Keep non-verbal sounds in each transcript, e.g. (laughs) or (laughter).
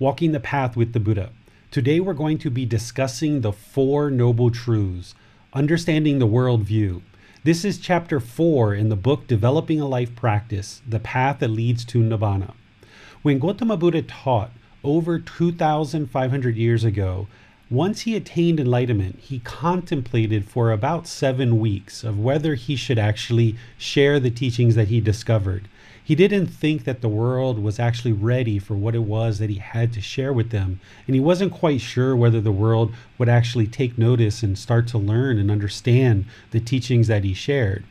Walking the Path with the Buddha. Today we're going to be discussing the Four Noble Truths, understanding the worldview. This is chapter four in the book Developing a Life Practice The Path That Leads to Nibbana. When Gautama Buddha taught over 2,500 years ago, once he attained enlightenment, he contemplated for about seven weeks of whether he should actually share the teachings that he discovered. He didn't think that the world was actually ready for what it was that he had to share with them. And he wasn't quite sure whether the world would actually take notice and start to learn and understand the teachings that he shared.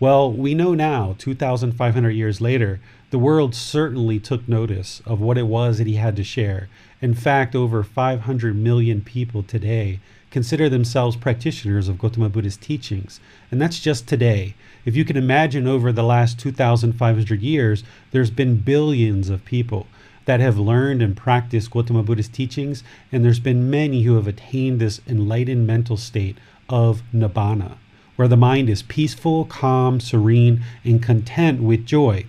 Well, we know now, 2,500 years later, the world certainly took notice of what it was that he had to share. In fact, over 500 million people today consider themselves practitioners of Gautama Buddha's teachings. And that's just today. If you can imagine over the last 2,500 years, there's been billions of people that have learned and practiced Gautama Buddha's teachings, and there's been many who have attained this enlightened mental state of nibbana, where the mind is peaceful, calm, serene, and content with joy.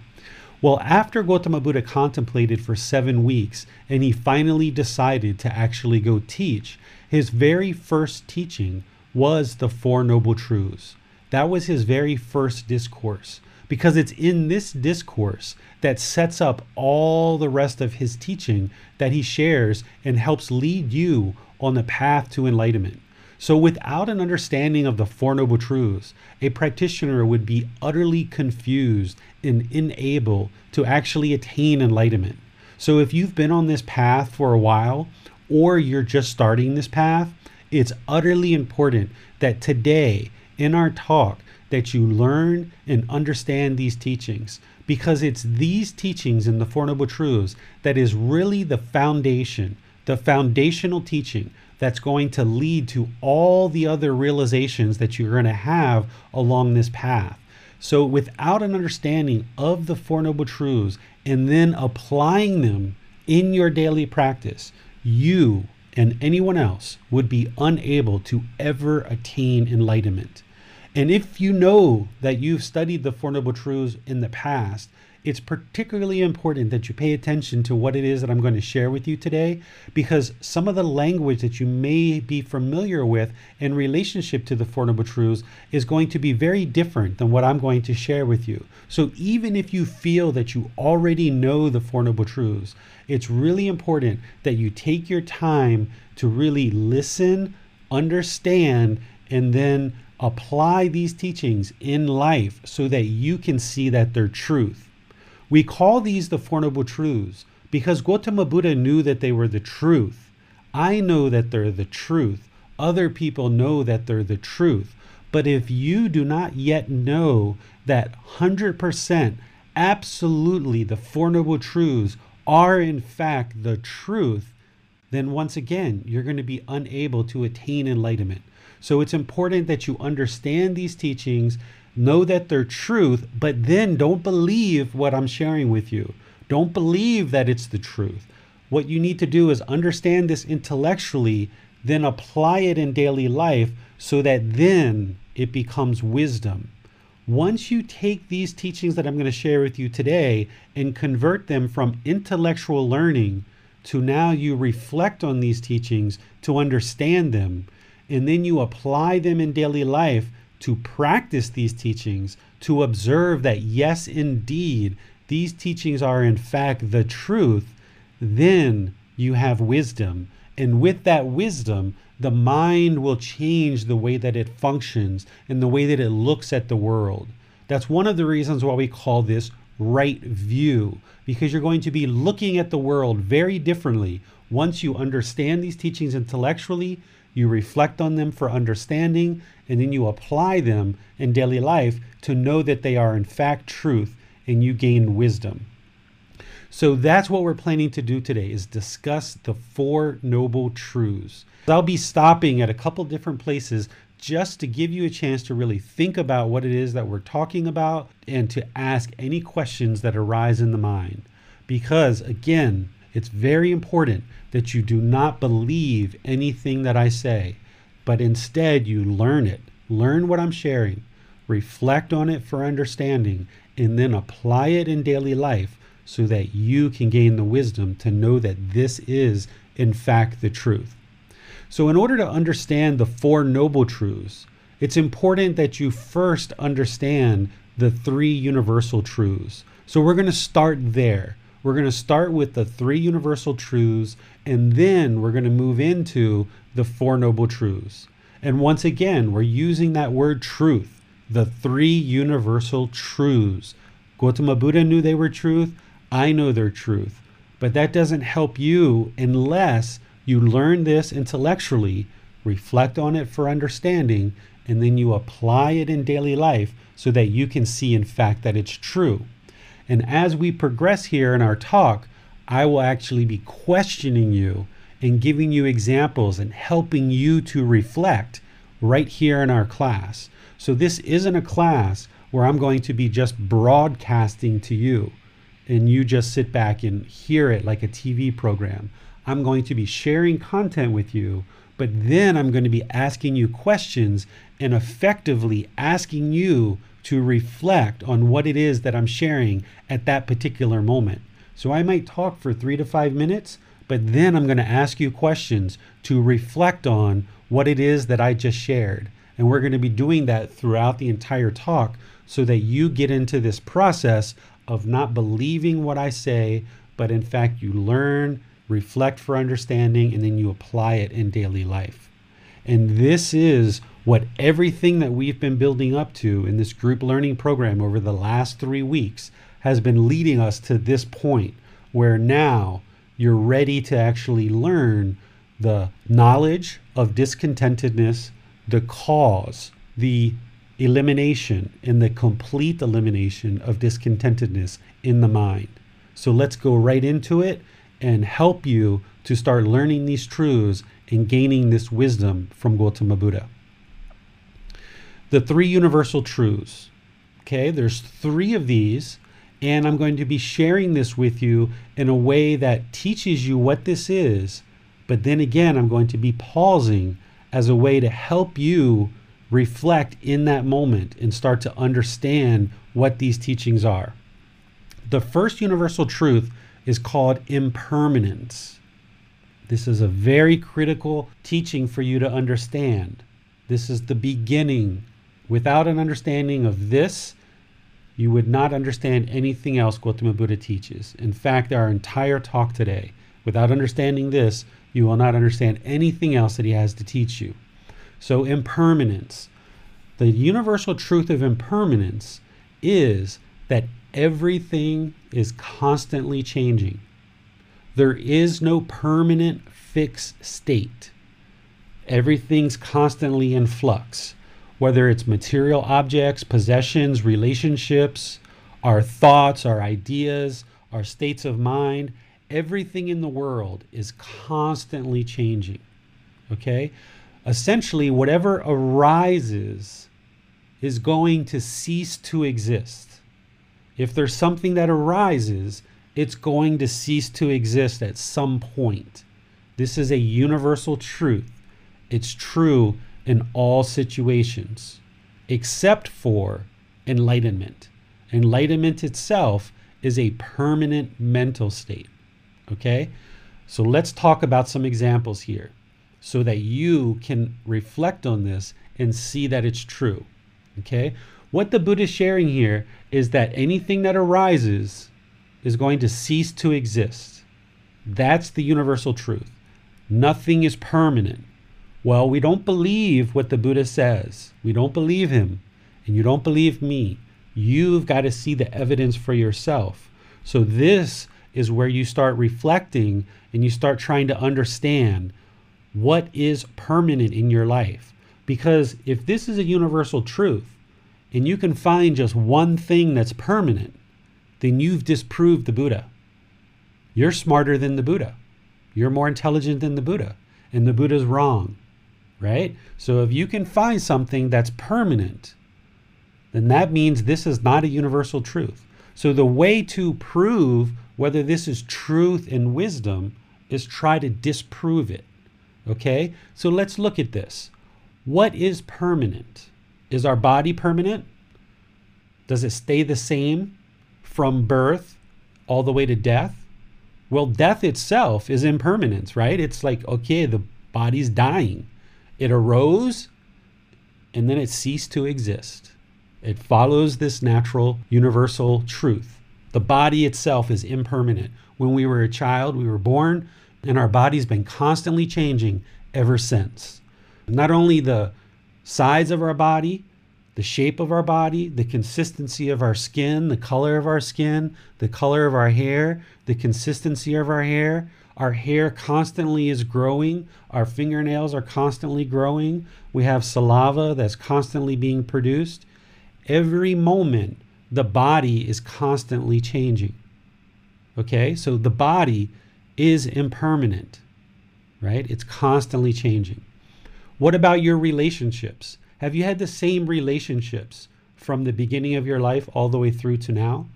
Well, after Gautama Buddha contemplated for seven weeks and he finally decided to actually go teach, his very first teaching was the Four Noble Truths. That was his very first discourse because it's in this discourse that sets up all the rest of his teaching that he shares and helps lead you on the path to enlightenment. So, without an understanding of the Four Noble Truths, a practitioner would be utterly confused and unable to actually attain enlightenment. So, if you've been on this path for a while, or you're just starting this path, it's utterly important that today in our talk that you learn and understand these teachings because it's these teachings in the Four Noble Truths that is really the foundation, the foundational teaching that's going to lead to all the other realizations that you're going to have along this path. So, without an understanding of the Four Noble Truths and then applying them in your daily practice, you and anyone else would be unable to ever attain enlightenment. And if you know that you've studied the Four Noble Truths in the past, it's particularly important that you pay attention to what it is that I'm going to share with you today because some of the language that you may be familiar with in relationship to the Four Noble Truths is going to be very different than what I'm going to share with you. So even if you feel that you already know the Four Noble Truths, it's really important that you take your time to really listen, understand, and then apply these teachings in life so that you can see that they're truth. We call these the Four Noble Truths because Gautama Buddha knew that they were the truth. I know that they're the truth. Other people know that they're the truth. But if you do not yet know that 100% absolutely the Four Noble Truths are in fact the truth, then once again, you're going to be unable to attain enlightenment. So it's important that you understand these teachings, know that they're truth, but then don't believe what I'm sharing with you. Don't believe that it's the truth. What you need to do is understand this intellectually, then apply it in daily life so that then it becomes wisdom. Once you take these teachings that I'm going to share with you today and convert them from intellectual learning to now you reflect on these teachings to understand them, and then you apply them in daily life to practice these teachings, to observe that, yes, indeed, these teachings are in fact the truth, then you have wisdom. And with that wisdom, the mind will change the way that it functions and the way that it looks at the world. That's one of the reasons why we call this right view, because you're going to be looking at the world very differently. Once you understand these teachings intellectually, you reflect on them for understanding, and then you apply them in daily life to know that they are in fact truth and you gain wisdom. So that's what we're planning to do today is discuss the four noble truths. I'll be stopping at a couple different places just to give you a chance to really think about what it is that we're talking about and to ask any questions that arise in the mind. Because again, it's very important that you do not believe anything that I say, but instead you learn it. Learn what I'm sharing, reflect on it for understanding, and then apply it in daily life so that you can gain the wisdom to know that this is, in fact, the truth. So, in order to understand the Four Noble Truths, it's important that you first understand the three universal truths. So, we're going to start there. We're going to start with the three universal truths, and then we're going to move into the Four Noble Truths. And once again, we're using that word truth, the three universal truths. Gautama Buddha knew they were truth. I know their truth. But that doesn't help you unless you learn this intellectually, reflect on it for understanding, and then you apply it in daily life so that you can see, in fact, that it's true. And as we progress here in our talk, I will actually be questioning you and giving you examples and helping you to reflect right here in our class. So, this isn't a class where I'm going to be just broadcasting to you and you just sit back and hear it like a TV program. I'm going to be sharing content with you, but then I'm going to be asking you questions and effectively asking you to reflect on what it is that I'm sharing at that particular moment. So I might talk for three to five minutes, but then I'm going to ask you questions to reflect on what it is that I just shared. And we're going to be doing that throughout the entire talk so that you get into this process of not believing what I say, but in fact, you learn, reflect for understanding, and then you apply it in daily life. And this is what everything that we've been building up to in this group learning program over the last three weeks has been leading us to this point where now you're ready to actually learn the knowledge of discontentedness, the cause, the elimination and the complete elimination of discontentedness in the mind. So let's go right into it and help you to start learning these truths and gaining this wisdom from Gautama Buddha. The three universal truths. Okay, there's three of these, and I'm going to be sharing this with you in a way that teaches you what this is, but then again, I'm going to be pausing as a way to help you reflect in that moment and start to understand what these teachings are. The first universal truth is called impermanence. This is a very critical teaching for you to understand. This is the beginning. Without an understanding of this, you would not understand anything else Gautama Buddha teaches. In fact, our entire talk today, without understanding this, you will not understand anything else that he has to teach you. So, impermanence. The universal truth of impermanence is that everything is constantly changing. There is no permanent fixed state. Everything's constantly in flux, whether it's material objects, possessions, relationships, our thoughts, our ideas, our states of mind. Everything in the world is constantly changing. Okay? essentially whatever arises is going to cease to exist. If there's something that arises, it's going to cease to exist at some point. This is a universal truth. It's true in all situations, except for enlightenment. Enlightenment itself is a permanent mental state. Okay? So let's talk about some examples here so that you can reflect on this and see that it's true. Okay? What the Buddha is sharing here is that anything that arises is going to cease to exist. That's the universal truth. Nothing is permanent. Well, we don't believe what the Buddha says. We don't believe him, and you don't believe me. You've got to see the evidence for yourself. So, this is where you start reflecting and you start trying to understand what is permanent in your life. Because if this is a universal truth and you can find just one thing that's permanent, then you've disproved the Buddha. You're smarter than the Buddha. You're more intelligent than the Buddha. And the Buddha's wrong, right? So if you can find something that's permanent, then that means this is not a universal truth. So the way to prove whether this is truth and wisdom is try to disprove it. Okay? So let's look at this. What is permanent? Is our body permanent? Does it stay the same from birth all the way to death? Well, death itself is impermanence, right? It's like, okay, the body's dying. It arose and then it ceased to exist. It follows this natural, universal truth. The body itself is impermanent. When we were a child, we were born, and our body's been constantly changing ever since. Not only the size of our body, the shape of our body, the consistency of our skin, the color of our skin, the color of our hair, the consistency of our hair. Our hair constantly is growing. Our fingernails are constantly growing. We have saliva that's constantly being produced. Every moment, the body is constantly changing. Okay, so the body is impermanent, right? It's constantly changing. What about your relationships? Have you had the same relationships from the beginning of your life all the way through to now?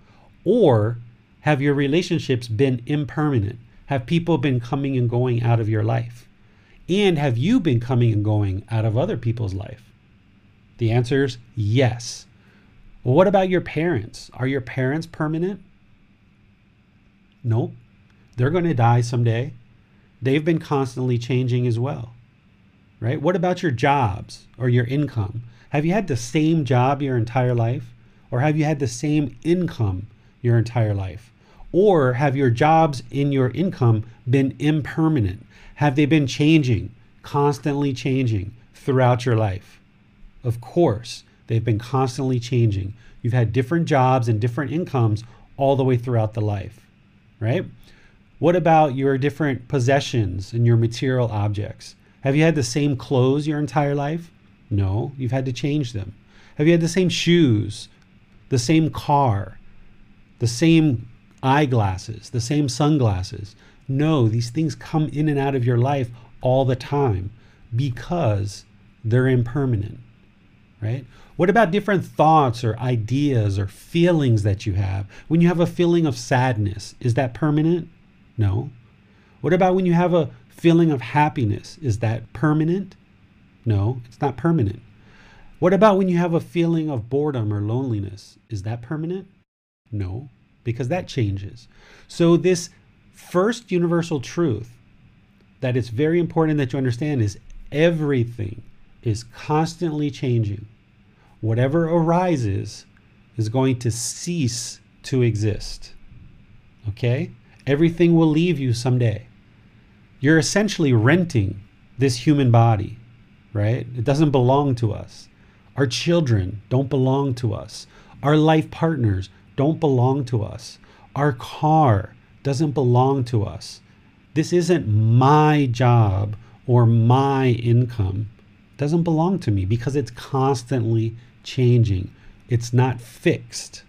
Or have your relationships been impermanent? Have people been coming and going out of your life? And have you been coming and going out of other people's life? The answer is yes. Well, what about your parents? Are your parents permanent? Nope. They're going to die someday. They've been constantly changing as well. Right? What about your jobs or your income? Have you had the same job your entire life? Or have you had the same income your entire life? Or have your jobs in your income been impermanent? Have they been changing, constantly changing throughout your life? Of course. They've been constantly changing. You've had different jobs and different incomes all the way throughout the life, right? What about your different possessions and your material objects? Have you had the same clothes your entire life? No, you've had to change them. Have you had the same shoes, the same car, the same eyeglasses, the same sunglasses? No, these things come in and out of your life all the time because they're impermanent, right? What about different thoughts or ideas or feelings that you have? When you have a feeling of sadness, is that permanent? No. What about when you have a feeling of happiness? Is that permanent? No, it's not permanent. What about when you have a feeling of boredom or loneliness? Is that permanent? No, because that changes. So, this first universal truth that it's very important that you understand is everything is constantly changing whatever arises is going to cease to exist. Okay? Everything will leave you someday. You're essentially renting this human body, right? It doesn't belong to us. Our children don't belong to us. Our life partners don't belong to us. Our car doesn't belong to us. This isn't my job or my income. It doesn't belong to me because it's constantly changing, it's not fixed.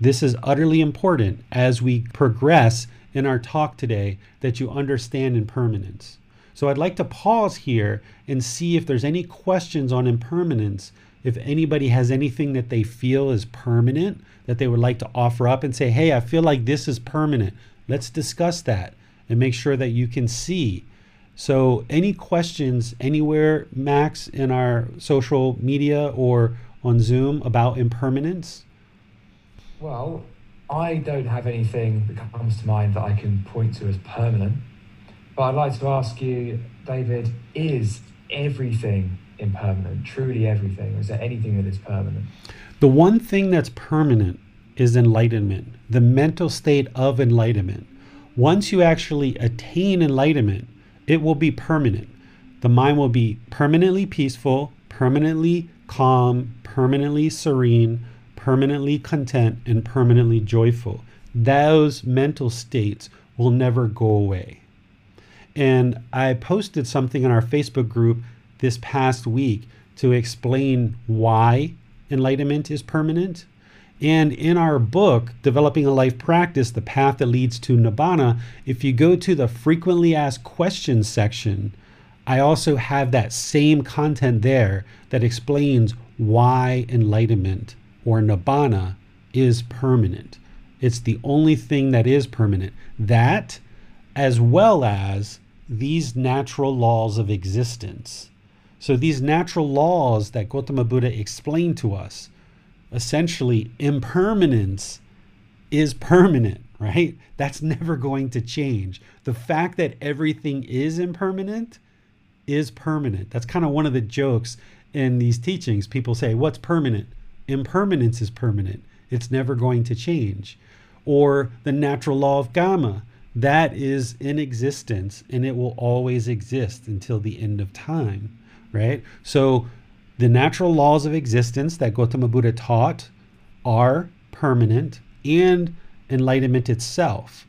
This is utterly important as we progress in our talk today that you understand impermanence. So I'd like to pause here and see if there's any questions on impermanence. If anybody has anything that they feel is permanent that they would like to offer up and say, hey, I feel like this is permanent. Let's discuss that and make sure that you can see. So, any questions anywhere, Max, in our social media or on Zoom about impermanence? Well, I don't have anything that comes to mind that I can point to as permanent. But I'd like to ask you, David, is everything impermanent? Truly everything? Or is there anything that is permanent? The one thing that's permanent is enlightenment, the mental state of enlightenment. Once you actually attain enlightenment, it will be permanent. The mind will be permanently peaceful, permanently calm, permanently serene, permanently content, and permanently joyful. Those mental states will never go away. And I posted something in our Facebook group this past week to explain why enlightenment is permanent. And in our book, Developing a Life Practice The Path That Leads to Nibbana, if you go to the frequently asked questions section, I also have that same content there that explains why enlightenment or Nibbana is permanent. It's the only thing that is permanent. That, as well as these natural laws of existence. So, these natural laws that Gautama Buddha explained to us, essentially, impermanence is permanent, right? That's never going to change. The fact that everything is impermanent is permanent. That's kind of one of the jokes in these teachings. People say, What's permanent? Impermanence is permanent, it's never going to change. Or the natural law of Karma, that is in existence and it will always exist until the end of time, right? So the natural laws of existence that Gautama Buddha taught are permanent and enlightenment itself.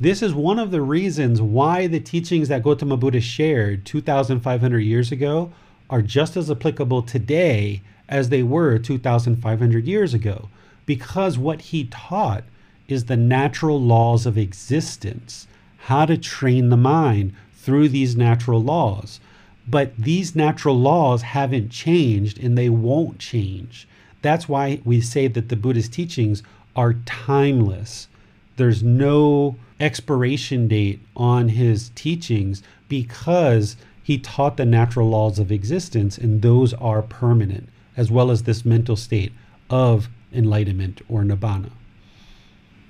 This is one of the reasons why the teachings that Gautama Buddha shared 2,500 years ago are just as applicable today as they were 2,500 years ago, because what he taught is the natural laws of existence, how to train the mind through these natural laws. But these natural laws haven't changed and they won't change. That's why we say that the Buddhist teachings are timeless. There's no expiration date on his teachings because he taught the natural laws of existence, and those are permanent, as well as this mental state of enlightenment or nibbana.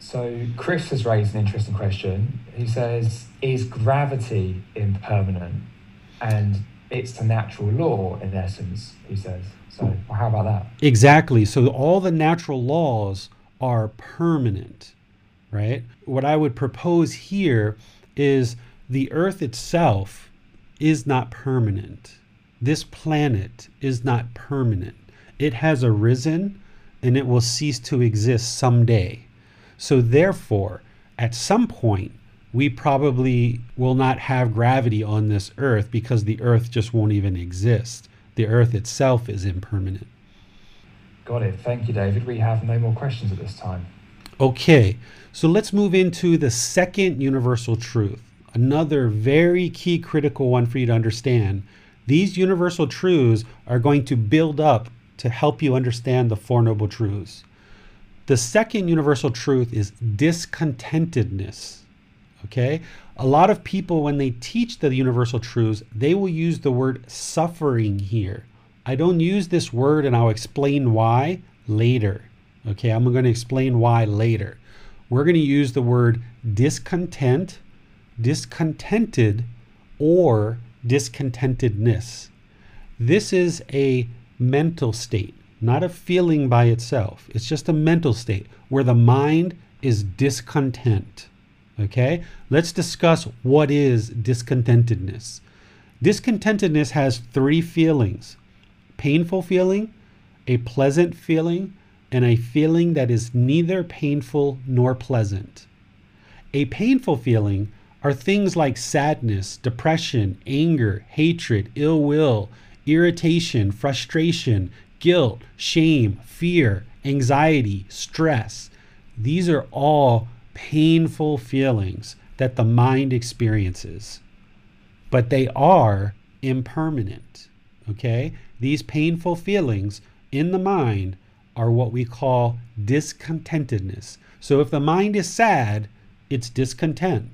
So, Chris has raised an interesting question. He says, Is gravity impermanent? And it's the natural law, in essence, he says. So, how about that? Exactly. So, all the natural laws are permanent right? What I would propose here is the earth itself is not permanent. This planet is not permanent. It has arisen and it will cease to exist someday. So, therefore, at some point, we probably will not have gravity on this earth because the earth just won't even exist. The earth itself is impermanent. Got it. Thank you, David. We have no more questions at this time. Okay, so let's move into the second universal truth, another very key critical one for you to understand. These universal truths are going to build up to help you understand the Four Noble Truths. The second universal truth is discontentedness. Okay? A lot of people, when they teach the universal truths, they will use the word suffering here. I don't use this word and I'll explain why later. Okay, I'm going to explain why later. We're going to use the word discontent, discontented, or discontentedness. This is a mental state, not a feeling by itself. It's just a mental state where the mind is discontent. Okay, let's discuss what is discontentedness. Discontentedness has three feelings painful feeling, a pleasant feeling, and a feeling that is neither painful nor pleasant. A painful feeling are things like sadness, depression, anger, hatred, ill will, irritation, frustration, guilt, shame, fear, anxiety, stress. These are all painful feelings that the mind experiences, but they are impermanent. Okay? These painful feelings in the mind are what we call discontentedness. So if the mind is sad, it's discontent.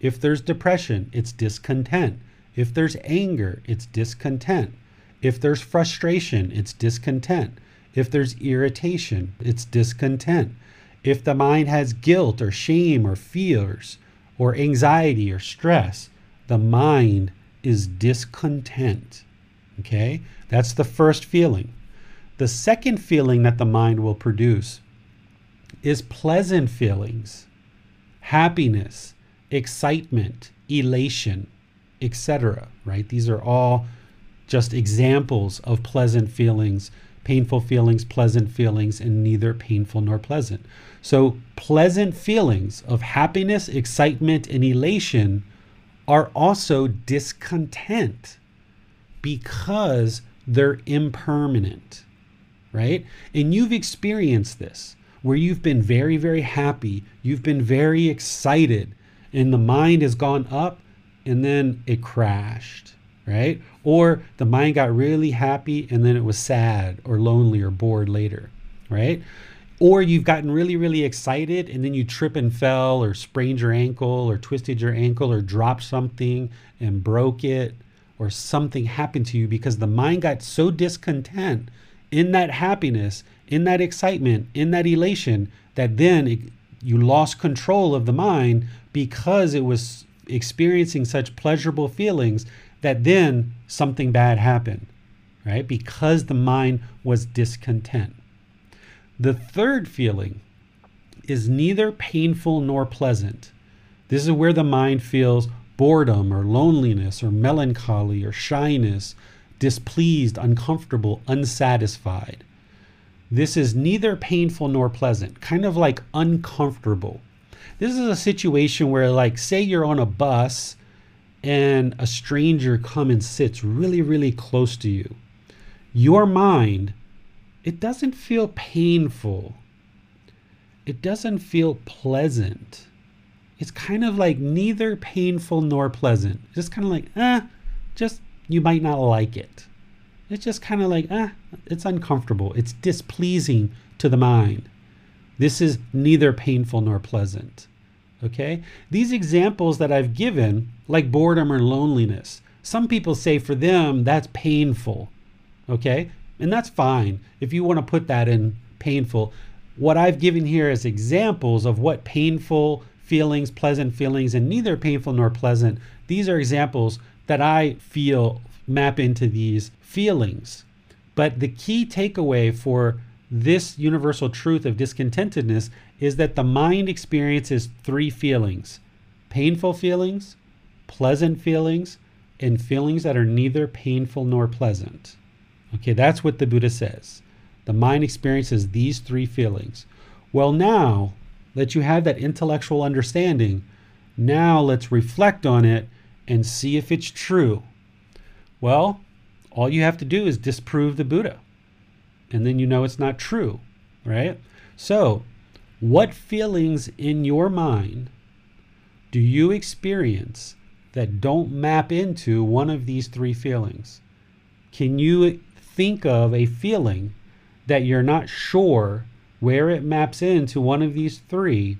If there's depression, it's discontent. If there's anger, it's discontent. If there's frustration, it's discontent. If there's irritation, it's discontent. If the mind has guilt or shame or fears or anxiety or stress, the mind is discontent. Okay? That's the first feeling. The second feeling that the mind will produce is pleasant feelings, happiness, excitement, elation. etc. Right? These are all just examples of pleasant feelings, painful feelings, pleasant feelings, and neither painful nor pleasant. So, pleasant feelings of happiness, excitement, and elation are also discontent because they're impermanent, right? And you've experienced this where you've been very, very happy, you've been very excited, and the mind has gone up and then it crashed, right? Or the mind got really happy and then it was sad or lonely or bored later, right? Or you've gotten really, really excited and then you trip and fell or sprained your ankle or twisted your ankle or dropped something and broke it or something happened to you because the mind got so discontent in that happiness, in that excitement, in that elation that then it, you lost control of the mind because it was experiencing such pleasurable feelings that then something bad happened, right? Because the mind was discontent. The third feeling is neither painful nor pleasant. This is where the mind feels boredom or loneliness or melancholy or shyness, displeased, uncomfortable, unsatisfied. This is neither painful nor pleasant, kind of like uncomfortable. This is a situation where, like, say you're on a bus and a stranger come and sits really, really close to you. Your mind, it doesn't feel painful. It doesn't feel pleasant. It's kind of like neither painful nor pleasant. Just kind of like, eh, just you might not like it. It's just kind of like, ah, it's uncomfortable. It's displeasing to the mind. This is neither painful nor pleasant. Okay? These examples that I've given, like boredom or loneliness, some people say for them that's painful. Okay? And that's fine if you want to put that in painful. What I've given here is examples of what painful feelings, pleasant feelings, and neither painful nor pleasant. These are examples that I feel map into these feelings. But the key takeaway for this universal truth of discontentedness is that the mind experiences three feelings painful feelings, pleasant feelings, and feelings that are neither painful nor pleasant. Okay, that's what the Buddha says. The mind experiences these three feelings. Well, now that you have that intellectual understanding, now let's reflect on it and see if it's true. Well, all you have to do is disprove the Buddha. And then you know it's not true, right? So, what feelings in your mind do you experience that don't map into one of these three feelings? Can you think of a feeling that you're not sure where it maps into one of these three,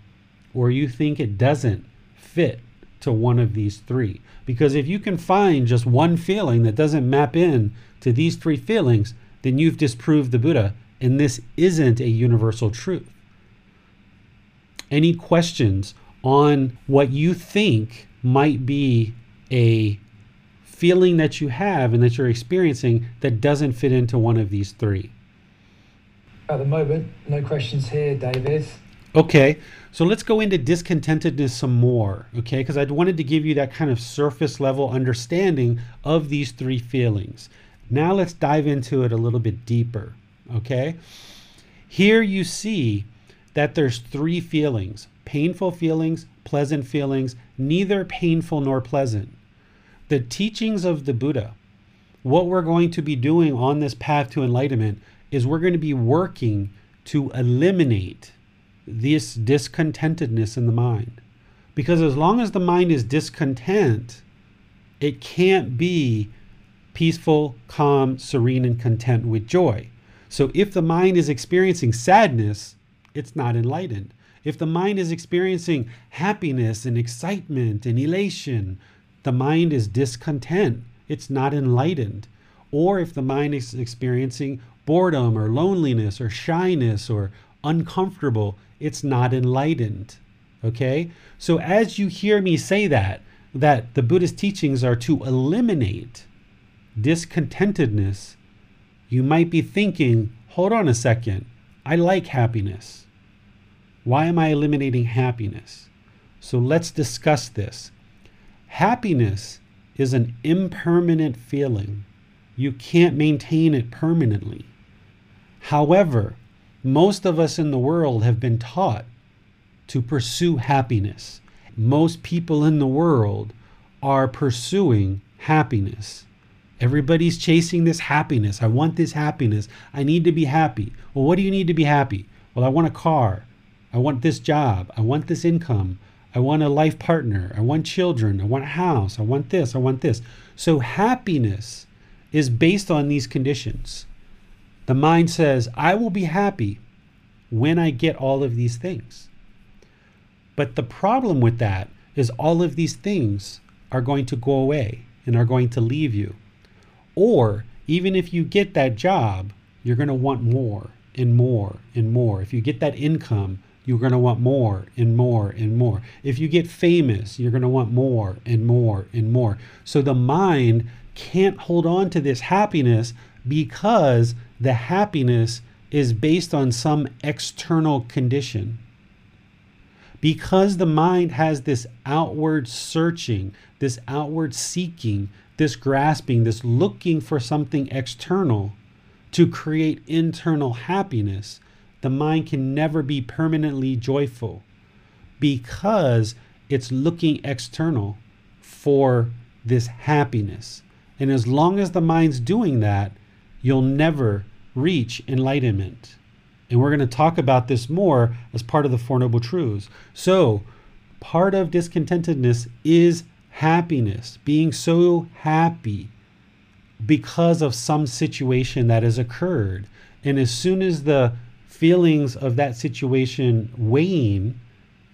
or you think it doesn't fit to one of these three? Because if you can find just one feeling that doesn't map in to these three feelings, then you've disproved the Buddha, and this isn't a universal truth. Any questions on what you think might be a feeling that you have and that you're experiencing that doesn't fit into one of these three? At the moment, no questions here, David. Okay, so let's go into discontentedness some more, okay? Because I wanted to give you that kind of surface level understanding of these three feelings. Now let's dive into it a little bit deeper, okay? Here you see that there's three feelings painful feelings, pleasant feelings, neither painful nor pleasant. The teachings of the Buddha, what we're going to be doing on this path to enlightenment is we're going to be working to eliminate this discontentedness in the mind. Because as long as the mind is discontent, it can't be peaceful, calm, serene, and content with joy. So if the mind is experiencing sadness, it's not enlightened. If the mind is experiencing happiness and excitement and elation, the mind is discontent. It's not enlightened. Or if the mind is experiencing boredom or loneliness or shyness or uncomfortable, it's not enlightened. Okay? So as you hear me say that, that the Buddhist teachings are to eliminate discontentedness, you might be thinking, hold on a second, I like happiness. Why am I eliminating happiness? So let's discuss this. Happiness is an impermanent feeling. You can't maintain it permanently. However, most of us in the world have been taught to pursue happiness. Most people in the world are pursuing happiness. Everybody's chasing this happiness. I want this happiness. I need to be happy. Well, what do you need to be happy? Well, I want a car. I want this job. I want this income. I want a life partner. I want children. I want a house. I want this. I want this. So happiness is based on these conditions. The mind says, I will be happy when I get all of these things. But the problem with that is all of these things are going to go away and are going to leave you. Or even if you get that job, you're going to want more and more and more. If you get that income, you're going to want more and more and more. If you get famous, you're going to want more and more and more. So the mind can't hold on to this happiness because the happiness is based on some external condition. Because the mind has this outward searching, this outward seeking, this grasping, this looking for something external to create internal happiness, the mind can never be permanently joyful because it's looking external for this happiness. And as long as the mind's doing that, you'll never reach enlightenment. And we're going to talk about this more as part of the Four Noble Truths. So, part of discontentedness is happiness, being so happy because of some situation that has occurred. And as soon as the feelings of that situation wane,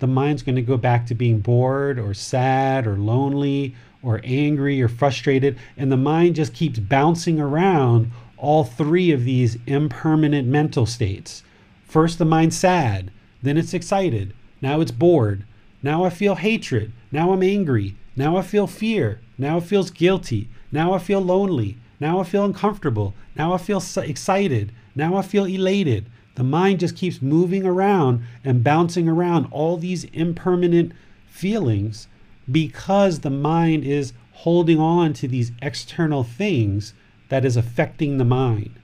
the mind's going to go back to being bored or sad or lonely or angry or frustrated. And the mind just keeps bouncing around all three of these impermanent mental states. First, the mind's sad, then it's excited, now it's bored, now I feel hatred, now I'm angry, now I feel fear, now it feels guilty, now I feel lonely, now I feel uncomfortable, now I feel excited, now I feel elated. The mind just keeps moving around and bouncing around all these impermanent feelings because the mind is holding on to these external things that is affecting the mind.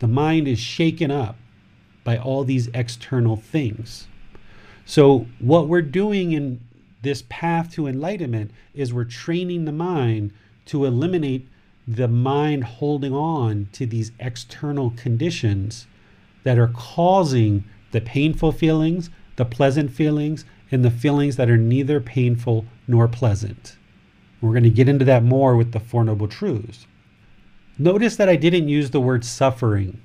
The mind is shaken up by all these external things. So, what we're doing in this path to enlightenment is we're training the mind to eliminate the mind holding on to these external conditions that are causing the painful feelings, the pleasant feelings, and the feelings that are neither painful nor pleasant. We're going to get into that more with the Four Noble Truths. Notice that I didn't use the word suffering.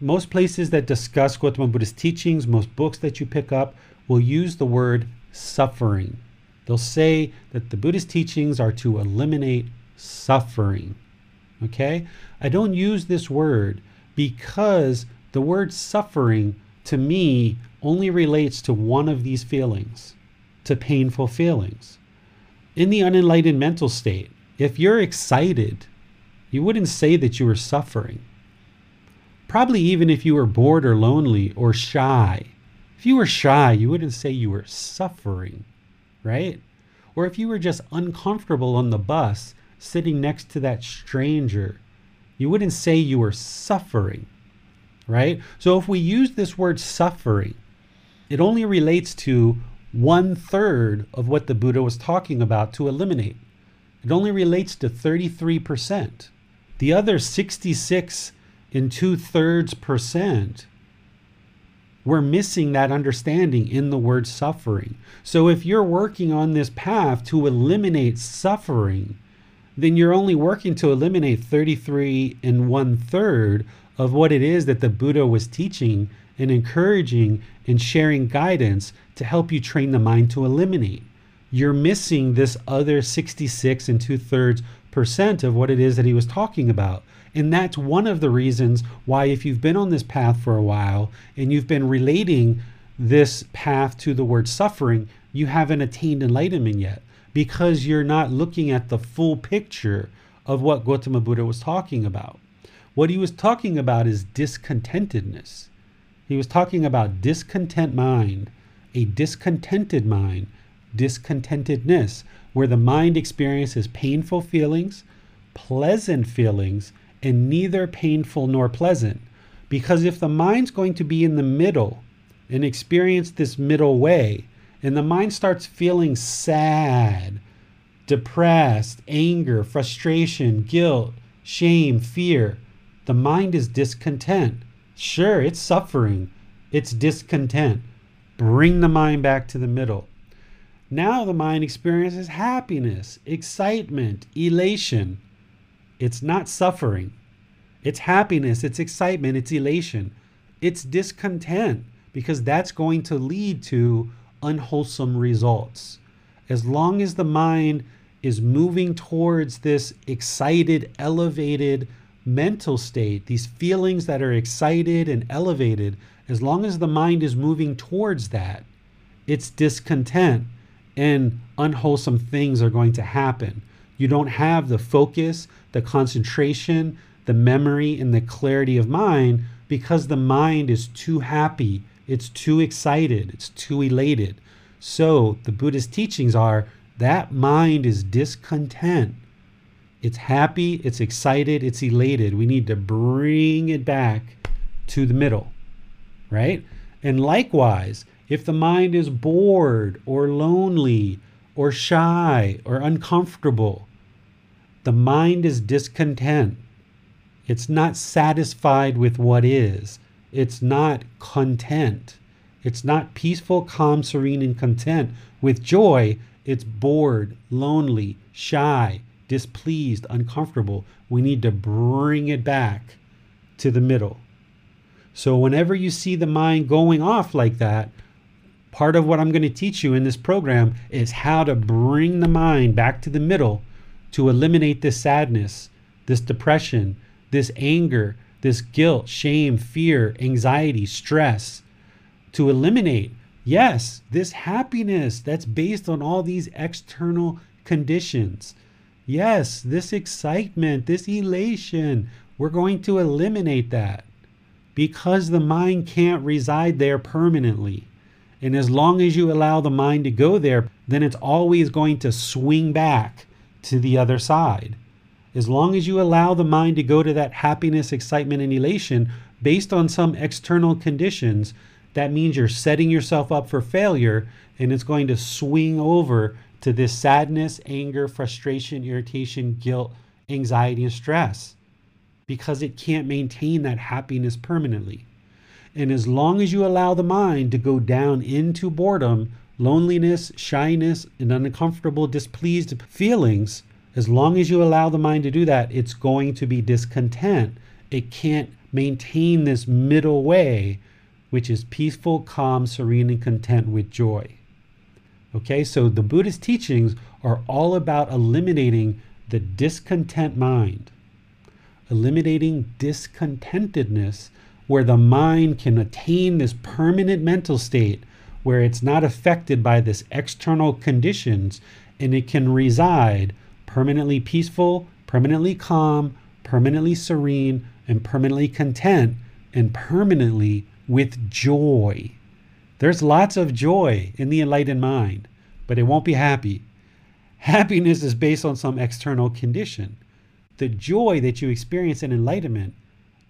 Most places that discuss Gautama Buddha's teachings, most books that you pick up, will use the word suffering. They'll say that the Buddhist teachings are to eliminate suffering. Okay? I don't use this word because the word suffering to me only relates to one of these feelings, to painful feelings. In the unenlightened mental state, if you're excited, you wouldn't say that you were suffering. Probably even if you were bored or lonely or shy. If you were shy, you wouldn't say you were suffering, right? Or if you were just uncomfortable on the bus sitting next to that stranger, you wouldn't say you were suffering right? So if we use this word suffering, it only relates to one third of what the Buddha was talking about to eliminate. It only relates to 33%. The other 66 and two thirds percent, we're missing that understanding in the word suffering. So if you're working on this path to eliminate suffering, then you're only working to eliminate 33 and one third of what it is that the Buddha was teaching and encouraging and sharing guidance to help you train the mind to eliminate. You're missing this other 66 and two thirds percent of what it is that he was talking about. And that's one of the reasons why, if you've been on this path for a while and you've been relating this path to the word suffering, you haven't attained enlightenment yet because you're not looking at the full picture of what Gautama Buddha was talking about. What he was talking about is discontentedness. He was talking about discontent mind, a discontented mind discontentedness, where the mind experiences painful feelings, pleasant feelings, and neither painful nor pleasant. Because if the mind's going to be in the middle and experience this middle way, and the mind starts feeling sad, depressed, anger, frustration, guilt, shame, fear, the mind is discontent. Sure, it's suffering, it's discontent. Bring the mind back to the middle. Now the mind experiences happiness, excitement, elation. It's not suffering. It's happiness, it's excitement, it's elation. It's discontent because that's going to lead to unwholesome results. As long as the mind is moving towards this excited, elevated mental state, these feelings that are excited and elevated, as long as the mind is moving towards that, it's discontent and unwholesome things are going to happen. You don't have the focus, the concentration, the memory, and the clarity of mind because the mind is too happy, it's too excited, it's too elated. So the Buddhist teachings are that mind is discontent. It's happy, it's excited, it's elated. We need to bring it back to the middle, right? And likewise, if the mind is bored or lonely or shy or uncomfortable, the mind is discontent. It's not satisfied with what is. It's not content. It's not peaceful, calm, serene, and content with joy. It's bored, lonely, shy, displeased, uncomfortable. We need to bring it back to the middle. So, whenever you see the mind going off like that, part of what I'm going to teach you in this program is how to bring the mind back to the middle to eliminate this sadness, this depression, this anger, this guilt, shame, fear, anxiety, stress, to eliminate, yes, this happiness that's based on all these external conditions. Yes, this excitement, this elation, we're going to eliminate that because the mind can't reside there permanently. And as long as you allow the mind to go there, then it's always going to swing back to the other side. As long as you allow the mind to go to that happiness, excitement, and elation based on some external conditions, that means you're setting yourself up for failure and it's going to swing over to this sadness, anger, frustration, irritation, guilt, anxiety, and stress because it can't maintain that happiness permanently. And as long as you allow the mind to go down into boredom, loneliness, shyness, and uncomfortable, displeased feelings, as long as you allow the mind to do that, it's going to be discontent. It can't maintain this middle way, which is peaceful, calm, serene, and content with joy. Okay, so the Buddhist teachings are all about eliminating the discontent mind, eliminating discontentedness, where the mind can attain this permanent mental state where it's not affected by this external conditions and it can reside permanently peaceful, permanently calm, permanently serene, and permanently content, and permanently with joy. There's lots of joy in the enlightened mind, but it won't be happy. Happiness is based on some external condition. The joy that you experience in enlightenment,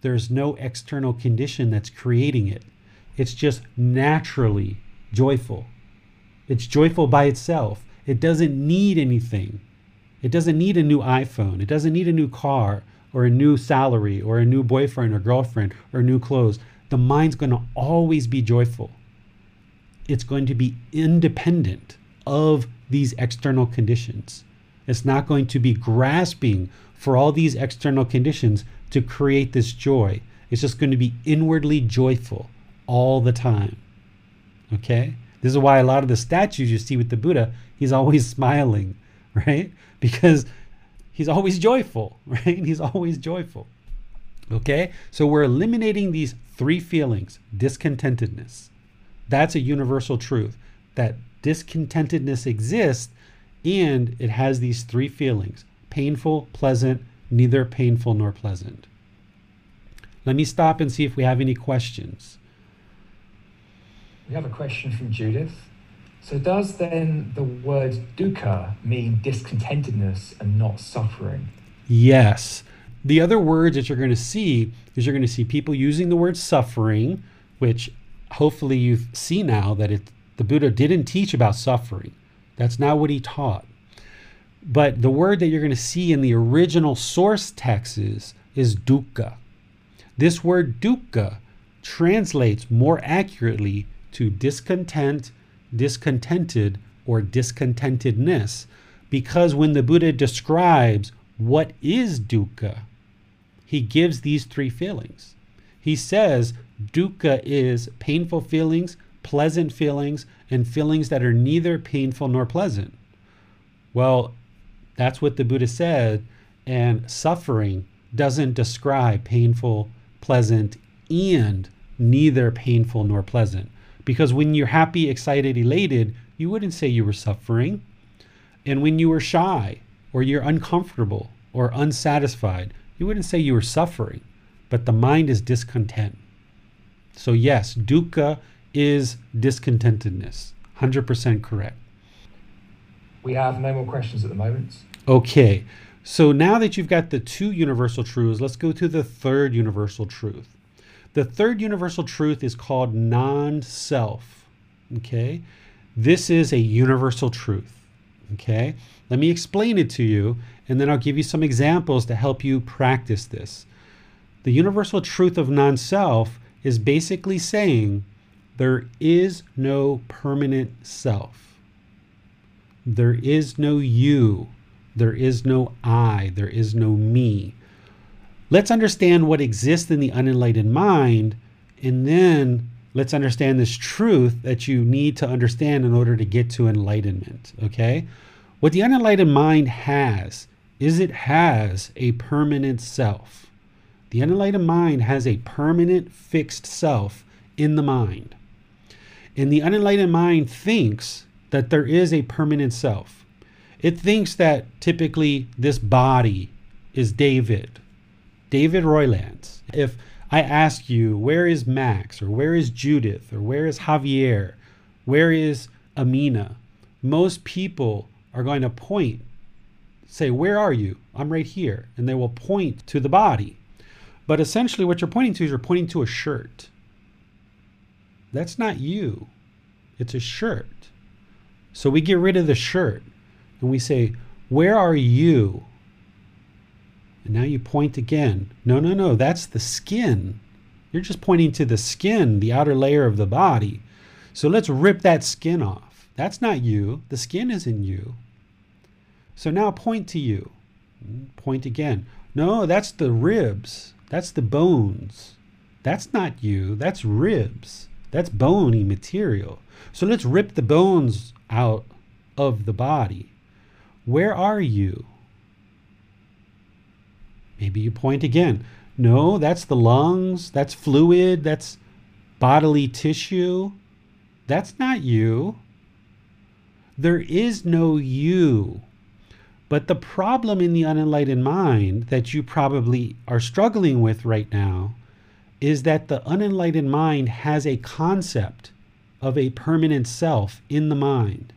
there's no external condition that's creating it. It's just naturally joyful. It's joyful by itself. It doesn't need anything. It doesn't need a new iPhone. It doesn't need a new car or a new salary or a new boyfriend or girlfriend or new clothes. The mind's going to always be joyful. It's going to be independent of these external conditions. It's not going to be grasping for all these external conditions to create this joy. It's just going to be inwardly joyful all the time. Okay? This is why a lot of the statues you see with the Buddha, he's always smiling, (laughs) right? because he's always joyful, (laughs) right? He's always joyful. Okay? So we're eliminating these three feelings discontentedness. That's a universal truth that discontentedness exists and it has these three feelings painful, pleasant, neither painful nor pleasant. Let me stop and see if we have any questions. We have a question from Judith. So, does then the word dukkha mean discontentedness and not suffering? Yes. The other words that you're going to see is you're going to see people using the word suffering, which hopefully you see now that it, the Buddha didn't teach about suffering. That's not what he taught. But the word that you're going to see in the original source texts is, is dukkha. This word dukkha translates more accurately to discontent, discontented, or discontentedness because when the Buddha describes what is dukkha, he gives these three feelings. He says dukkha is painful feelings, pleasant feelings, and feelings that are neither painful nor pleasant. Well, that's what the Buddha said, and suffering doesn't describe painful, pleasant, and neither painful nor pleasant. Because when you're happy, excited, elated, you wouldn't say you were suffering. And when you were shy, or you're uncomfortable, or unsatisfied, you wouldn't say you were suffering. But the mind is discontent. So, yes, dukkha is discontentedness. 100% correct. We have no more questions at the moment. Okay. So now that you've got the two universal truths, let's go to the third universal truth. The third universal truth is called non self. Okay. This is a universal truth. Okay. Let me explain it to you, and then I'll give you some examples to help you practice this. The universal truth of non self is basically saying there is no permanent self, there is no you, there is no I, there is no me. Let's understand what exists in the unenlightened mind, and then let's understand this truth that you need to understand in order to get to enlightenment. Okay? What the unenlightened mind has is it has a permanent self. The unenlightened mind has a permanent fixed self in the mind. And the unenlightened mind thinks that there is a permanent self. It thinks that typically this body is David, David Roylance. If I ask you, where is Max, or where is Judith, or where is Javier, where is Amina, most people are going to point, say, Where are you? I'm right here. And they will point to the body. But essentially, what you're pointing to is you're pointing to a shirt. That's not you, it's a shirt. So we get rid of the shirt and we say, Where are you? And now you point again. No, no, no, that's the skin. You're just pointing to the skin, the outer layer of the body. So let's rip that skin off. That's not you. The skin isn't you. So now point to you. Hmm, point again. No, that's the ribs. That's the bones. That's not you. That's ribs. That's bony material. So let's rip the bones out of the body. Where are you? Maybe you point again. No, that's the lungs. That's fluid. That's bodily tissue. That's not you. There is no you. But the problem in the unenlightened mind that you probably are struggling with right now is that the unenlightened mind has a concept of a permanent self in the mind.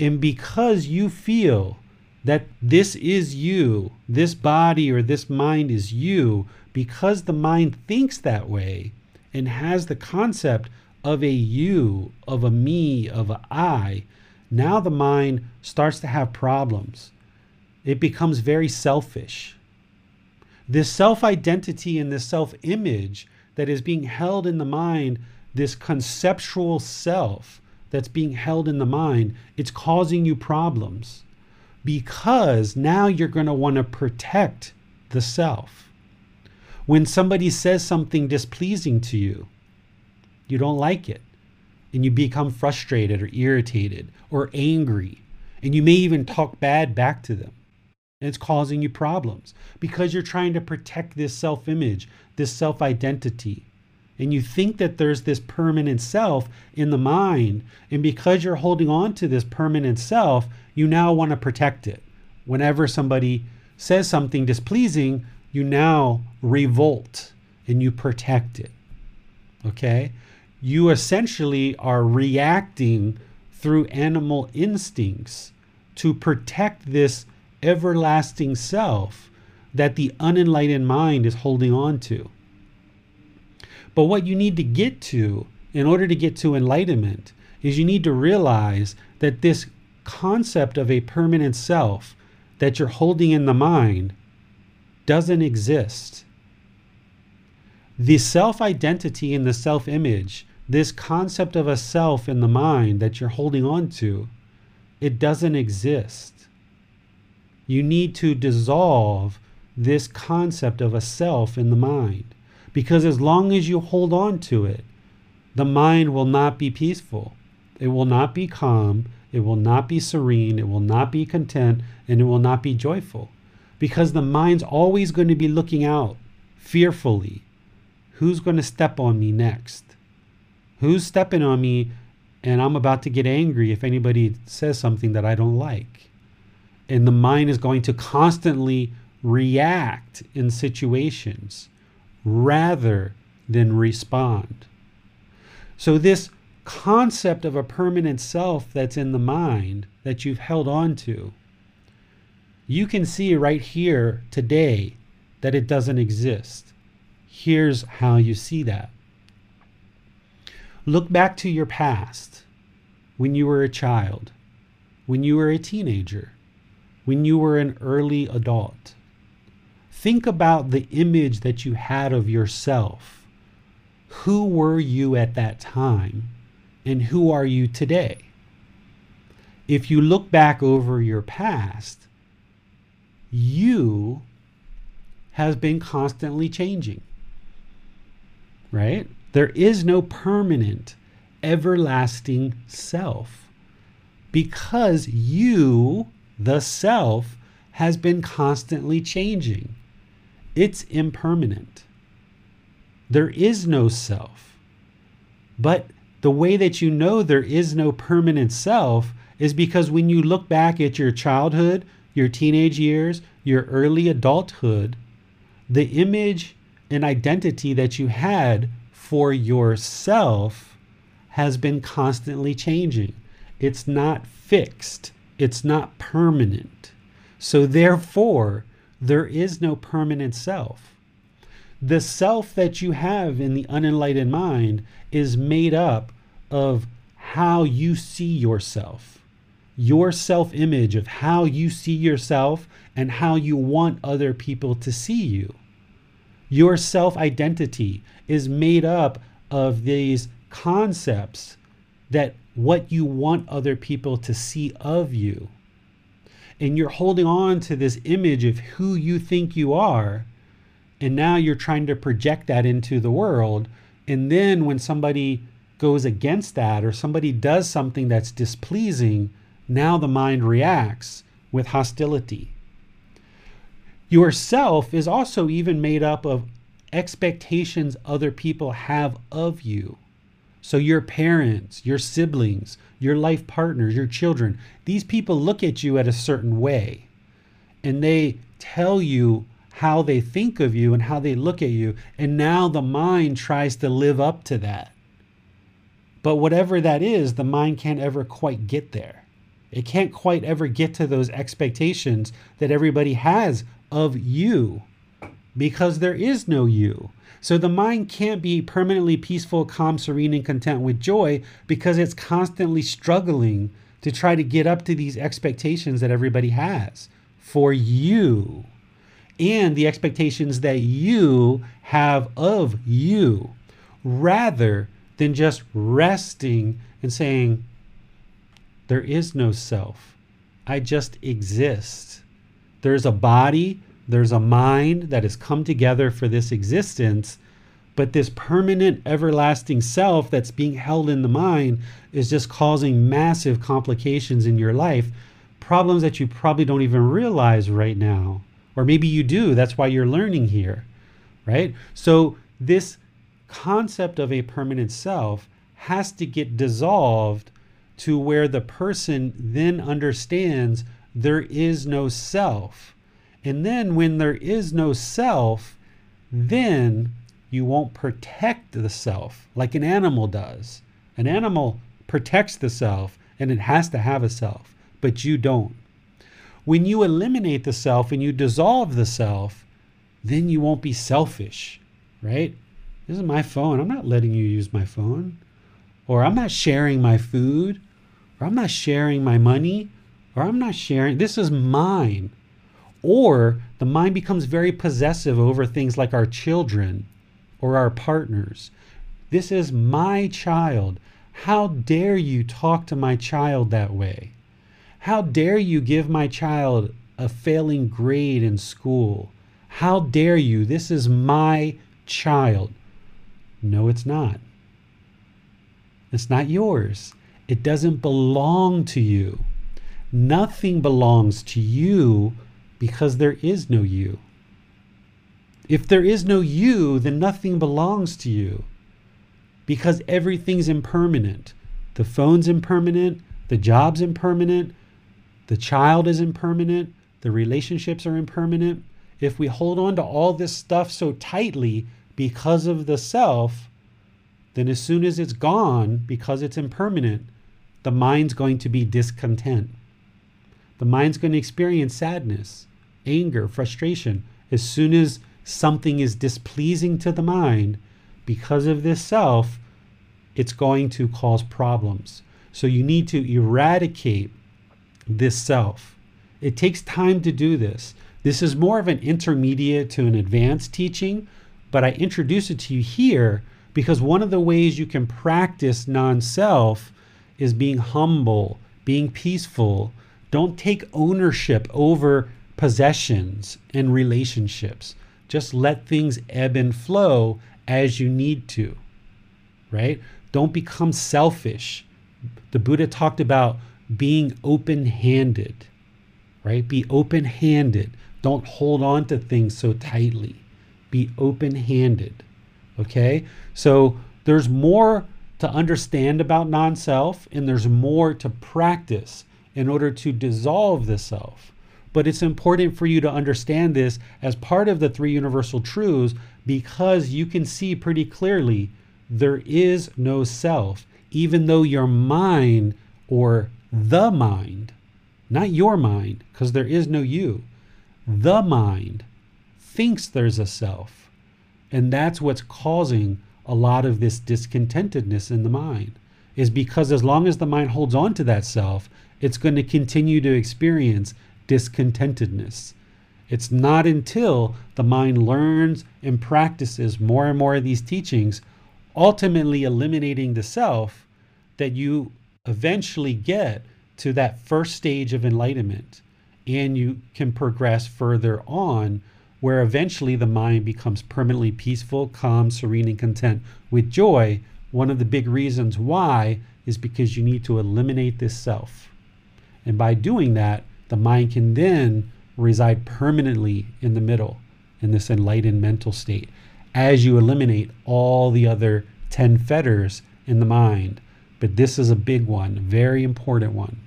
And because you feel that this is you, this body or this mind is you, because the mind thinks that way and has the concept of a you, of a me, of a I, now the mind starts to have problems. It becomes very selfish. This self identity and this self image that is being held in the mind, this conceptual self that's being held in the mind, it's causing you problems because now you're going to want to protect the self. When somebody says something displeasing to you, you don't like it and you become frustrated or irritated or angry, and you may even talk bad back to them. And it's causing you problems because you're trying to protect this self image, this self identity. And you think that there's this permanent self in the mind. And because you're holding on to this permanent self, you now want to protect it. Whenever somebody says something displeasing, you now revolt and you protect it. Okay? You essentially are reacting through animal instincts to protect this everlasting self that the unenlightened mind is holding on to. But what you need to get to in order to get to enlightenment is you need to realize that this concept of a permanent self that you're holding in the mind doesn't exist. The self identity and the self image, this concept of a self in the mind that you're holding on to, it doesn't exist. You need to dissolve this concept of a self in the mind. Because as long as you hold on to it, the mind will not be peaceful. It will not be calm. It will not be serene. It will not be content. And it will not be joyful. Because the mind's always going to be looking out fearfully. Who's going to step on me next? Who's stepping on me and I'm about to get angry if anybody says something that I don't like? And the mind is going to constantly react in situations rather than respond. So, this concept of a permanent self that's in the mind that you've held on to, you can see right here today that it doesn't exist. Here's how you see that. Look back to your past when you were a child, when you were a teenager, when you were an early adult. Think about the image that you had of yourself. Who were you at that time? And who are you today? If you look back over your past, you has been constantly changing. Right? There is no permanent, everlasting self because you, the self, has been constantly changing it's impermanent. There is no self. But the way that you know there is no permanent self is because when you look back at your childhood, your teenage years, your early adulthood, the image and identity that you had for yourself has been constantly changing. It's not fixed, it's not permanent. So, therefore, there is no permanent self. The self that you have in the unenlightened mind is made up of how you see yourself, your self image of how you see yourself and how you want other people to see you. Your self identity is made up of these concepts that what you want other people to see of you. And you're holding on to this image of who you think you are and now you're trying to project that into the world. And then when somebody goes against that or somebody does something that's displeasing now the mind reacts with hostility yourself is also even made up of expectations other people have of you so your parents, your siblings, your life partners, your children, these people look at you at a certain way and they tell you how they think of you and how they look at you. And now the mind tries to live up to that. But whatever that is, the mind can't ever quite get there. It can't quite ever get to those expectations that everybody has of you because there is no you. So the mind can't be permanently peaceful, calm, serene, and content with joy because it's constantly struggling to try to get up to these expectations that everybody has for you and the expectations that you have of you rather than just resting and saying, There is no self. I just exist. There's a body, there's a mind that has come together for this existence, but this permanent, everlasting self that's being held in the mind is just causing massive complications in your life, problems that you probably don't even realize right now. Or maybe you do, that's why you're learning here, right? So, this concept of a permanent self has to get dissolved to where the person then understands there is no self and then when there is no self, then you won't protect the self like an animal does. An animal protects the self and it has to have a self, but you don't. When you eliminate the self and you dissolve the self, then you won't be selfish, right? This is my phone. I'm not letting you use my phone. Or I'm not sharing my food. Or I'm not sharing my money. Or I'm not sharing. This is mine. Or the mind becomes very possessive over things like our children or our partners. This is my child. How dare you talk to my child that way? How dare you give my child a failing grade in school? How dare you? This is my child. No, it's not. It's not yours. It doesn't belong to you. Nothing belongs to you because there is no you. If there is no you, then nothing belongs to you because everything's impermanent. The phone's impermanent, the job's impermanent, the child is impermanent, the relationships are impermanent. If we hold on to all this stuff so tightly because of the self, then as soon as it's gone, because it's impermanent, the mind's going to be discontent. The mind's going to experience sadness, anger, frustration. As soon as something is displeasing to the mind, because of this self, it's going to cause problems. So you need to eradicate this self. It takes time to do this. This is more of an intermediate to an advanced teaching, but I introduce it to you here because one of the ways you can practice non self is being humble, being peaceful. Don't take ownership over possessions and relationships. Just let things ebb and flow as you need to, right? Don't become selfish. The Buddha talked about being open handed, right? Be open handed. Don't hold on to things so tightly. Be open handed. Okay? So there's more to understand about non self, and there's more to practice in order to dissolve the self. But it's important for you to understand this as part of the three universal truths because you can see pretty clearly there is no self, even though your mind or the mind, not your mind, because there is no you, the mind thinks there's a self. And that's what's causing a lot of this discontentedness in the mind, is because as long as the mind holds on to that self, it's going to continue to experience discontentedness. It's not until the mind learns and practices more and more of these teachings, ultimately eliminating the self, that you eventually get to that first stage of enlightenment and you can progress further on where eventually the mind becomes permanently peaceful, calm, serene, and content with joy. One of the big reasons why is because you need to eliminate this self. And by doing that, the mind can then reside permanently in the middle in this enlightened mental state as you eliminate all the other 10 fetters in the mind. But this is a big one, very important one.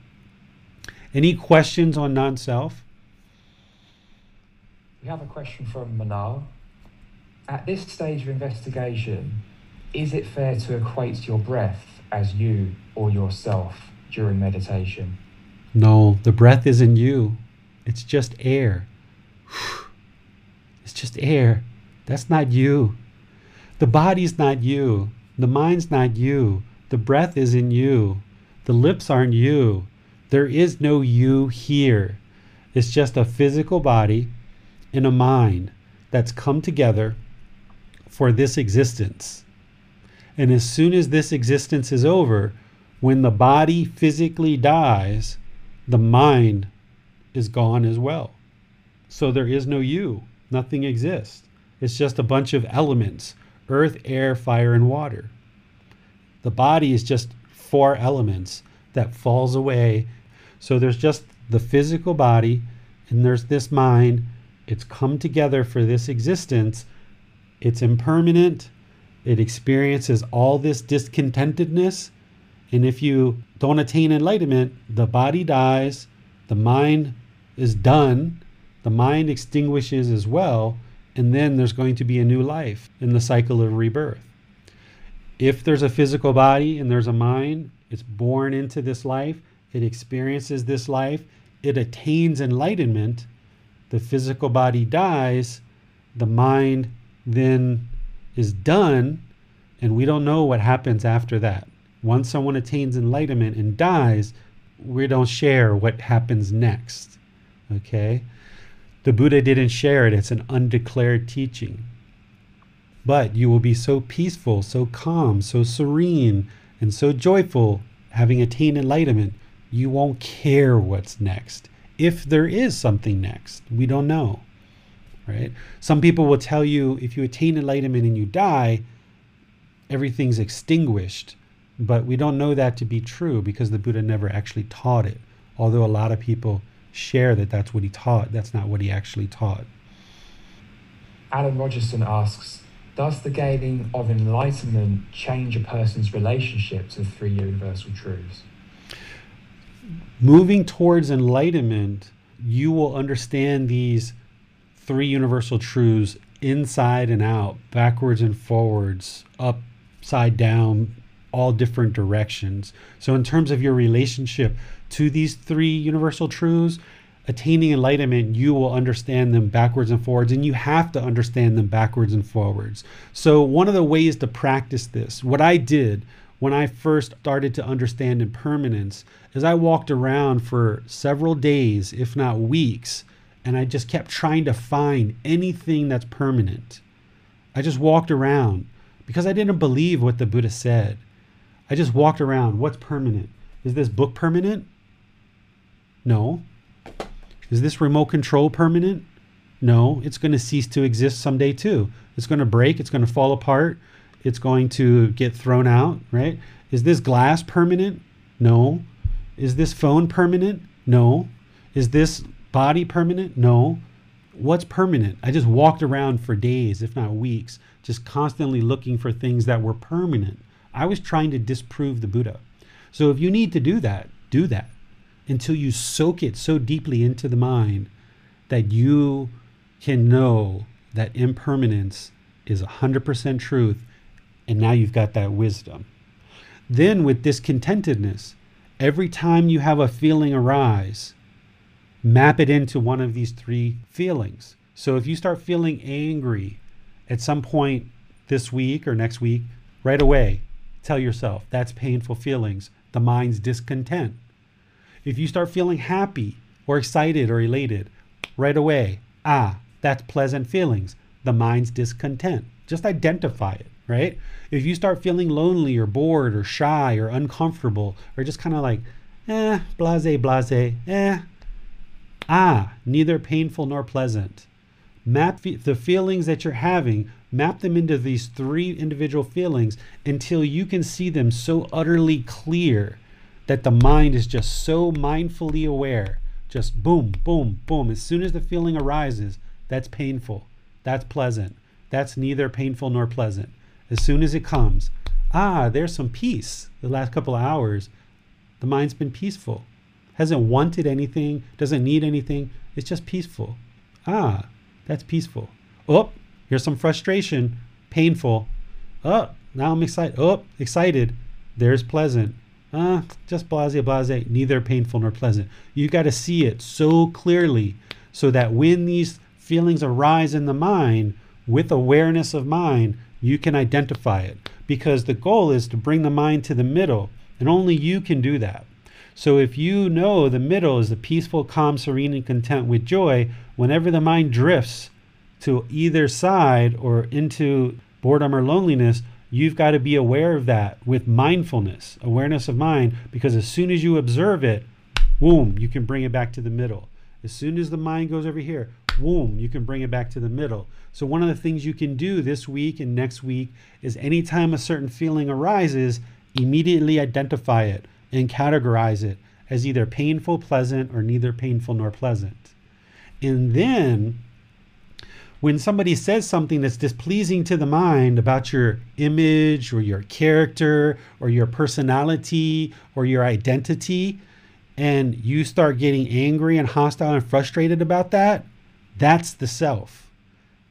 Any questions on non self? We have a question from Manal. At this stage of investigation, is it fair to equate your breath as you or yourself during meditation? No, the breath isn't you. It's just air. (sighs) It's just air. That's not you. The body's not you. The mind's not you. The breath isn't you. The lips aren't you. There is no you here. It's just a physical body and a mind that's come together for this existence. And as soon as this existence is over, when the body physically dies, the mind is gone as well. So there is no you. Nothing exists. It's just a bunch of elements earth, air, fire, and water. The body is just four elements that falls away. So there's just the physical body and there's this mind. It's come together for this existence. It's impermanent. It experiences all this discontentedness. And if you don't attain enlightenment, the body dies, the mind is done, the mind extinguishes as well, and then there's going to be a new life in the cycle of rebirth. If there's a physical body and there's a mind, It's born into this life, it experiences this life, it attains enlightenment. The physical body dies, the mind then is done, and we don't know what happens after that. Once someone attains enlightenment and dies, we don't share what happens next. Okay? The Buddha didn't share it, it's an undeclared teaching. But you will be so peaceful, so calm, so serene, and so joyful, having attained enlightenment, you won't care what's next. If there is something next, we don't know. Right? Some people will tell you if you attain enlightenment and you die, everything's extinguished. But we don't know that to be true because the Buddha never actually taught it. Although a lot of people share that that's what he taught, that's not what he actually taught. Alan Rogerson asks Does the gaining of enlightenment change a person's relationship to the three universal truths? Moving towards enlightenment, you will understand these three universal truths inside and out, backwards and forwards, upside down, all different directions. So, in terms of your relationship to these three universal truths, attaining enlightenment, you will understand them backwards and forwards, and you have to understand them backwards and forwards. So, one of the ways to practice this, what I did when I first started to understand impermanence, is I walked around for several days, if not weeks, and I just kept trying to find anything that's permanent. I just walked around because I didn't believe what the Buddha said. I just walked around. What's permanent? Is this book permanent? No. Is this remote control permanent? No. It's going to cease to exist someday too. It's going to break. It's going to fall apart. It's going to get thrown out, right? Is this glass permanent? No. Is this phone permanent? No. Is this body permanent? No. What's permanent? I just walked around for days, if not weeks, just constantly looking for things that were permanent. I was trying to disprove the Buddha. So if you need to do that, do that until you soak it so deeply into the mind that you can know that impermanence is 100% truth and now you've got that wisdom. Then with discontentedness, every time you have a feeling arise, map it into one of these three feelings. So if you start feeling angry at some point this week or next week, right away, Tell yourself that's painful feelings, the mind's discontent. If you start feeling happy or excited or elated, right away, ah, that's pleasant feelings, the mind's discontent. Just identify it, right? If you start feeling lonely or bored or shy or uncomfortable or just kind of like, eh, blase, blase, eh, ah, neither painful nor pleasant. Map the feelings that you're having map them into these three individual feelings until you can see them so utterly clear that the mind is just so mindfully aware. Just boom, boom, boom. As soon as the feeling arises, that's painful. That's pleasant. That's neither painful nor pleasant. As soon as it comes, ah, there's some peace. The last couple of hours, the mind's been peaceful. Hasn't wanted anything, doesn't need anything. It's just peaceful. Ah, that's peaceful. Oh, Here's some frustration, painful. Oh, now I'm excited. Oh, excited. There's pleasant. Uh, just blase, blase. Neither painful nor pleasant. You got to see it so clearly so that when these feelings arise in the mind with awareness of mind, you can identify it. Because the goal is to bring the mind to the middle, and only you can do that. So if you know the middle is the peaceful, calm, serene, and content with joy, whenever the mind drifts to either side or into boredom or loneliness, you've got to be aware of that with mindfulness, awareness of mind, because as soon as you observe it, boom, you can bring it back to the middle. As soon as the mind goes over here, boom, you can bring it back to the middle. So, one of the things you can do this week and next week is anytime a certain feeling arises, immediately identify it and categorize it as either painful, pleasant, or neither painful nor pleasant. And then when somebody says something that's displeasing to the mind about your image or your character or your personality or your identity, and you start getting angry and hostile and frustrated about that, that's the self.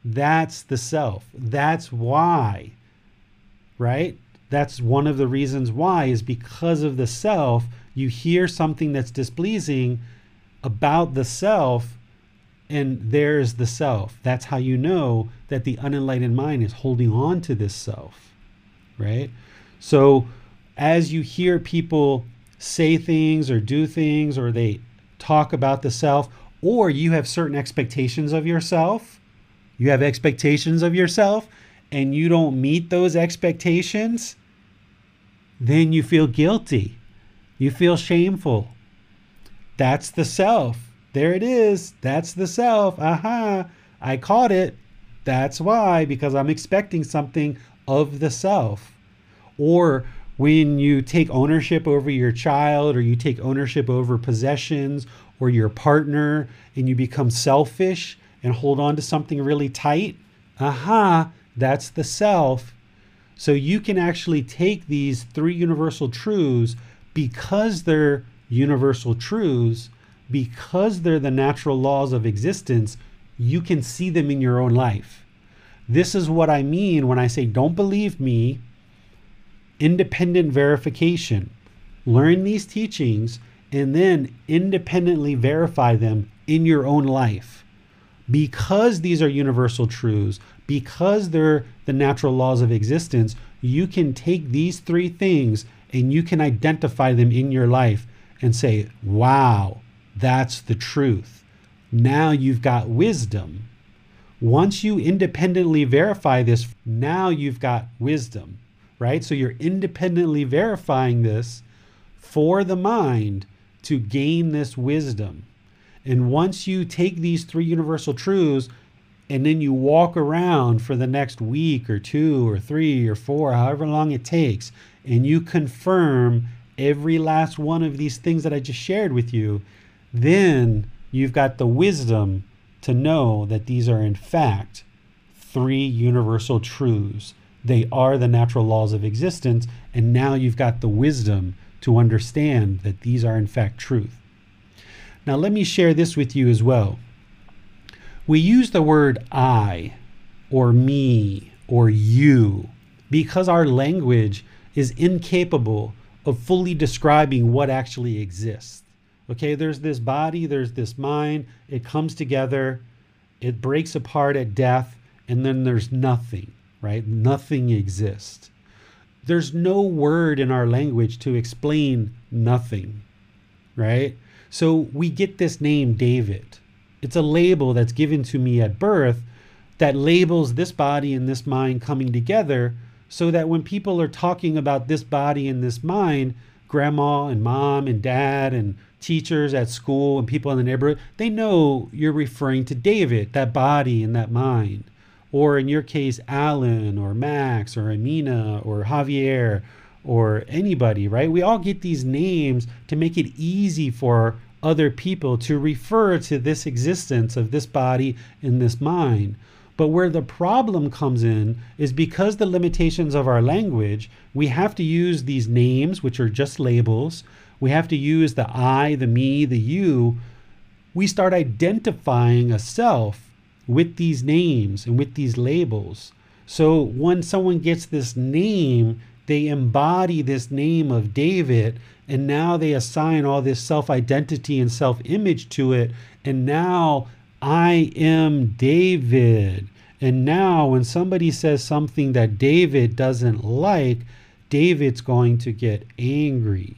That's the self. That's why, right? That's one of the reasons why, is because of the self. You hear something that's displeasing about the self, and there's the self. That's how you know that the unenlightened mind is holding on to this self, right? So, as you hear people say things or do things, or they talk about the self, or you have certain expectations of yourself, you have expectations of yourself, and you don't meet those expectations, then you feel guilty. You feel shameful. That's the self. There it is. That's the self. Aha. I caught it. That's why, because I'm expecting something of the self. Or when you take ownership over your child, or you take ownership over possessions, or your partner, and you become selfish and hold on to something really tight, aha, that's the self. So you can actually take these three universal truths because they're universal truths, because they're the natural laws of existence, you can see them in your own life. This is what I mean when I say, don't believe me, independent verification. Learn these teachings and then independently verify them in your own life. Because these are universal truths, because they're the natural laws of existence, you can take these three things and you can identify them in your life and say, wow, that's the truth. Now you've got wisdom. Once you independently verify this, now you've got wisdom, right? So you're independently verifying this for the mind to gain this wisdom. And once you take these three universal truths and then you walk around for the next week or two or three or four, however long it takes, and you confirm every last one of these things that I just shared with you, then you've got the wisdom to know that these are, in fact, three universal truths. They are the natural laws of existence, and now you've got the wisdom to understand that these are, in fact, truth. Now, let me share this with you as well. We use the word I or me or you because our language is incapable of fully describing what actually exists. Okay, there's this body, there's this mind, it comes together, it breaks apart at death, and then there's nothing, right? Nothing exists. There's no word in our language to explain nothing, right? So we get this name David. It's a label that's given to me at birth that labels this body and this mind coming together so that when people are talking about this body and this mind, grandma and mom and dad and teachers at school and people in the neighborhood, they know you're referring to David, that body and that mind. Or in your case, Alan or Max or Amina or Javier or anybody, right? We all get these names to make it easy for other people to refer to this existence of this body and this mind. But where the problem comes in is because the limitations of our language, we have to use these names, which are just labels. We have to use the I, the me, the you. We start identifying a self with these names and with these labels. So when someone gets this name, they embody this name of David, and now they assign all this self identity and self image to it. And now I am David. And now, when somebody says something that David doesn't like, David's going to get angry.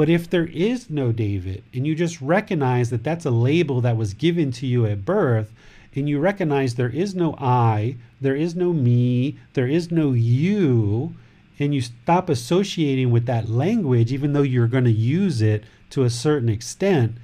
But if there is no David, and you just recognize that that's a label that was given to you at birth, and you recognize there is no I, there is no me, there is no you, and you stop associating with that language, even though you're going to use it to a certain extent,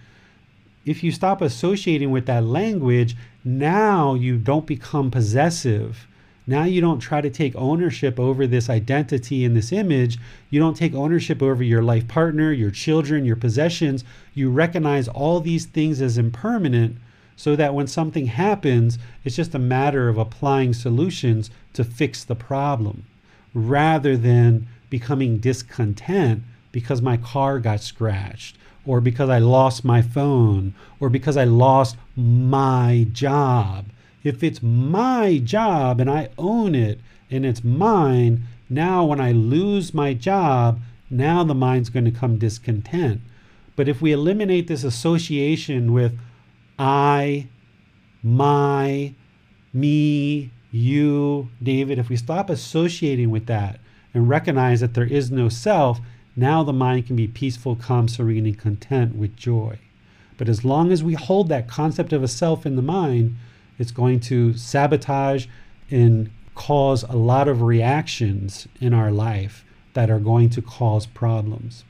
if you stop associating with that language, now you don't become possessive. Now you don't try to take ownership over this identity and this image. You don't take ownership over your life partner, your children, your possessions. You recognize all these things as impermanent so that when something happens, it's just a matter of applying solutions to fix the problem rather than becoming discontent because my car got scratched or because I lost my phone, or because I lost my job. If it's my job and I own it and it's mine, now when I lose my job, now the mind's going to come discontent. But if we eliminate this association with I, my, me, you, David, if we stop associating with that and recognize that there is no self, now the mind can be peaceful, calm, serene, and content with joy. But as long as we hold that concept of a self in the mind, it's going to sabotage and cause a lot of reactions in our life that are going to cause problems.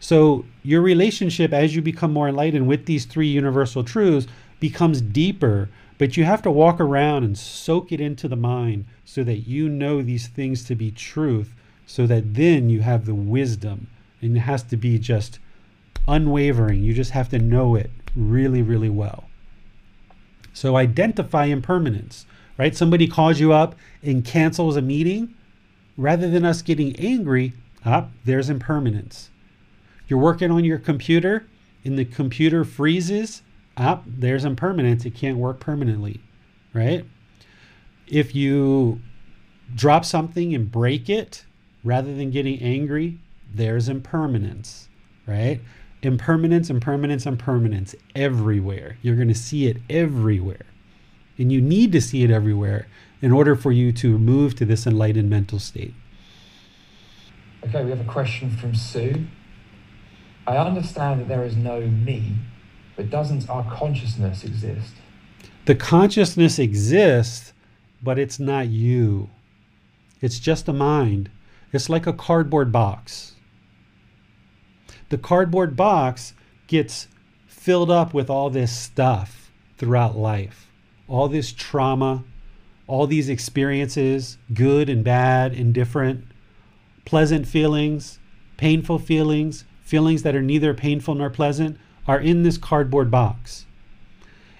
So, your relationship as you become more enlightened with these three universal truths becomes deeper, but you have to walk around and soak it into the mind so that you know these things to be truth, so that then you have the wisdom. And it has to be just unwavering. You just have to know it really, really well. So, identify impermanence, right? Somebody calls you up and cancels a meeting rather than us getting angry, up, ah, there's impermanence. You're working on your computer and the computer freezes, up, ah, there's impermanence. It can't work permanently, right? If you drop something and break it rather than getting angry, there's impermanence, right? Impermanence, impermanence, impermanence everywhere. You're going to see it everywhere. And you need to see it everywhere in order for you to move to this enlightened mental state. Okay, we have a question from Sue. I understand that there is no me, but doesn't our consciousness exist? The consciousness exists, but it's not you. It's just a mind. It's like a cardboard box. The cardboard box gets filled up with all this stuff throughout life, all this trauma, all these experiences, good and bad, indifferent, pleasant feelings, painful feelings, feelings that are neither painful nor pleasant, are in this cardboard box.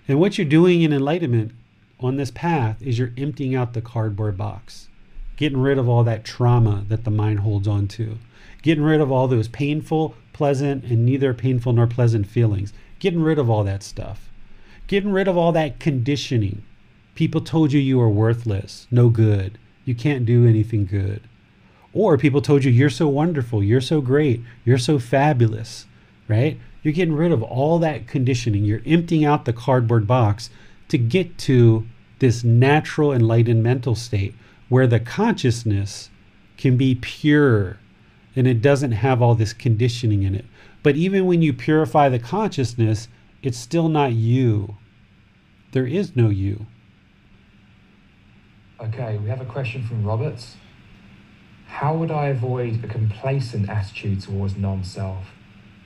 And what you're doing in enlightenment on this path is you're emptying out the cardboard box, getting rid of all that trauma that the mind holds on to, getting rid of all those painful, pleasant, and neither painful nor pleasant feelings, getting rid of all that stuff, getting rid of all that conditioning People told you you were worthless, no good, you can't do anything good. Or people told you you're so wonderful, you're so great, you're so fabulous, right? You're getting rid of all that conditioning. You're emptying out the cardboard box to get to this natural enlightened mental state where the consciousness can be pure and it doesn't have all this conditioning in it. But even when you purify the consciousness, it's still not you. There is no you. Okay, we have a question from Roberts. How would I avoid a complacent attitude towards non self?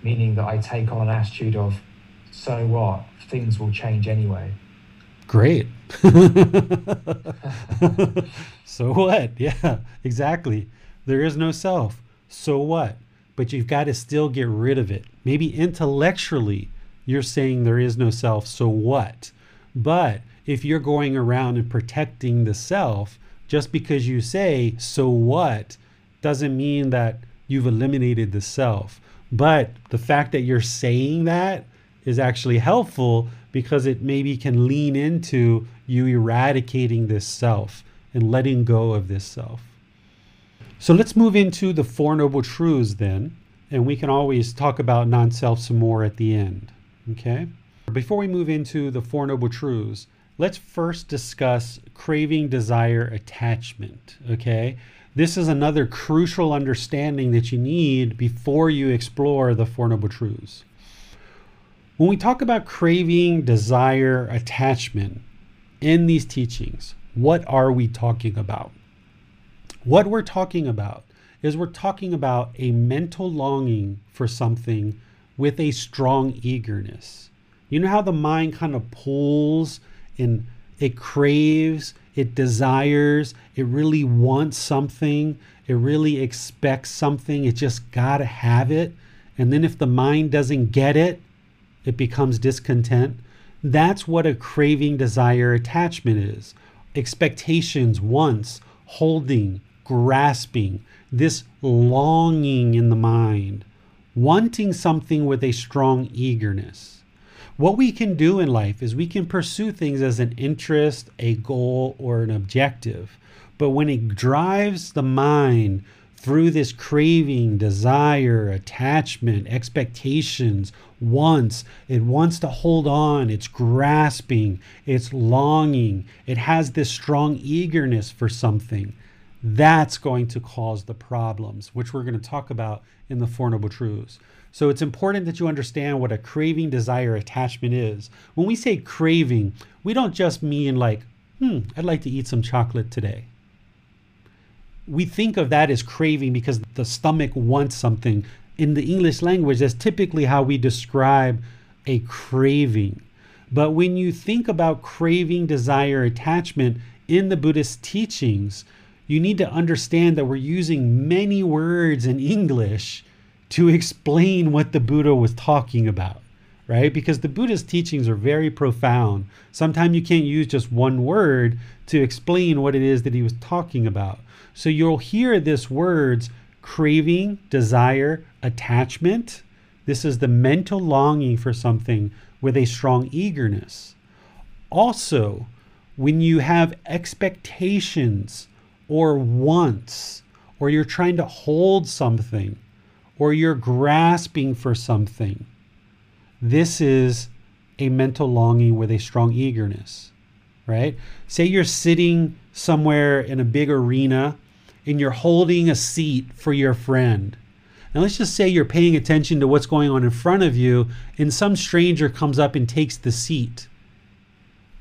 Meaning that I take on an attitude of, so what, things will change anyway. Great. (laughs) (laughs) so what? Yeah, exactly. There is no self. So what? But you've got to still get rid of it. Maybe intellectually, you're saying there is no self. So what? But if you're going around and protecting the self, just because you say, so what, doesn't mean that you've eliminated the self. But the fact that you're saying that is actually helpful because it maybe can lean into you eradicating this self and letting go of this self. So let's move into the Four Noble Truths then, and we can always talk about non self some more at the end. Okay? Before we move into the Four Noble Truths, let's first discuss craving, desire, attachment. Okay. This is another crucial understanding that you need before you explore the Four Noble Truths. When we talk about craving, desire, attachment in these teachings, what are we talking about? What we're talking about is we're talking about a mental longing for something with a strong eagerness. You know how the mind kind of pulls and it craves, it desires, it really wants something, it really expects something, it just got to have it. And then if the mind doesn't get it, it becomes discontent. That's what a craving, desire, attachment is. Expectations, wants, holding, grasping, this longing in the mind, wanting something with a strong eagerness. What we can do in life is we can pursue things as an interest, a goal, or an objective. But when it drives the mind through this craving, desire, attachment, expectations, wants, it wants to hold on, it's grasping, it's longing, it has this strong eagerness for something. That's going to cause the problems, which we're going to talk about in the Four Noble Truths. So it's important that you understand what a craving, desire, attachment is. When we say craving, we don't just mean like, hmm, I'd like to eat some chocolate today we think of that as craving because the stomach wants something. In the English language, that's typically how we describe a craving. But when you think about craving, desire, attachment in the Buddhist teachings, you need to understand that we're using many words in English to explain what the Buddha was talking about, right? Because the Buddha's teachings are very profound. Sometimes you can't use just one word to explain what it is that he was talking about. So you'll hear this words craving, desire, attachment. This is the mental longing for something with a strong eagerness. Also, when you have expectations or wants, or you're trying to hold something, or you're grasping for something, this is a mental longing with a strong eagerness, right? Say you're sitting somewhere in a big arena and you're holding a seat for your friend. Now, let's just say you're paying attention to what's going on in front of you, and some stranger comes up and takes the seat.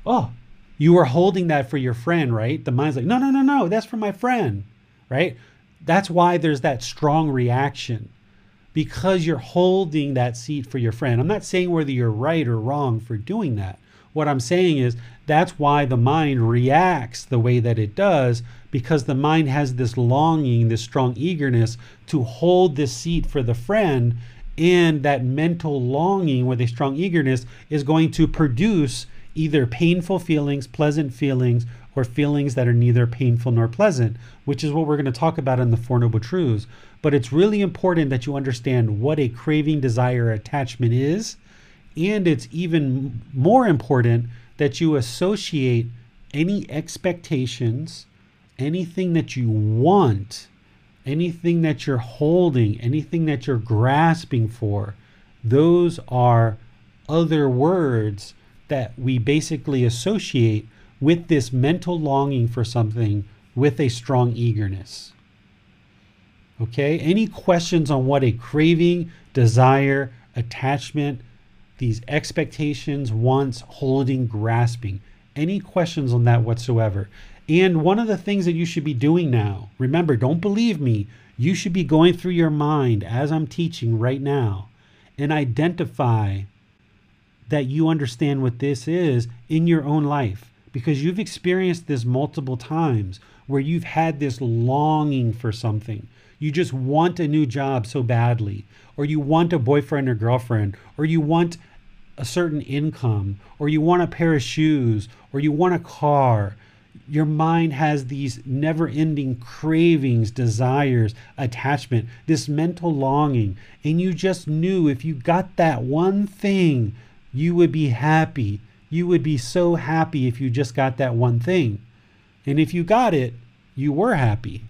Oh, you were holding that for your friend, right? The mind's like, no, no, no, no, that's for my friend, right? That's why there's that strong reaction because you're holding that seat for your friend. I'm not saying whether you're right or wrong for doing that. What I'm saying is that's why the mind reacts the way that it does because the mind has this longing, this strong eagerness to hold this seat for the friend. And that mental longing with a strong eagerness is going to produce either painful feelings, pleasant feelings, or feelings that are neither painful nor pleasant, which is what we're going to talk about in the Four Noble Truths. But it's really important that you understand what a craving, desire, attachment is and it's even more important that you associate any expectations, anything that you want, anything that you're holding, anything that you're grasping for. Those are other words that we basically associate with this mental longing for something with a strong eagerness. Okay, any questions on what a craving, desire, attachment, these expectations, wants, holding, grasping. Any questions on that whatsoever? And one of the things that you should be doing now, remember, don't believe me, you should be going through your mind as I'm teaching right now and identify that you understand what this is in your own life because you've experienced this multiple times where you've had this longing for something. You just want a new job so badly, or you want a boyfriend or girlfriend, or you want a certain income, or you want a pair of shoes, or you want a car. Your mind has these never ending cravings, desires, attachment, this mental longing. And you just knew if you got that one thing, you would be happy. You would be so happy if you just got that one thing. And if you got it, you were happy.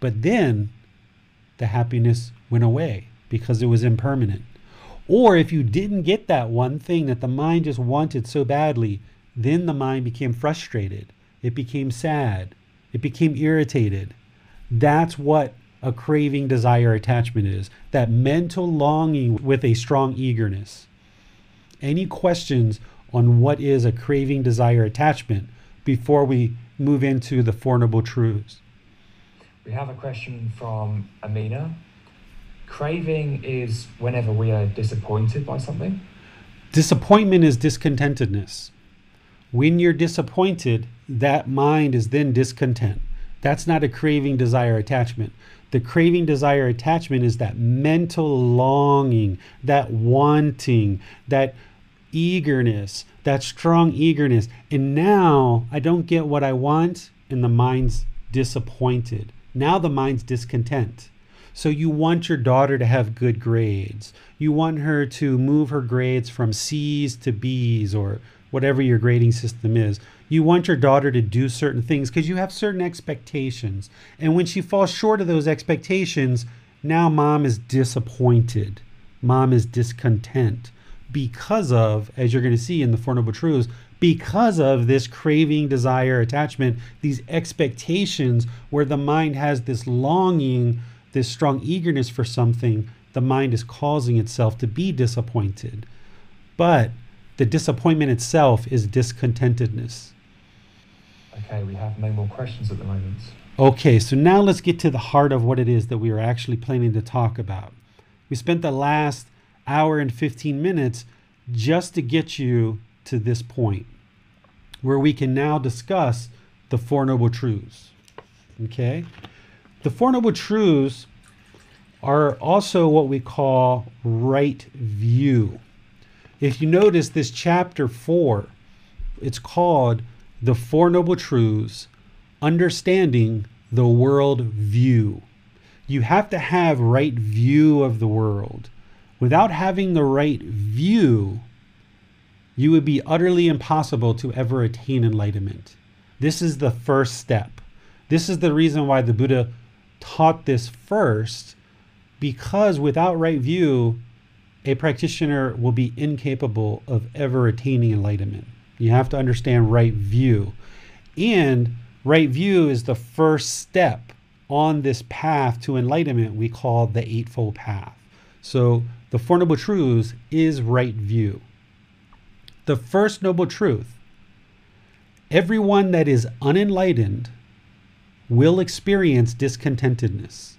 But then the happiness went away because it was impermanent. Or if you didn't get that one thing that the mind just wanted so badly, then the mind became frustrated. It became sad. It became irritated. That's what a craving, desire, attachment is that mental longing with a strong eagerness. Any questions on what is a craving, desire, attachment before we move into the Four Noble Truths? We have a question from Amina. Craving is whenever we are disappointed by something. Disappointment is discontentedness. When you're disappointed, that mind is then discontent. That's not a craving, desire, attachment. The craving, desire, attachment is that mental longing, that wanting, that eagerness, that strong eagerness. And now I don't get what I want, and the mind's disappointed. Now the mind's discontent. So you want your daughter to have good grades. You want her to move her grades from C's to B's or whatever your grading system is. You want your daughter to do certain things because you have certain expectations. And when she falls short of those expectations, now mom is disappointed. Mom is discontent because of, as you're going to see in the Four Noble Truths, because of this craving, desire, attachment, these expectations where the mind has this longing this strong eagerness for something, the mind is causing itself to be disappointed. But the disappointment itself is discontentedness. Okay, we have no more questions at the moment. Okay, so now let's get to the heart of what it is that we are actually planning to talk about. We spent the last hour and 15 minutes just to get you to this point where we can now discuss the Four Noble Truths. Okay? The Four Noble Truths are also what we call right view. If you notice this chapter 4, it's called The Four Noble Truths Understanding the World View. You have to have right view of the world. Without having the right view, you would be utterly impossible to ever attain enlightenment. This is the first step. This is the reason why the Buddha taught this first because without right view, a practitioner will be incapable of ever attaining enlightenment. You have to understand right view. And right view is the first step on this path to enlightenment we call the Eightfold Path. So the Four Noble Truths is right view. The first noble truth everyone that is unenlightened will experience discontentedness.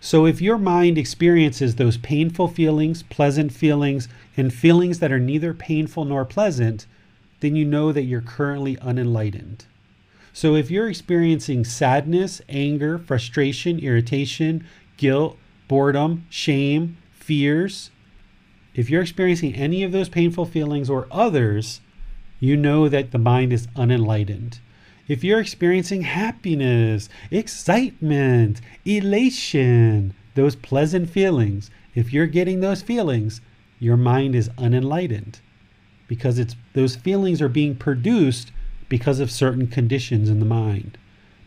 So, if your mind experiences those painful feelings, pleasant feelings, and feelings that are neither painful nor pleasant, then you know that you're currently unenlightened. So, if you're experiencing sadness, anger, frustration, irritation, guilt, boredom, shame, fears, if you're experiencing any of those painful feelings or others, you know that the mind is unenlightened. If you're experiencing happiness, excitement, elation, those pleasant feelings, if you're getting those feelings, your mind is unenlightened because it's those feelings are being produced because of certain conditions in the mind.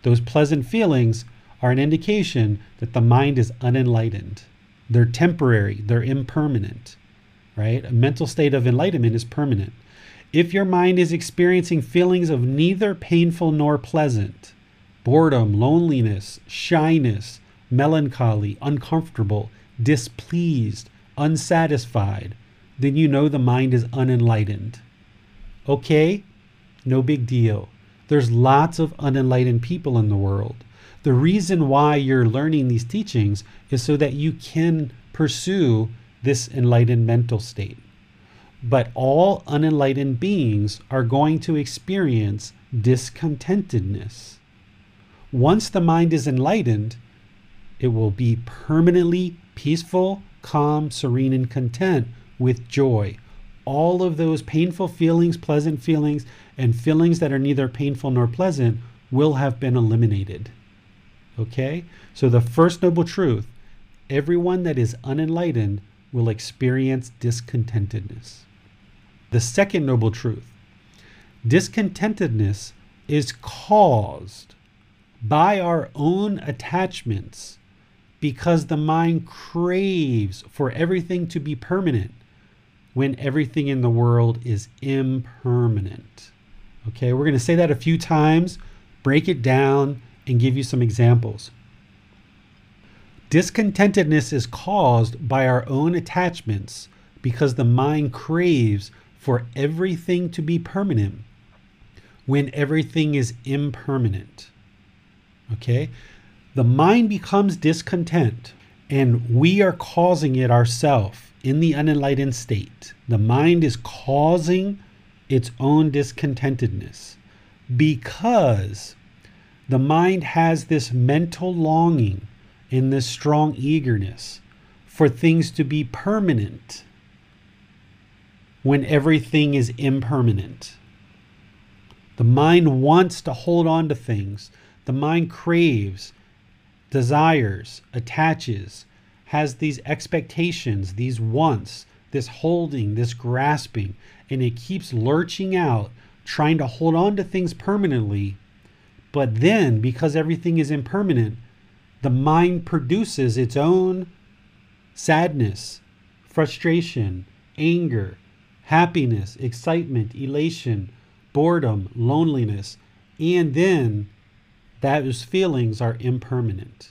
Those pleasant feelings are an indication that the mind is unenlightened. They're temporary, they're impermanent, right? A mental state of enlightenment is permanent. If your mind is experiencing feelings of neither painful nor pleasant, boredom, loneliness, shyness, melancholy, uncomfortable, displeased, unsatisfied, then you know the mind is unenlightened. Okay? No big deal. There's lots of unenlightened people in the world. The reason why you're learning these teachings is so that you can pursue this enlightened mental state. But all unenlightened beings are going to experience discontentedness. Once the mind is enlightened, it will be permanently peaceful, calm, serene, and content with joy. All of those painful feelings, pleasant feelings, and feelings that are neither painful nor pleasant will have been eliminated. Okay? So, the first noble truth everyone that is unenlightened will experience discontentedness. The second noble truth discontentedness is caused by our own attachments because the mind craves for everything to be permanent when everything in the world is impermanent. Okay, we're going to say that a few times, break it down, and give you some examples. Discontentedness is caused by our own attachments because the mind craves for everything to be permanent when everything is impermanent. Okay? The mind becomes discontent, and we are causing it ourselves in the unenlightened state. The mind is causing its own discontentedness because the mind has this mental longing and this strong eagerness for things to be permanent when everything is impermanent. The mind wants to hold on to things. The mind craves desires, attaches, has these expectations, these wants, this holding, this grasping, and it keeps lurching out, trying to hold on to things permanently. But then, because everything is impermanent, the mind produces its own sadness, frustration, anger, happiness, excitement, elation, boredom, loneliness, and then those feelings are impermanent.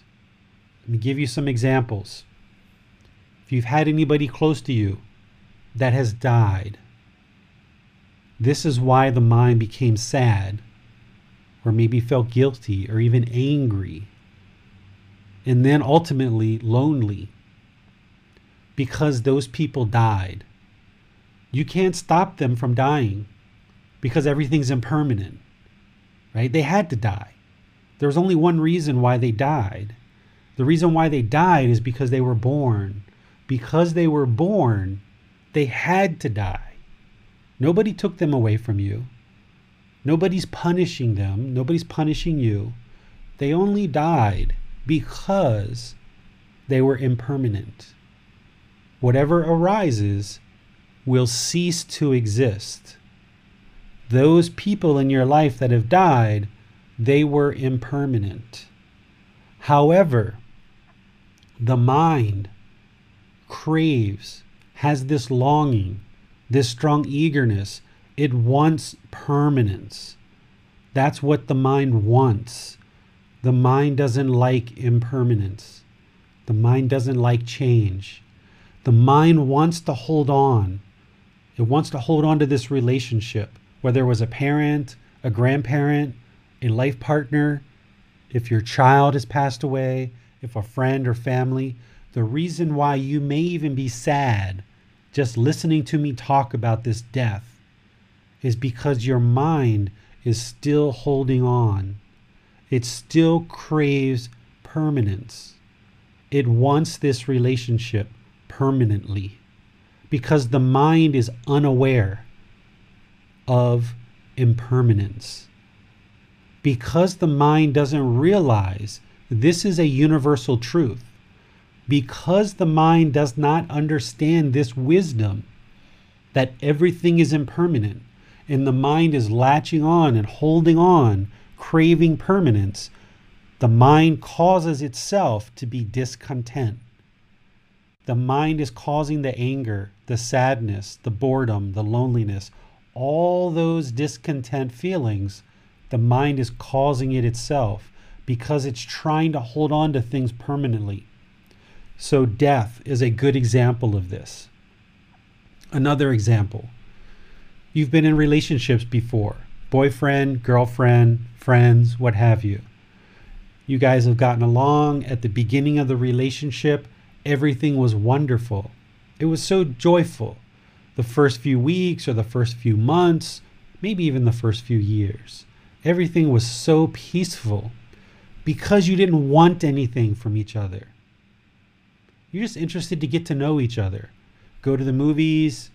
Let me give you some examples. If you've had anybody close to you that has died, this is why the mind became sad, or maybe felt guilty, or even angry, and then ultimately lonely because those people died. You can't stop them from dying because everything's impermanent, right? They had to die. There was only one reason why they died. The reason why they died is because they were born because they were born, they had to die. Nobody took them away from you. Nobody's punishing them. Nobody's punishing you. They only died because they were impermanent. Whatever arises will cease to exist. Those people in your life that have died, they were impermanent. However, the mind craves, has this longing, this strong eagerness. It wants permanence. That's what the mind wants. The mind doesn't like impermanence. The mind doesn't like change. The mind wants to hold on. It wants to hold on to this relationship, whether it was a parent, a grandparent, a life partner, if your child has passed away, if a friend or family the reason why you may even be sad just listening to me talk about this death is because your mind is still holding on. It still craves permanence. It wants this relationship permanently because the mind is unaware of impermanence. Because the mind doesn't realize this is a universal truth because the mind does not understand this wisdom that everything is impermanent and the mind is latching on and holding on, craving permanence, the mind causes itself to be discontent. The mind is causing the anger, the sadness, the boredom, the loneliness, all those discontent feelings. The mind is causing it itself because it's trying to hold on to things permanently. So, death is a good example of this. Another example you've been in relationships before boyfriend, girlfriend, friends, what have you. You guys have gotten along at the beginning of the relationship, everything was wonderful. It was so joyful. The first few weeks or the first few months, maybe even the first few years. Everything was so peaceful because you didn't want anything from each other. You're just interested to get to know each other. Go to the movies,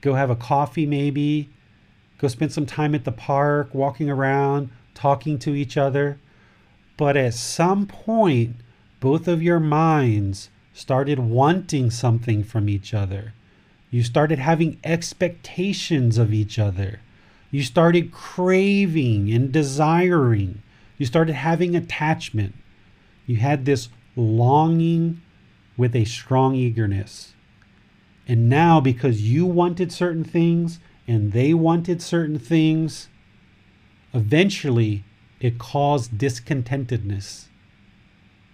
go have a coffee maybe, go spend some time at the park, walking around, talking to each other. But at some point, both of your minds started wanting something from each other. You started having expectations of each other. You started craving and desiring. You started having attachment. You had this longing with a strong eagerness. And now, because you wanted certain things and they wanted certain things, eventually it caused discontentedness.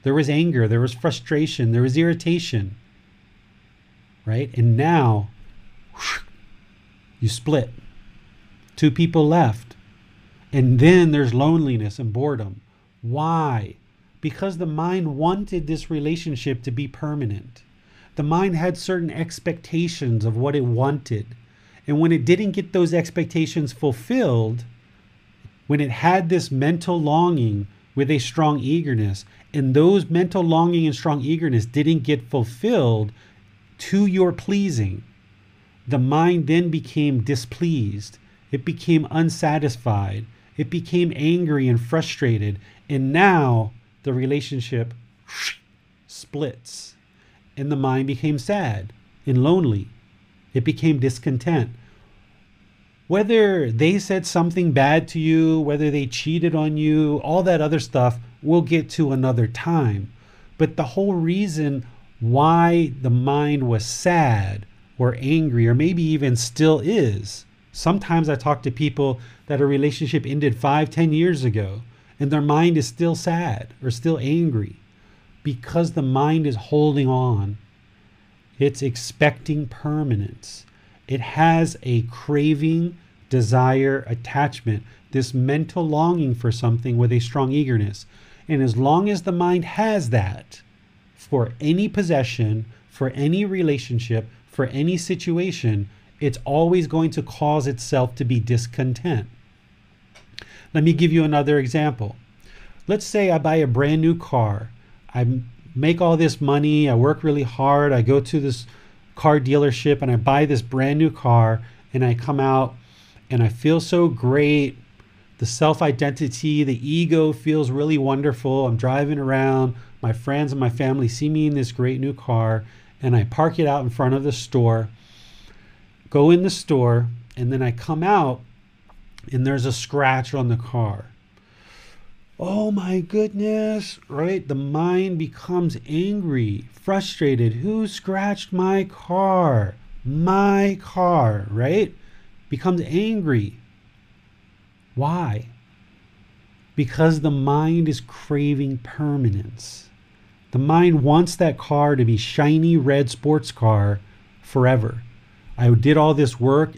There was anger, there was frustration, there was irritation. Right? And now, you split. Two people left. And then there's loneliness and boredom. Why? Because the mind wanted this relationship to be permanent. The mind had certain expectations of what it wanted. And when it didn't get those expectations fulfilled, when it had this mental longing with a strong eagerness, and those mental longing and strong eagerness didn't get fulfilled to your pleasing, the mind then became displeased. It became unsatisfied. It became angry and frustrated. And now the relationship splits and the mind became sad and lonely. It became discontent. Whether they said something bad to you, whether they cheated on you, all that other stuff, we'll get to another time. But the whole reason why the mind was sad or angry, or maybe even still is, sometimes I talk to people that a relationship ended five, ten years ago, and their mind is still sad or still angry because the mind is holding on. It's expecting permanence. It has a craving, desire, attachment, this mental longing for something with a strong eagerness. And as long as the mind has that for any possession, for any relationship, for any situation, it's always going to cause itself to be discontent. Let me give you another example. Let's say I buy a brand new car. I make all this money, I work really hard, I go to this car dealership and I buy this brand new car and I come out and I feel so great. The self identity, the ego feels really wonderful. I'm driving around, my friends and my family see me in this great new car, and I park it out in front of the store, go in the store, and then I come out and there's a scratch on the car. Oh my goodness, right? The mind becomes angry, frustrated. Who scratched my car? My car, right? Becomes angry. Why? Because the mind is craving permanence. The mind wants that car to be shiny red sports car forever. I did all this work,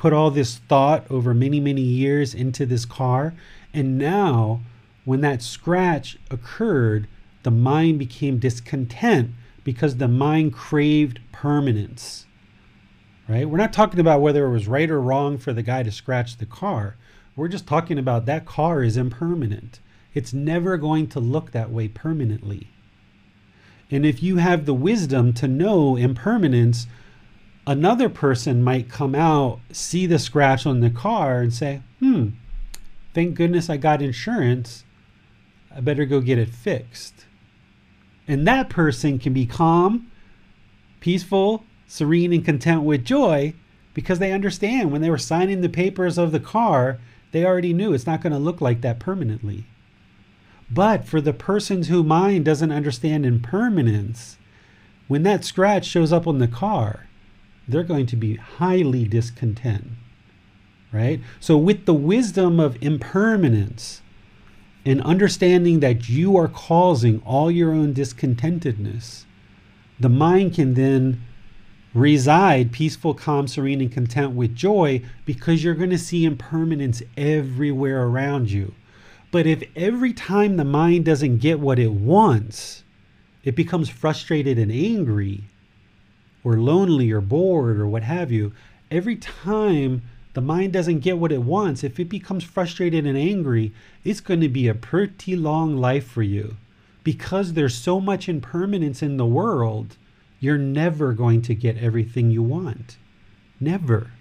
put all this thought over many, many years into this car, and now when that scratch occurred, the mind became discontent because the mind craved permanence. Right? We're not talking about whether it was right or wrong for the guy to scratch the car. We're just talking about that car is impermanent. It's never going to look that way permanently. And if you have the wisdom to know impermanence, another person might come out, see the scratch on the car, and say, hmm, thank goodness I got insurance. I better go get it fixed. And that person can be calm, peaceful, serene, and content with joy because they understand when they were signing the papers of the car, they already knew it's not going to look like that permanently. But for the persons whose mind doesn't understand impermanence, when that scratch shows up on the car, they're going to be highly discontent. Right? So, with the wisdom of impermanence and understanding that you are causing all your own discontentedness, the mind can then reside peaceful, calm, serene, and content with joy because you're going to see impermanence everywhere around you. But if every time the mind doesn't get what it wants, it becomes frustrated and angry, or lonely, or bored, or what have you, every time the mind doesn't get what it wants, if it becomes frustrated and angry, it's going to be a pretty long life for you. Because there's so much impermanence in the world, you're never going to get everything you want. Never.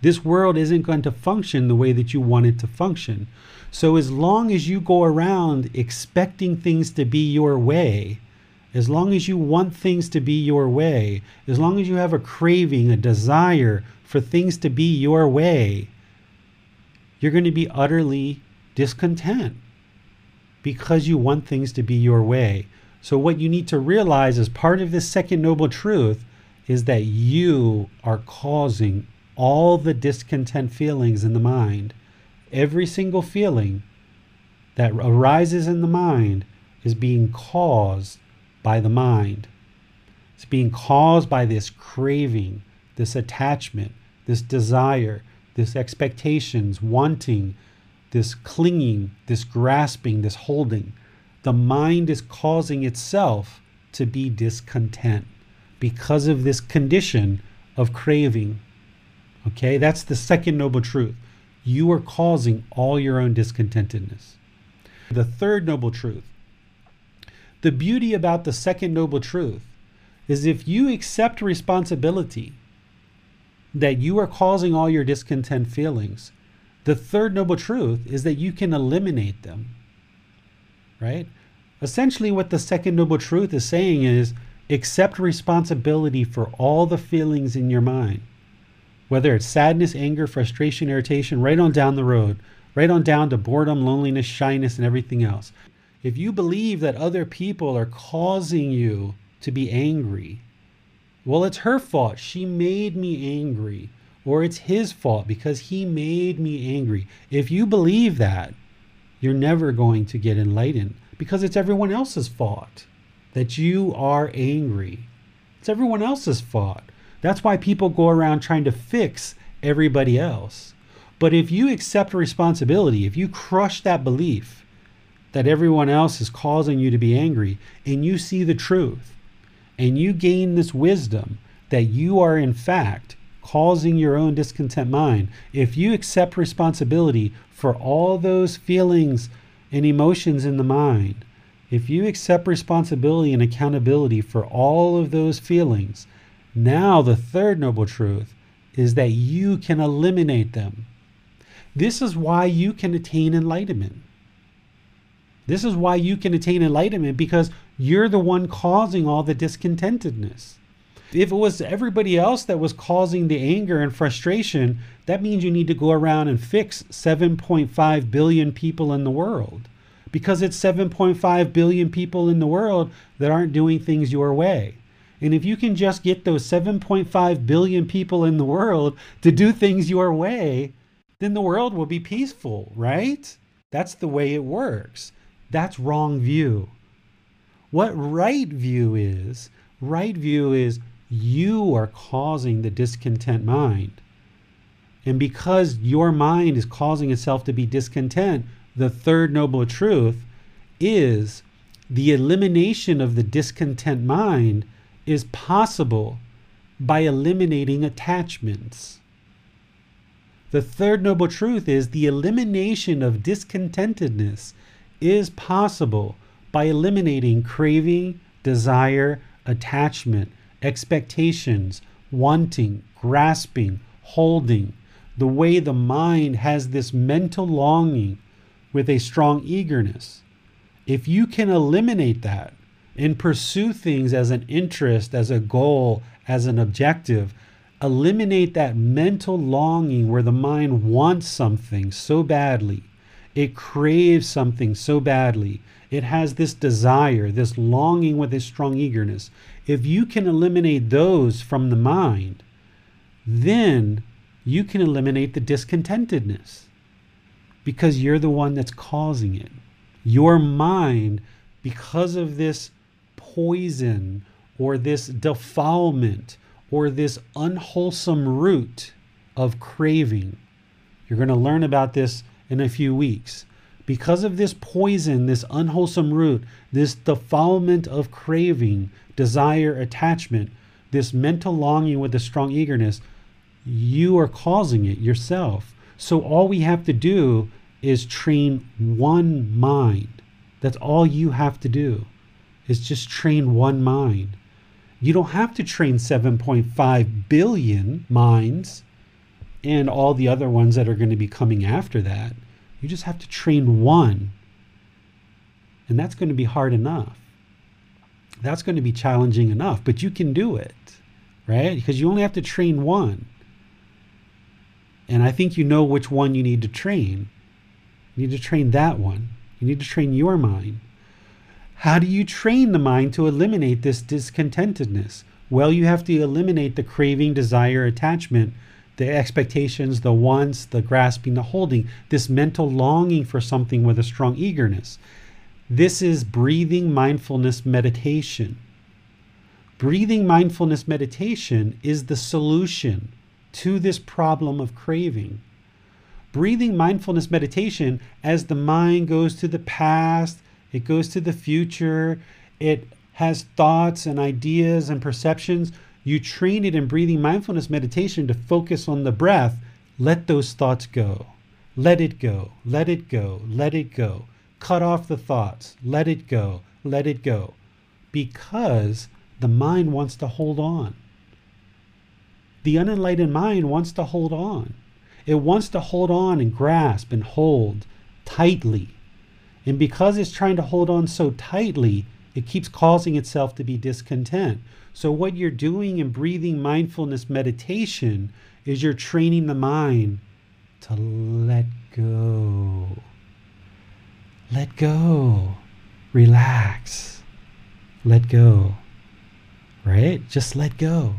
This world isn't going to function the way that you want it to function. So, as long as you go around expecting things to be your way, as long as you want things to be your way, as long as you have a craving, a desire for things to be your way, you're going to be utterly discontent because you want things to be your way. So, what you need to realize as part of this second noble truth is that you are causing all the discontent feelings in the mind every single feeling that arises in the mind is being caused by the mind. It's being caused by this craving, this attachment, this desire, this expectations, wanting, this clinging, this grasping, this holding. The mind is causing itself to be discontent because of this condition of craving. Okay, that's the second noble truth you are causing all your own discontentedness. The third noble truth the beauty about the second noble truth is if you accept responsibility that you are causing all your discontent feelings, the third noble truth is that you can eliminate them. Right? Essentially, what the second noble truth is saying is accept responsibility for all the feelings in your mind, whether it's sadness, anger, frustration, irritation, right on down the road, right on down to boredom, loneliness, shyness, and everything else. If you believe that other people are causing you to be angry, well, it's her fault. She made me angry. Or it's his fault because he made me angry. If you believe that, you're never going to get enlightened because it's everyone else's fault that you are angry. It's everyone else's fault. That's why people go around trying to fix everybody else. But if you accept responsibility, if you crush that belief that everyone else is causing you to be angry, and you see the truth, and you gain this wisdom that you are, in fact, causing your own discontent mind, if you accept responsibility for all those feelings and emotions in the mind, if you accept responsibility and accountability for all of those feelings, now the third noble truth is that you can eliminate them. This is why you can attain enlightenment. This is why you can attain enlightenment because you're the one causing all the discontentedness. If it was everybody else that was causing the anger and frustration, that means you need to go around and fix 7.5 billion people in the world because it's 7.5 billion people in the world that aren't doing things your way. And if you can just get those 7.5 billion people in the world to do things your way, then the world will be peaceful, right? That's the way it works. That's wrong view. What right view is, right view is you are causing the discontent mind. And because your mind is causing itself to be discontent, the third noble truth is the elimination of the discontent mind is possible by eliminating attachments. The third noble truth is the elimination of discontentedness is possible by eliminating craving, desire, attachment, expectations, wanting, grasping, holding, the way the mind has this mental longing with a strong eagerness. If you can eliminate that and pursue things as an interest, as a goal, as an objective, eliminate that mental longing where the mind wants something so badly, it craves something so badly, it has this desire, this longing with a strong eagerness. If you can eliminate those from the mind, then you can eliminate the discontentedness because you're the one that's causing it. Your mind, because of this poison or this defilement or this unwholesome root of craving, you're going to learn about this in a few weeks. Because of this poison, this unwholesome root, this defilement of craving, desire, attachment, this mental longing with a strong eagerness, you are causing it yourself. So all we have to do is train one mind. That's all you have to do is just train one mind. You don't have to train 7.5 billion minds and all the other ones that are going to be coming after that. You just have to train one. And that's going to be hard enough. That's going to be challenging enough, but you can do it, right? Because you only have to train one. And I think you know which one you need to train. You need to train that one. You need to train your mind. How do you train the mind to eliminate this discontentedness? Well, you have to eliminate the craving, desire, attachment, the expectations, the wants, the grasping, the holding, this mental longing for something with a strong eagerness. This is breathing mindfulness meditation. Breathing mindfulness meditation is the solution to this problem of craving breathing mindfulness meditation as the mind goes to the past, it goes to the future, it has thoughts and ideas and perceptions. You train it in breathing mindfulness meditation to focus on the breath. Let those thoughts go. Let it go. Let it go. Let it go. Cut off the thoughts. Let it go. Let it go. Because the mind wants to hold on. The unenlightened mind wants to hold on. It wants to hold on and grasp and hold tightly. And because it's trying to hold on so tightly, it keeps causing itself to be discontent. So, what you're doing in breathing mindfulness meditation is you're training the mind to let go. Let go. Relax. Let go. Right? Just let go.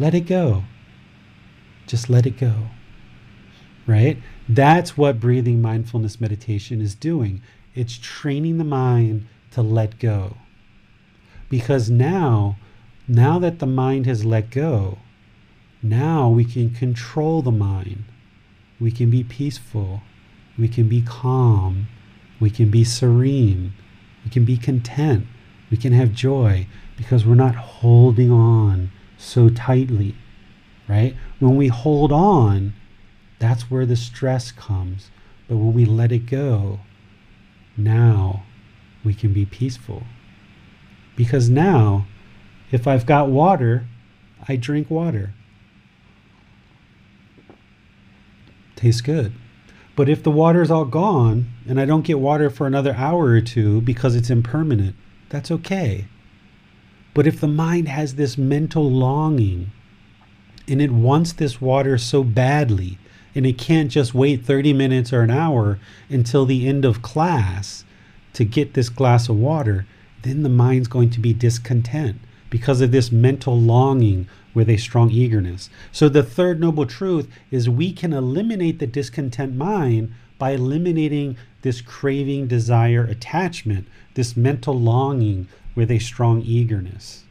Let it go. Just let it go. Right? That's what breathing mindfulness meditation is doing. It's training the mind to let go. Because now, now that the mind has let go, now we can control the mind. We can be peaceful. We can be calm. We can be serene. We can be content. We can have joy because we're not holding on so tightly, right? When we hold on, that's where the stress comes. But when we let it go, now we can be peaceful. Because now, if I've got water, I drink water. Tastes good. But if the water's all gone and I don't get water for another hour or two because it's impermanent, that's okay. But if the mind has this mental longing and it wants this water so badly and it can't just wait 30 minutes or an hour until the end of class to get this glass of water, then the mind's going to be discontent because of this mental longing with a strong eagerness. So, the third noble truth is we can eliminate the discontent mind by eliminating this craving, desire, attachment, this mental longing with a strong eagerness.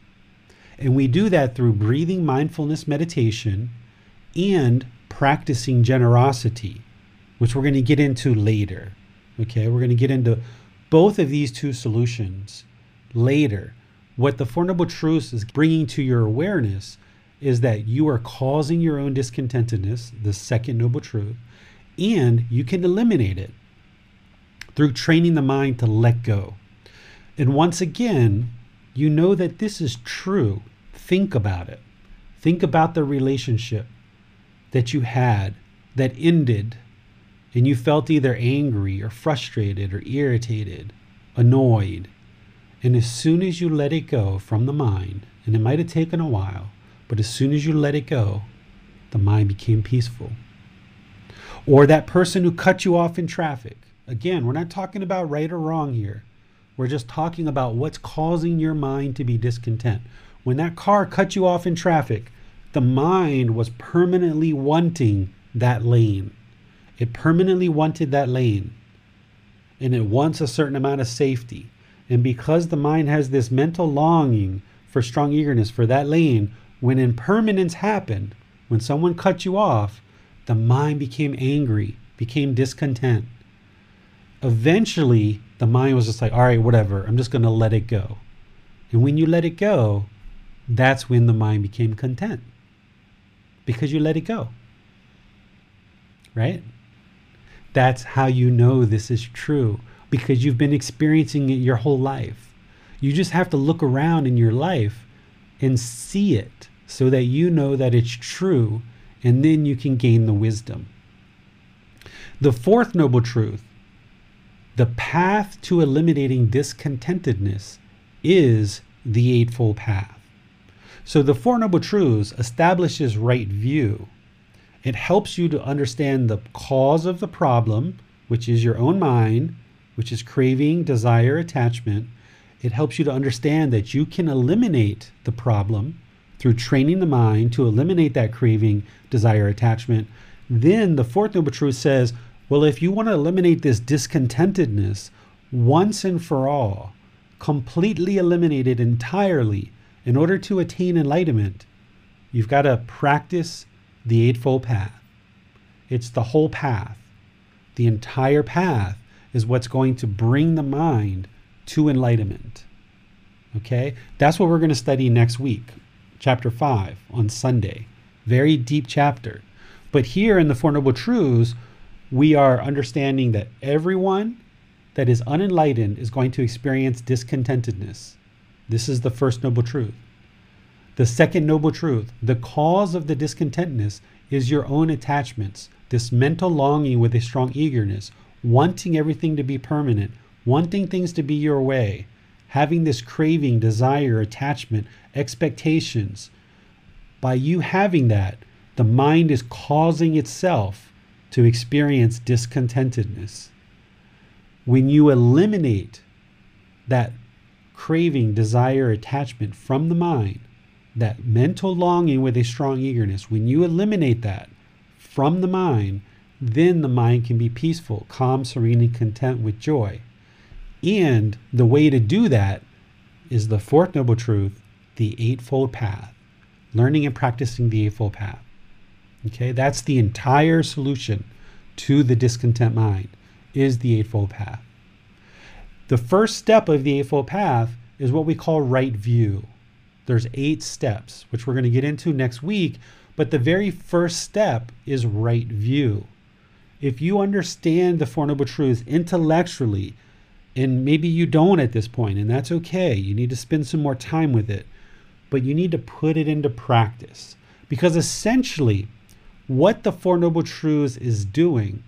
And we do that through breathing mindfulness meditation and practicing generosity, which we're going to get into later. Okay, we're going to get into both of these two solutions later. What the Four Noble Truths is bringing to your awareness is that you are causing your own discontentedness, the second noble truth, and you can eliminate it through training the mind to let go. And once again, you know that this is true. Think about it. Think about the relationship that you had that ended and you felt either angry or frustrated or irritated, annoyed. And as soon as you let it go from the mind, and it might have taken a while, but as soon as you let it go, the mind became peaceful. Or that person who cut you off in traffic. Again, we're not talking about right or wrong here. We're just talking about what's causing your mind to be discontent. When that car cut you off in traffic, the mind was permanently wanting that lane. It permanently wanted that lane. And it wants a certain amount of safety. And because the mind has this mental longing for strong eagerness for that lane, when impermanence happened, when someone cut you off, the mind became angry, became discontent. Eventually, the mind was just like, all right, whatever, I'm just going to let it go. And when you let it go, that's when the mind became content because you let it go. Right? That's how you know this is true because you've been experiencing it your whole life. You just have to look around in your life and see it so that you know that it's true, and then you can gain the wisdom. The fourth noble truth the path to eliminating discontentedness is the Eightfold Path. So the Four Noble Truths establishes right view. It helps you to understand the cause of the problem, which is your own mind, which is craving, desire, attachment. It helps you to understand that you can eliminate the problem through training the mind to eliminate that craving, desire, attachment. Then the fourth noble truth says, well, if you want to eliminate this discontentedness once and for all, completely eliminate it entirely in order to attain enlightenment, you've got to practice the Eightfold Path. It's the whole path. The entire path is what's going to bring the mind to enlightenment. Okay? That's what we're going to study next week chapter 5 on Sunday. Very deep chapter. But here in the Four Noble Truths, we are understanding that everyone that is unenlightened is going to experience discontentedness. This is the first noble truth. The second noble truth, the cause of the discontentedness is your own attachments, this mental longing with a strong eagerness, wanting everything to be permanent, wanting things to be your way, having this craving, desire, attachment, expectations. By you having that, the mind is causing itself to experience discontentedness. When you eliminate that craving, desire, attachment from the mind, that mental longing with a strong eagerness, when you eliminate that from the mind, then the mind can be peaceful, calm, serene, and content with joy. And the way to do that is the fourth noble truth, the Eightfold Path, learning and practicing the Eightfold Path. Okay, that's the entire solution to the discontent mind, is the Eightfold Path. The first step of the Eightfold Path is what we call right view. There's eight steps, which we're going to get into next week, but the very first step is right view. If you understand the Four Noble Truths intellectually, and maybe you don't at this point, and that's okay, you need to spend some more time with it, but you need to put it into practice. Because essentially, what the Four Noble Truths is doing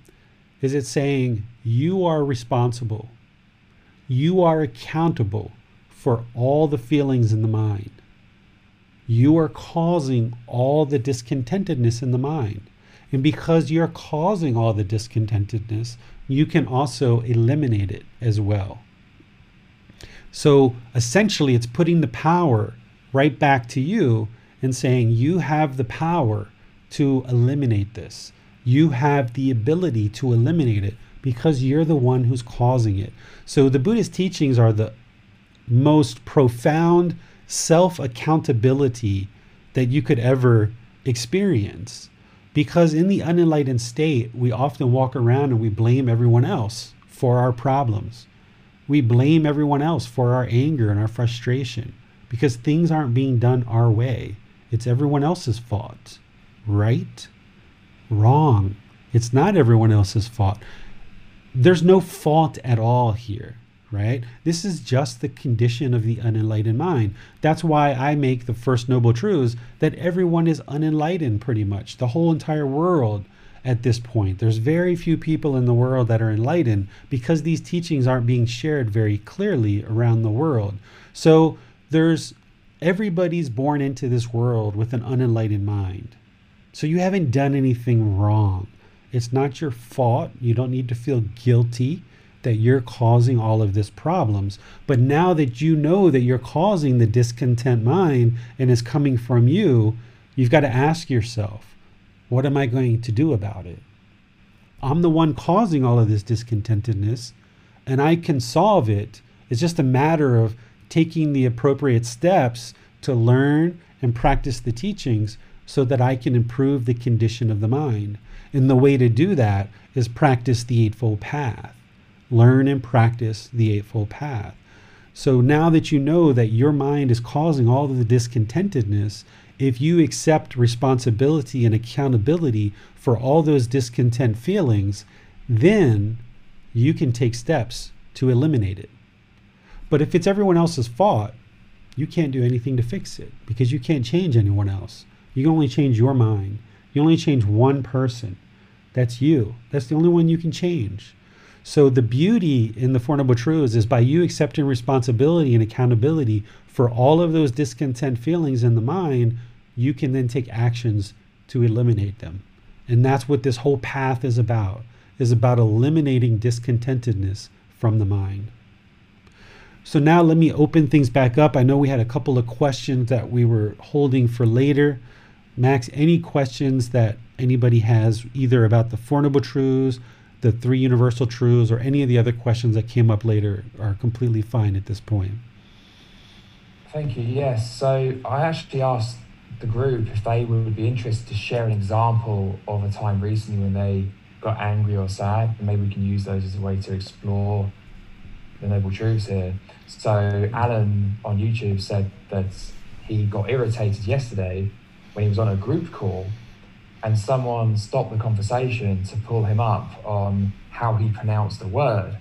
is it's saying you are responsible, you are accountable for all the feelings in the mind. You are causing all the discontentedness in the mind. And because you're causing all the discontentedness, you can also eliminate it as well. So essentially, it's putting the power right back to you and saying, You have the power to eliminate this. You have the ability to eliminate it because you're the one who's causing it. So the Buddhist teachings are the most profound self accountability that you could ever experience. Because in the unenlightened state, we often walk around and we blame everyone else for our problems. We blame everyone else for our anger and our frustration because things aren't being done our way. It's everyone else's fault. Right? Wrong. It's not everyone else's fault. There's no fault at all here right? This is just the condition of the unenlightened mind. That's why I make the first noble truths that everyone is unenlightened pretty much, the whole entire world at this point. There's very few people in the world that are enlightened because these teachings aren't being shared very clearly around the world. So there's everybody's born into this world with an unenlightened mind. So you haven't done anything wrong. It's not your fault. You don't need to feel guilty that you're causing all of this problems. But now that you know that you're causing the discontent mind and is coming from you, you've got to ask yourself, what am I going to do about it? I'm the one causing all of this discontentedness and I can solve it. It's just a matter of taking the appropriate steps to learn and practice the teachings so that I can improve the condition of the mind. And the way to do that is practice the Eightfold Path learn and practice the Eightfold Path. So now that you know that your mind is causing all of the discontentedness, if you accept responsibility and accountability for all those discontent feelings, then you can take steps to eliminate it. But if it's everyone else's fault, you can't do anything to fix it because you can't change anyone else. You can only change your mind. You only change one person. That's you. That's the only one you can change. So the beauty in the Four Noble Truths is by you accepting responsibility and accountability for all of those discontent feelings in the mind, you can then take actions to eliminate them. And that's what this whole path is about, is about eliminating discontentedness from the mind. So now let me open things back up. I know we had a couple of questions that we were holding for later. Max, any questions that anybody has either about the Four Noble Truths, the three universal truths or any of the other questions that came up later are completely fine at this point. Thank you. Yes. So I actually asked the group if they would be interested to share an example of a time recently when they got angry or sad, and maybe we can use those as a way to explore the noble truths here. So Alan on YouTube said that he got irritated yesterday when he was on a group call and someone stopped the conversation to pull him up on how he pronounced the word.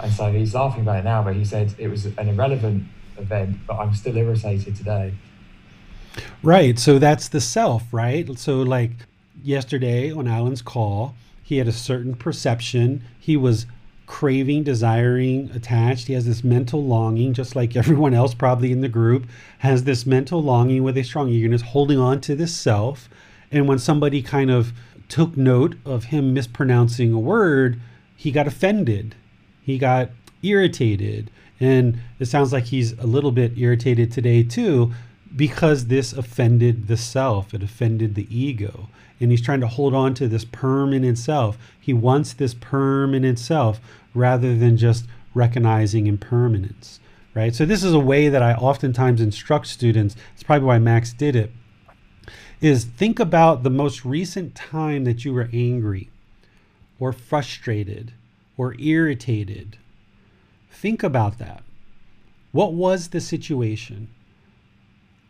And so he's laughing about it now, but he said it was an irrelevant event, but I'm still irritated today. Right. So that's the self, right? So, like yesterday on Alan's call, he had a certain perception. He was craving, desiring, attached. He has this mental longing, just like everyone else probably in the group has this mental longing with a strong eagerness, holding on to this self. And when somebody kind of took note of him mispronouncing a word, he got offended. He got irritated. And it sounds like he's a little bit irritated today too, because this offended the self, it offended the ego. And he's trying to hold on to this permanent self. He wants this permanent self rather than just recognizing impermanence, right? So, this is a way that I oftentimes instruct students. It's probably why Max did it. Is think about the most recent time that you were angry or frustrated or irritated. Think about that. What was the situation?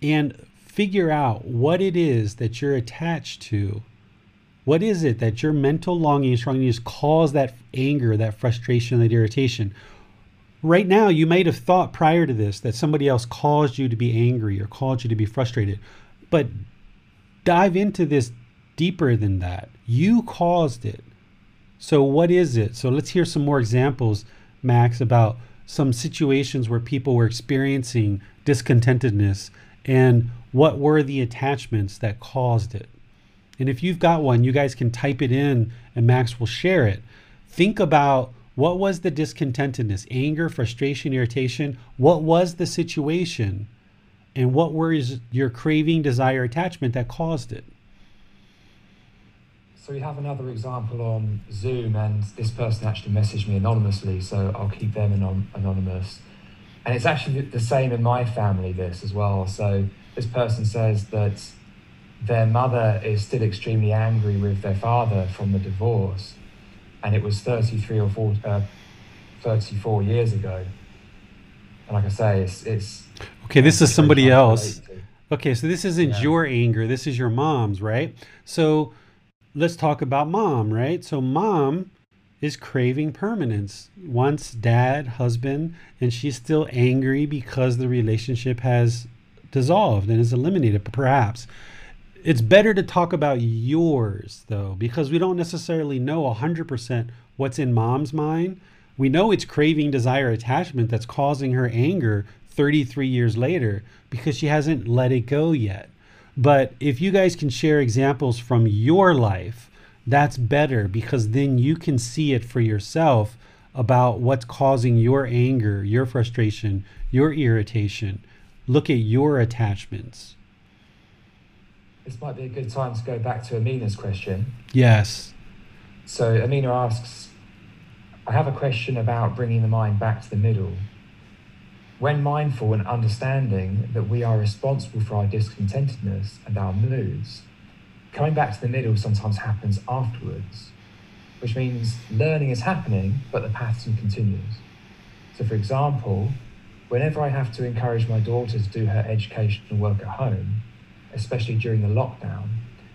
and figure out what it is that you're attached to. What is it that your mental longing and strong needs cause that anger, that frustration, that irritation? Right now, you might have thought prior to this that somebody else caused you to be angry or caused you to be frustrated. But dive into this deeper than that. You caused it. So, what is it? So, let's hear some more examples, Max, about some situations where people were experiencing discontentedness and what were the attachments that caused it. And if you've got one, you guys can type it in and Max will share it. Think about what was the discontentedness, anger, frustration, irritation? What was the situation? And what was your craving, desire, attachment that caused it? So we have another example on Zoom, and this person actually messaged me anonymously, so I'll keep them anon- anonymous. And it's actually the same in my family, this as well. So this person says that their mother is still extremely angry with their father from the divorce. And it was 33 or 40, uh, 34 years ago. And like I say, it's. it's okay, this is somebody else. Okay, so this isn't yeah. your anger, this is your mom's, right? So let's talk about mom, right? So mom is craving permanence. Wants dad, husband, and she's still angry because the relationship has dissolved and is eliminated, perhaps. It's better to talk about yours, though, because we don't necessarily know 100% what's in mom's mind. We know it's craving, desire, attachment that's causing her anger 33 years later because she hasn't let it go yet. But if you guys can share examples from your life that's better because then you can see it for yourself about what's causing your anger, your frustration, your irritation. Look at your attachments. This might be a good time to go back to Amina's question. Yes. So Amina asks, I have a question about bringing the mind back to the middle. When mindful and understanding that we are responsible for our discontentedness and our moods, coming back to the middle sometimes happens afterwards, which means learning is happening, but the pattern continues. So, for example, whenever I have to encourage my daughter to do her educational work at home, especially during the lockdown,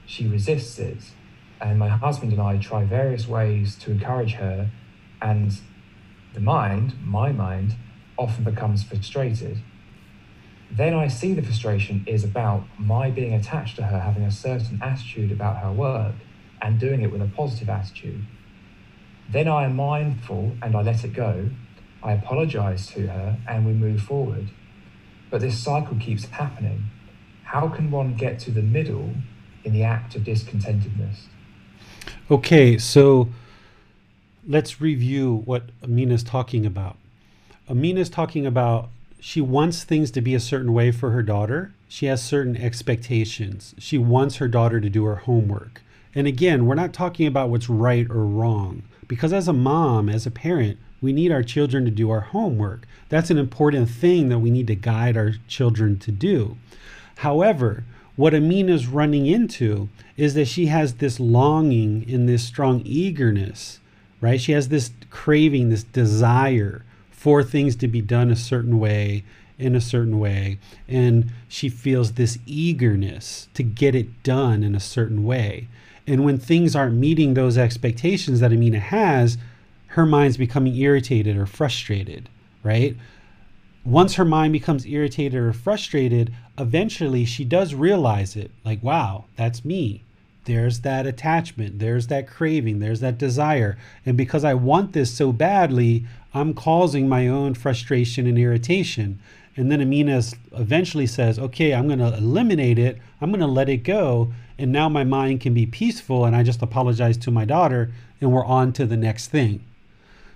she resists it. And my husband and I try various ways to encourage her, and the mind, my mind, often becomes frustrated then I see the frustration is about my being attached to her, having a certain attitude about her work and doing it with a positive attitude. Then I am mindful and I let it go. I apologize to her and we move forward. But this cycle keeps happening. How can one get to the middle in the act of discontentedness? Okay, so let's review what Amina's talking about. Amina's talking about she wants things to be a certain way for her daughter. She has certain expectations. She wants her daughter to do her homework. And again, we're not talking about what's right or wrong, because as a mom, as a parent, we need our children to do our homework. That's an important thing that we need to guide our children to do. However, what Amina's running into is that she has this longing and this strong eagerness, right? She has this craving, this desire for things to be done a certain way in a certain way. And she feels this eagerness to get it done in a certain way. And when things aren't meeting those expectations that Amina has her mind's becoming irritated or frustrated right? Once her mind becomes irritated or frustrated eventually she does realize it. Like wow that's me. There's that attachment, there's that craving, there's that desire. And because I want this so badly, I'm causing my own frustration and irritation. And then Amina eventually says, okay, I'm going to eliminate it. I'm going to let it go. And now my mind can be peaceful. And I just apologize to my daughter and we're on to the next thing.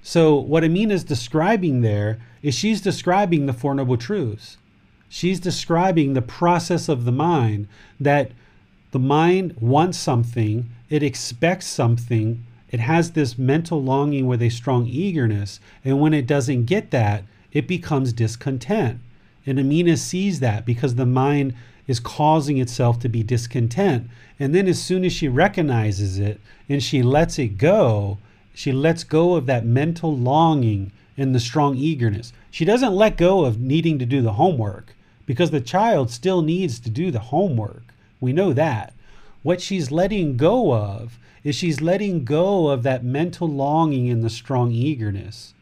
So, what Amina is describing there is she's describing the Four Noble Truths. She's describing the process of the mind that the mind wants something, it expects something, it has this mental longing with a strong eagerness. And when it doesn't get that, it becomes discontent. And Amina sees that because the mind is causing itself to be discontent. And then, as soon as she recognizes it and she lets it go, she lets go of that mental longing and the strong eagerness. She doesn't let go of needing to do the homework because the child still needs to do the homework. We know that. What she's letting go of is she's letting go of that mental longing and the strong eagerness.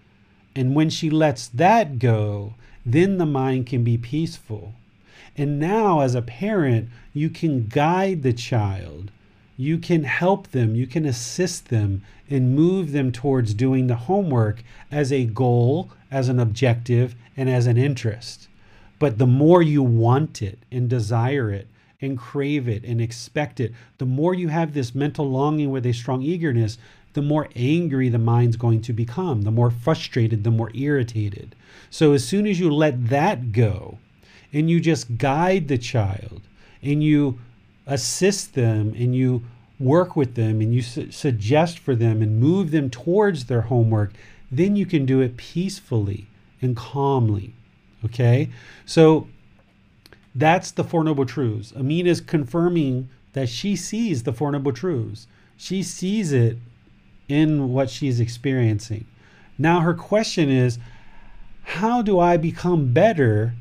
And when she lets that go, then the mind can be peaceful. And now, as a parent, you can guide the child. You can help them. You can assist them and move them towards doing the homework as a goal, as an objective, and as an interest. But the more you want it and desire it and crave it and expect it, the more you have this mental longing with a strong eagerness, the more angry the mind's going to become, the more frustrated, the more irritated. So as soon as you let that go and you just guide the child and you assist them and you work with them and you su- suggest for them and move them towards their homework, then you can do it peacefully and calmly. Okay? So that's the Four Noble Truths. Amina is confirming that she sees the Four Noble Truths. She sees it in what she's experiencing. Now, her question is how do I become better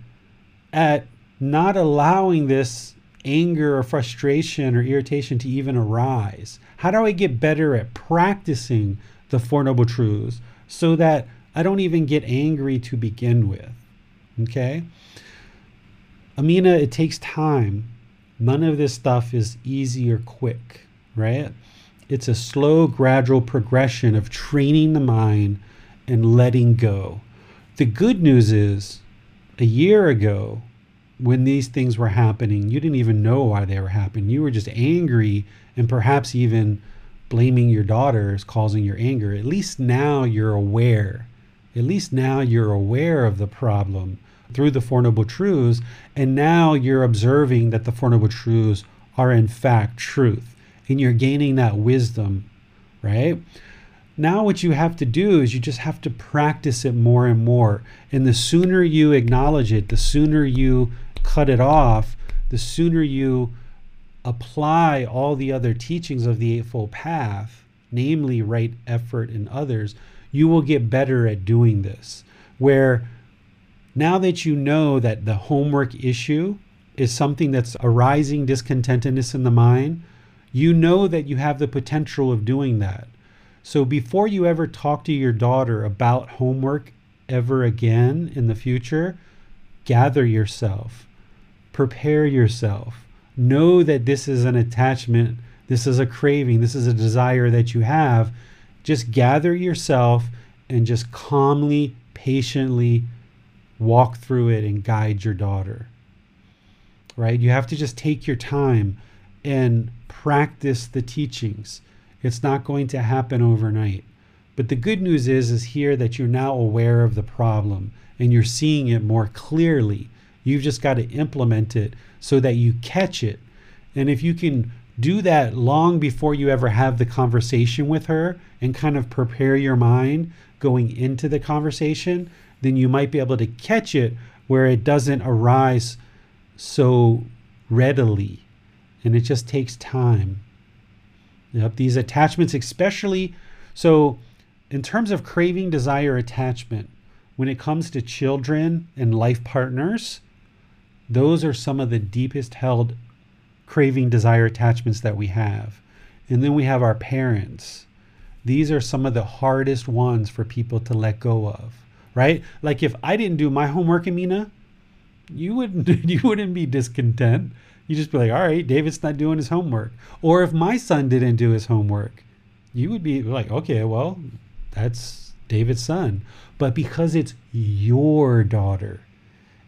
at not allowing this anger or frustration or irritation to even arise? How do I get better at practicing the Four Noble Truths so that I don't even get angry to begin with? Okay? Amina, it takes time. None of this stuff is easy or quick, right? It's a slow, gradual progression of training the mind and letting go. The good news is, a year ago, when these things were happening, you didn't even know why they were happening. You were just angry and perhaps even blaming your daughter causing your anger. At least now you're aware. At least now you're aware of the problem through the Four Noble Truths, and now you're observing that the Four Noble Truths are in fact truth, and you're gaining that wisdom, right? Now, what you have to do is you just have to practice it more and more. And the sooner you acknowledge it, the sooner you cut it off, the sooner you apply all the other teachings of the Eightfold Path, namely right effort and others, you will get better at doing this. Where now that you know that the homework issue is something that's arising discontentedness in the mind, you know that you have the potential of doing that. So before you ever talk to your daughter about homework ever again in the future, gather yourself, prepare yourself, know that this is an attachment, this is a craving, this is a desire that you have. Just gather yourself and just calmly, patiently walk through it and guide your daughter. Right? You have to just take your time and practice the teachings. It's not going to happen overnight. But the good news is is here that you're now aware of the problem and you're seeing it more clearly. You've just got to implement it so that you catch it. And if you can do that long before you ever have the conversation with her and kind of prepare your mind going into the conversation, then you might be able to catch it where it doesn't arise so readily. And it just takes time. Yep, these attachments, especially so in terms of craving, desire, attachment, when it comes to children and life partners, those are some of the deepest held craving, desire, attachments that we have. And then we have our parents. These are some of the hardest ones for people to let go of right? Like if I didn't do my homework, Amina, you wouldn't (laughs) you wouldn't be discontent You just be like, all right, David's not doing his homework. Or if my son didn't do his homework, you would be like, okay, well, that's David's son. But because it's your daughter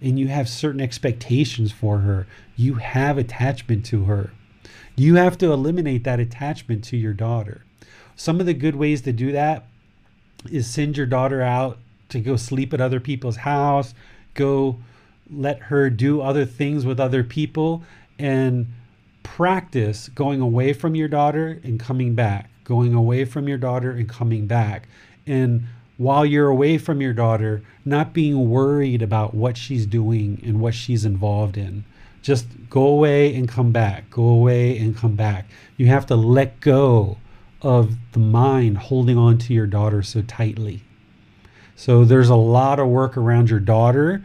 and you have certain expectations for her, you have attachment to her. You have to eliminate that attachment to your daughter. Some of the good ways to do that is send your daughter out to go sleep at other people's house, go let her do other things with other people, and practice going away from your daughter and coming back, going away from your daughter and coming back. And while you're away from your daughter, not being worried about what she's doing and what she's involved in. Just go away and come back, go away and come back. You have to let go of the mind holding on to your daughter so tightly. So there's a lot of work around your daughter,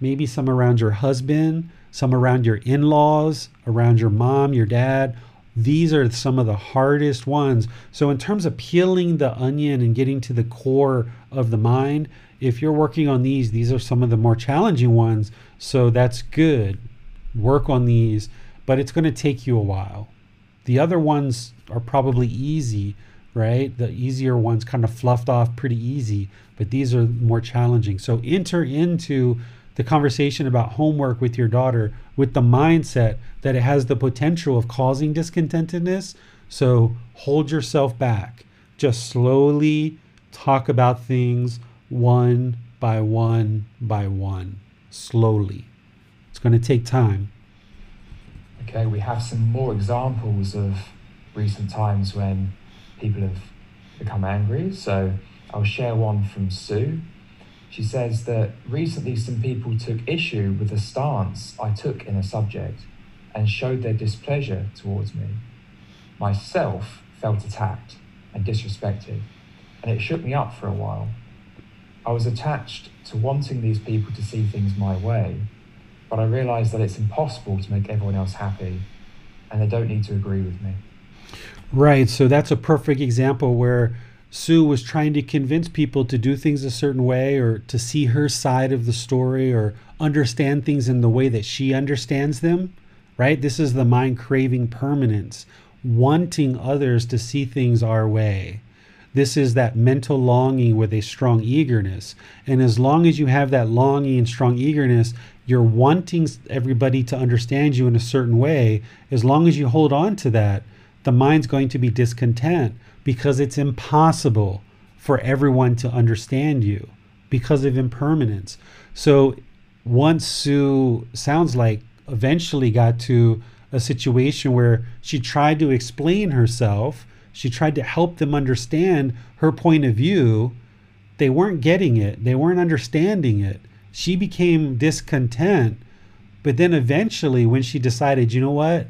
maybe some around your husband, some around your in laws, around your mom, your dad. These are some of the hardest ones. So, in terms of peeling the onion and getting to the core of the mind, if you're working on these, these are some of the more challenging ones. So, that's good. Work on these, but it's going to take you a while. The other ones are probably easy, right? The easier ones kind of fluffed off pretty easy, but these are more challenging. So enter into the conversation about homework with your daughter with the mindset that it has the potential of causing discontentedness. So hold yourself back. Just slowly talk about things one by one by one, slowly. It's going to take time. Okay, we have some more examples of recent times when people have become angry. So I'll share one from Sue. She says that recently some people took issue with the stance I took in a subject and showed their displeasure towards me. Myself felt attacked and disrespected, and it shook me up for a while. I was attached to wanting these people to see things my way, but I realized that it's impossible to make everyone else happy, and they don't need to agree with me. Right. So that's a perfect example where Sue was trying to convince people to do things a certain way or to see her side of the story or understand things in the way that she understands them. Right. This is the mind craving permanence, wanting others to see things our way. This is that mental longing with a strong eagerness. And as long as you have that longing and strong eagerness, you're wanting everybody to understand you in a certain way. As long as you hold on to that, the mind's going to be discontent because it's impossible for everyone to understand you because of impermanence. So once Sue sounds like eventually got to a situation where she tried to explain herself, she tried to help them understand her point of view. They weren't getting it, they weren't understanding it. She became discontent. But then eventually, when she decided, you know what?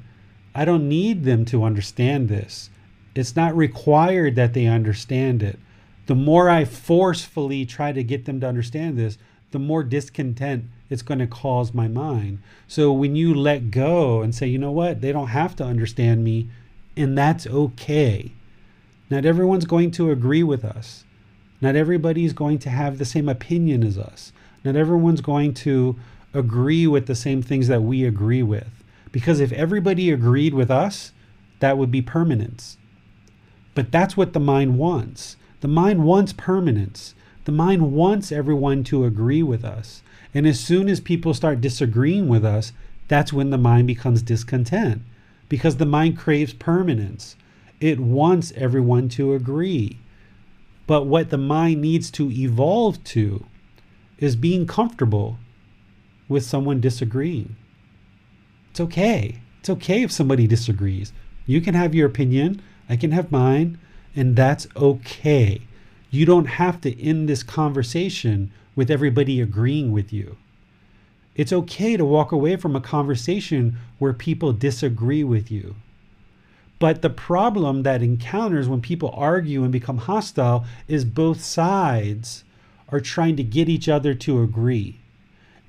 I don't need them to understand this. It's not required that they understand it. The more I forcefully try to get them to understand this, the more discontent it's going to cause my mind. So when you let go and say, you know what, they don't have to understand me, and that's okay. Not everyone's going to agree with us. Not everybody's going to have the same opinion as us. Not everyone's going to agree with the same things that we agree with. Because if everybody agreed with us, that would be permanence. But that's what the mind wants. The mind wants permanence. The mind wants everyone to agree with us. And as soon as people start disagreeing with us, that's when the mind becomes discontent because the mind craves permanence. It wants everyone to agree. But what the mind needs to evolve to is being comfortable with someone disagreeing. It's okay. It's okay if somebody disagrees. You can have your opinion, I can have mine, and that's okay. You don't have to end this conversation with everybody agreeing with you. It's okay to walk away from a conversation where people disagree with you. But the problem that encounters when people argue and become hostile is both sides are trying to get each other to agree.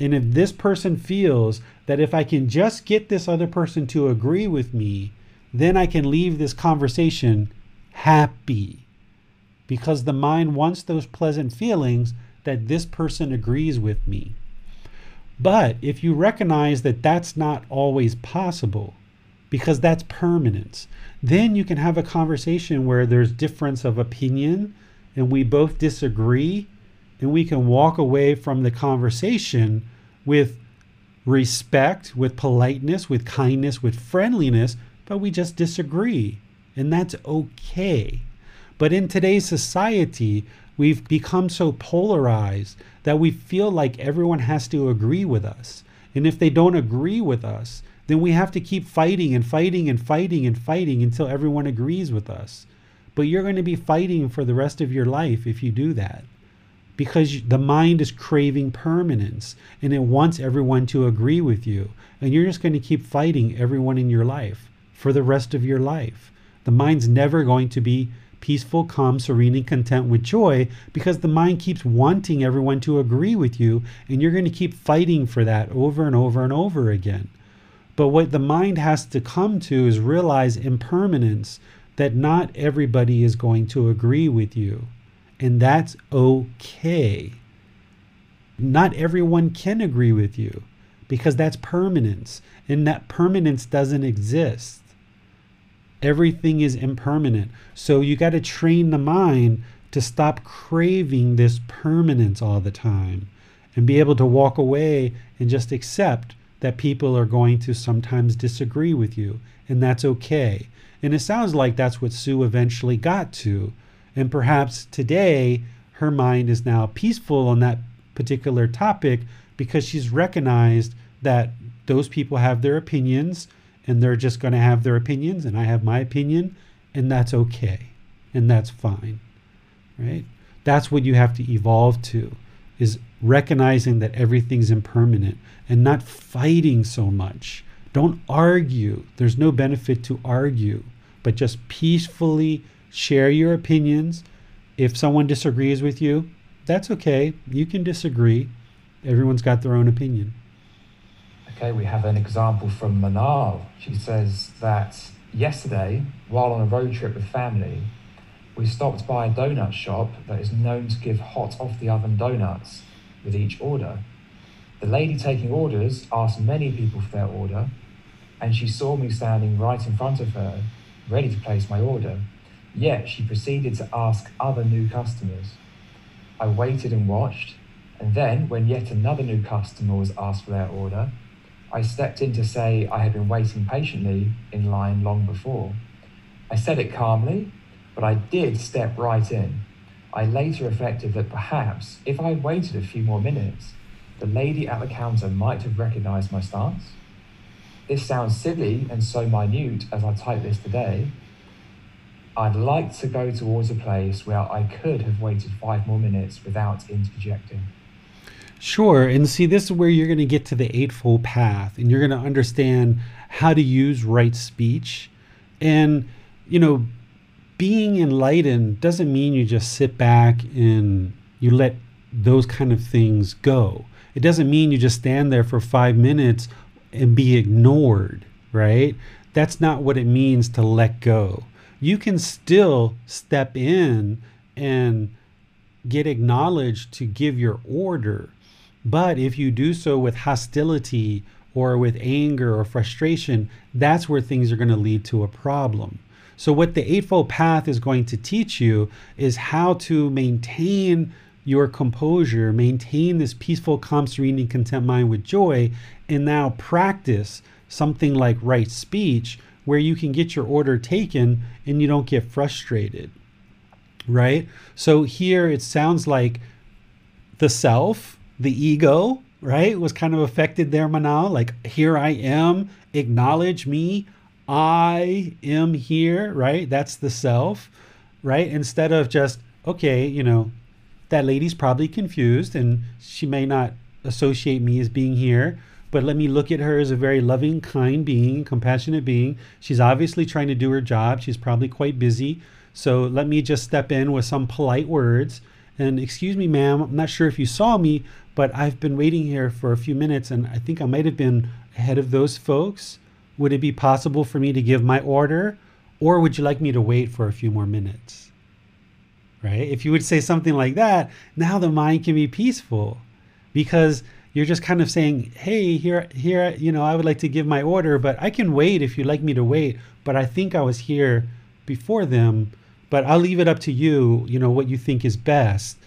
And if this person feels that if I can just get this other person to agree with me, then I can leave this conversation happy. Because the mind wants those pleasant feelings that this person agrees with me. But if you recognize that that's not always possible, because that's permanence, then you can have a conversation where there's difference of opinion and we both disagree and we can walk away from the conversation with respect, with politeness, with kindness, with friendliness, but we just disagree. And that's okay. But in today's society, we've become so polarized that we feel like everyone has to agree with us. And if they don't agree with us, then we have to keep fighting and fighting and fighting and fighting until everyone agrees with us. But you're going to be fighting for the rest of your life if you do that because the mind is craving permanence and it wants everyone to agree with you. And you're just going to keep fighting everyone in your life for the rest of your life. The mind's never going to be peaceful, calm, serene, and content with joy because the mind keeps wanting everyone to agree with you and you're going to keep fighting for that over and over and over again. But what the mind has to come to is realize impermanence that not everybody is going to agree with you and that's okay. Not everyone can agree with you because that's permanence, and that permanence doesn't exist. Everything is impermanent. So you got to train the mind to stop craving this permanence all the time and be able to walk away and just accept that people are going to sometimes disagree with you, and that's okay. And it sounds like that's what Sue eventually got to and perhaps today her mind is now peaceful on that particular topic because she's recognized that those people have their opinions and they're just going to have their opinions and I have my opinion and that's okay and that's fine. Right? That's what you have to evolve to is recognizing that everything's impermanent and not fighting so much. Don't argue. There's no benefit to argue, but just peacefully share your opinions. If someone disagrees with you, that's okay. You can disagree. Everyone's got their own opinion. Okay, we have an example from Manal. She says that yesterday, while on a road trip with family, we stopped by a donut shop that is known to give hot off the oven donuts with each order. The lady taking orders asked many people for their order, and she saw me standing right in front of her, ready to place my order. Yet she proceeded to ask other new customers. I waited and watched, and then, when yet another new customer was asked for their order, I stepped in to say I had been waiting patiently in line long before. I said it calmly, but I did step right in. I later reflected that perhaps if I had waited a few more minutes, the lady at the counter might have recognized my stance. This sounds silly and so minute as I type this today, I'd like to go towards a place where I could have waited five more minutes without interjecting. Sure. And see, this is where you're going to get to the Eightfold Path and you're going to understand how to use right speech. And, you know, being enlightened doesn't mean you just sit back and you let those kind of things go. It doesn't mean you just stand there for five minutes and be ignored, right? That's not what it means to let go you can still step in and get acknowledged to give your order. But if you do so with hostility or with anger or frustration, that's where things are going to lead to a problem. So, what the Eightfold Path is going to teach you is how to maintain your composure, maintain this peaceful, calm, serene, and content mind with joy, and now practice something like right speech where you can get your order taken and you don't get frustrated. Right? So here it sounds like the self, the ego, right, was kind of affected there, Manal. Like, here I am, acknowledge me, I am here, right? That's the self, right? Instead of just, okay, you know, that lady's probably confused and she may not associate me as being here but let me look at her as a very loving, kind being, compassionate being. She's obviously trying to do her job. She's probably quite busy. So let me just step in with some polite words. And excuse me, ma'am, I'm not sure if you saw me, but I've been waiting here for a few minutes and I think I might have been ahead of those folks. Would it be possible for me to give my order? Or would you like me to wait for a few more minutes? Right? If you would say something like that, now the mind can be peaceful because you're just kind of saying, "Hey, here, here, you know, I would like to give my order, but I can wait if you'd like me to wait. But I think I was here before them, but I'll leave it up to you. You know what you think is best.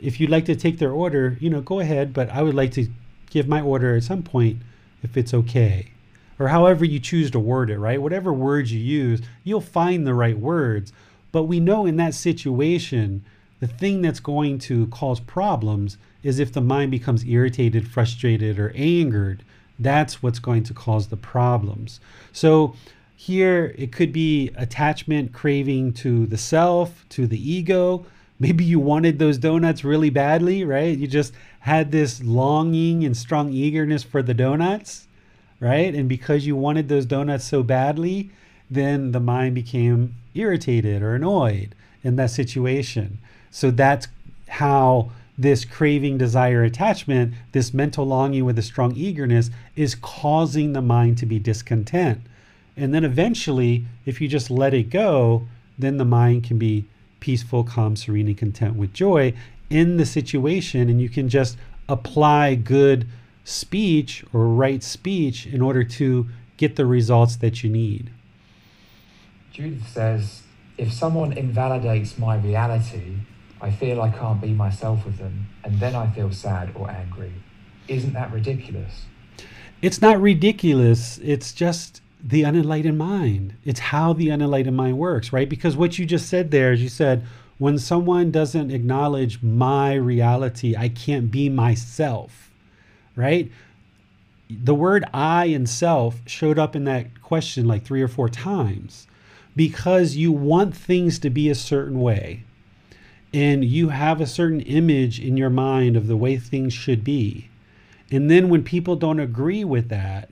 If you'd like to take their order, you know, go ahead. But I would like to give my order at some point if it's okay." Or however you choose to word it, right? Whatever words you use, you'll find the right words. But we know in that situation, the thing that's going to cause problems is if the mind becomes irritated, frustrated, or angered. That's what's going to cause the problems. So here it could be attachment, craving to the self, to the ego. Maybe you wanted those donuts really badly, right? You just had this longing and strong eagerness for the donuts, right? And because you wanted those donuts so badly, then the mind became irritated or annoyed in that situation. So that's how this craving, desire, attachment, this mental longing with a strong eagerness is causing the mind to be discontent. And then eventually, if you just let it go, then the mind can be peaceful, calm, serene, and content with joy in the situation. And you can just apply good speech or right speech in order to get the results that you need. Judith says, if someone invalidates my reality, I feel I can't be myself with them, and then I feel sad or angry. Isn't that ridiculous? It's not ridiculous. It's just the unenlightened mind. It's how the unenlightened mind works, right? Because what you just said there is you said, when someone doesn't acknowledge my reality, I can't be myself, right? The word I and self showed up in that question like three or four times because you want things to be a certain way and you have a certain image in your mind of the way things should be. And then when people don't agree with that,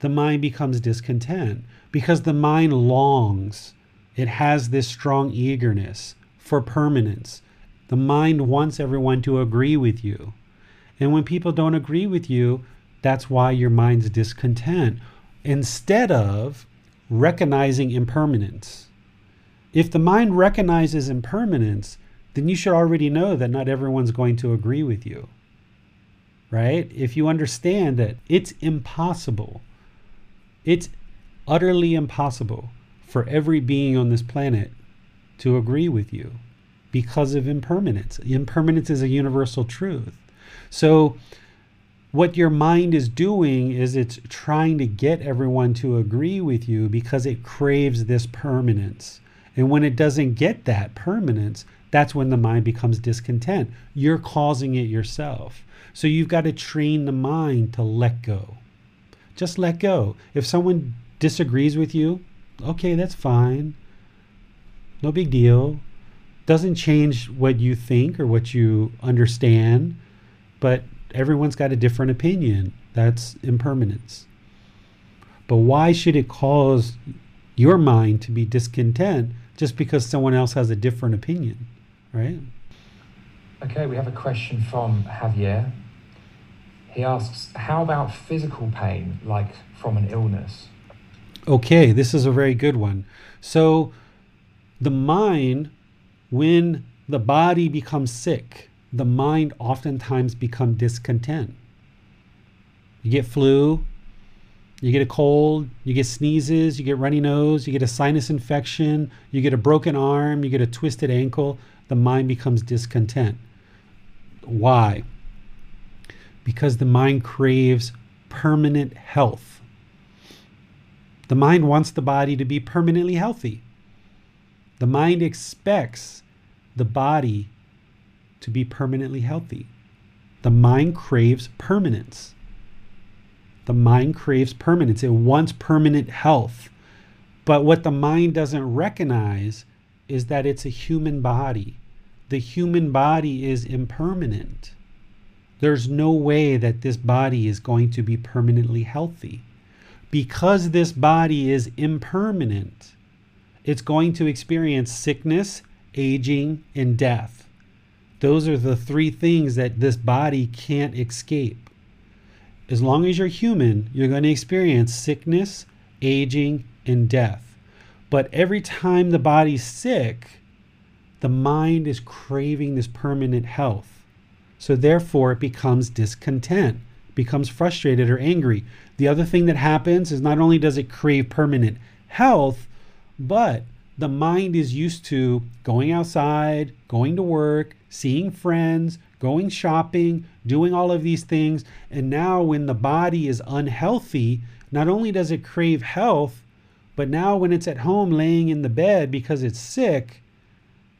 the mind becomes discontent because the mind longs. It has this strong eagerness for permanence. The mind wants everyone to agree with you. And when people don't agree with you, that's why your mind's discontent. Instead of recognizing impermanence, if the mind recognizes impermanence, then you should already know that not everyone's going to agree with you. Right? If you understand that it's impossible, it's utterly impossible for every being on this planet to agree with you because of impermanence. Impermanence is a universal truth. So, what your mind is doing is it's trying to get everyone to agree with you because it craves this permanence. And when it doesn't get that permanence, that's when the mind becomes discontent. You're causing it yourself. So you've got to train the mind to let go. Just let go. If someone disagrees with you, okay, that's fine. No big deal. Doesn't change what you think or what you understand, but everyone's got a different opinion. That's impermanence. But why should it cause your mind to be discontent just because someone else has a different opinion, right? Okay, we have a question from Javier. He asks, How about physical pain, like from an illness? Okay, this is a very good one. So, the mind, when the body becomes sick, the mind oftentimes becomes discontent. You get flu, you get a cold, you get sneezes, you get runny nose, you get a sinus infection, you get a broken arm, you get a twisted ankle, the mind becomes discontent. Why? Because the mind craves permanent health. The mind wants the body to be permanently healthy. The mind expects the body to be permanently healthy. The mind craves permanence. The mind craves permanence, it wants permanent health. But what the mind doesn't recognize is that it's a human body. The human body is impermanent. There's no way that this body is going to be permanently healthy. Because this body is impermanent, it's going to experience sickness, aging, and death. Those are the three things that this body can't escape as long as you're human, you're going to experience sickness, aging, and death. But every time the body's sick, the mind is craving this permanent health. So therefore, it becomes discontent, becomes frustrated or angry. The other thing that happens is not only does it crave permanent health, but the mind is used to going outside, going to work, seeing friends, going shopping, doing all of these things. And now, when the body is unhealthy, not only does it crave health, but now when it's at home laying in the bed because it's sick,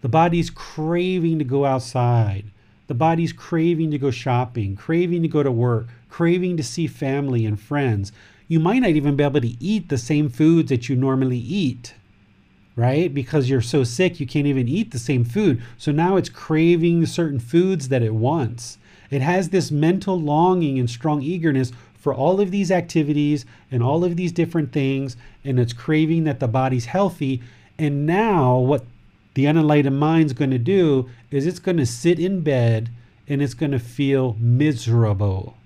the body's craving to go outside. The body's craving to go shopping, craving to go to work, craving to see family and friends. You might not even be able to eat the same foods that you normally eat, right? Because you're so sick, you can't even eat the same food. So now it's craving certain foods that it wants. It has this mental longing and strong eagerness for all of these activities and all of these different things, and it's craving that the body's healthy. And now, what the unenlightened mind's going to do is it's going to sit in bed and it's going to feel miserable,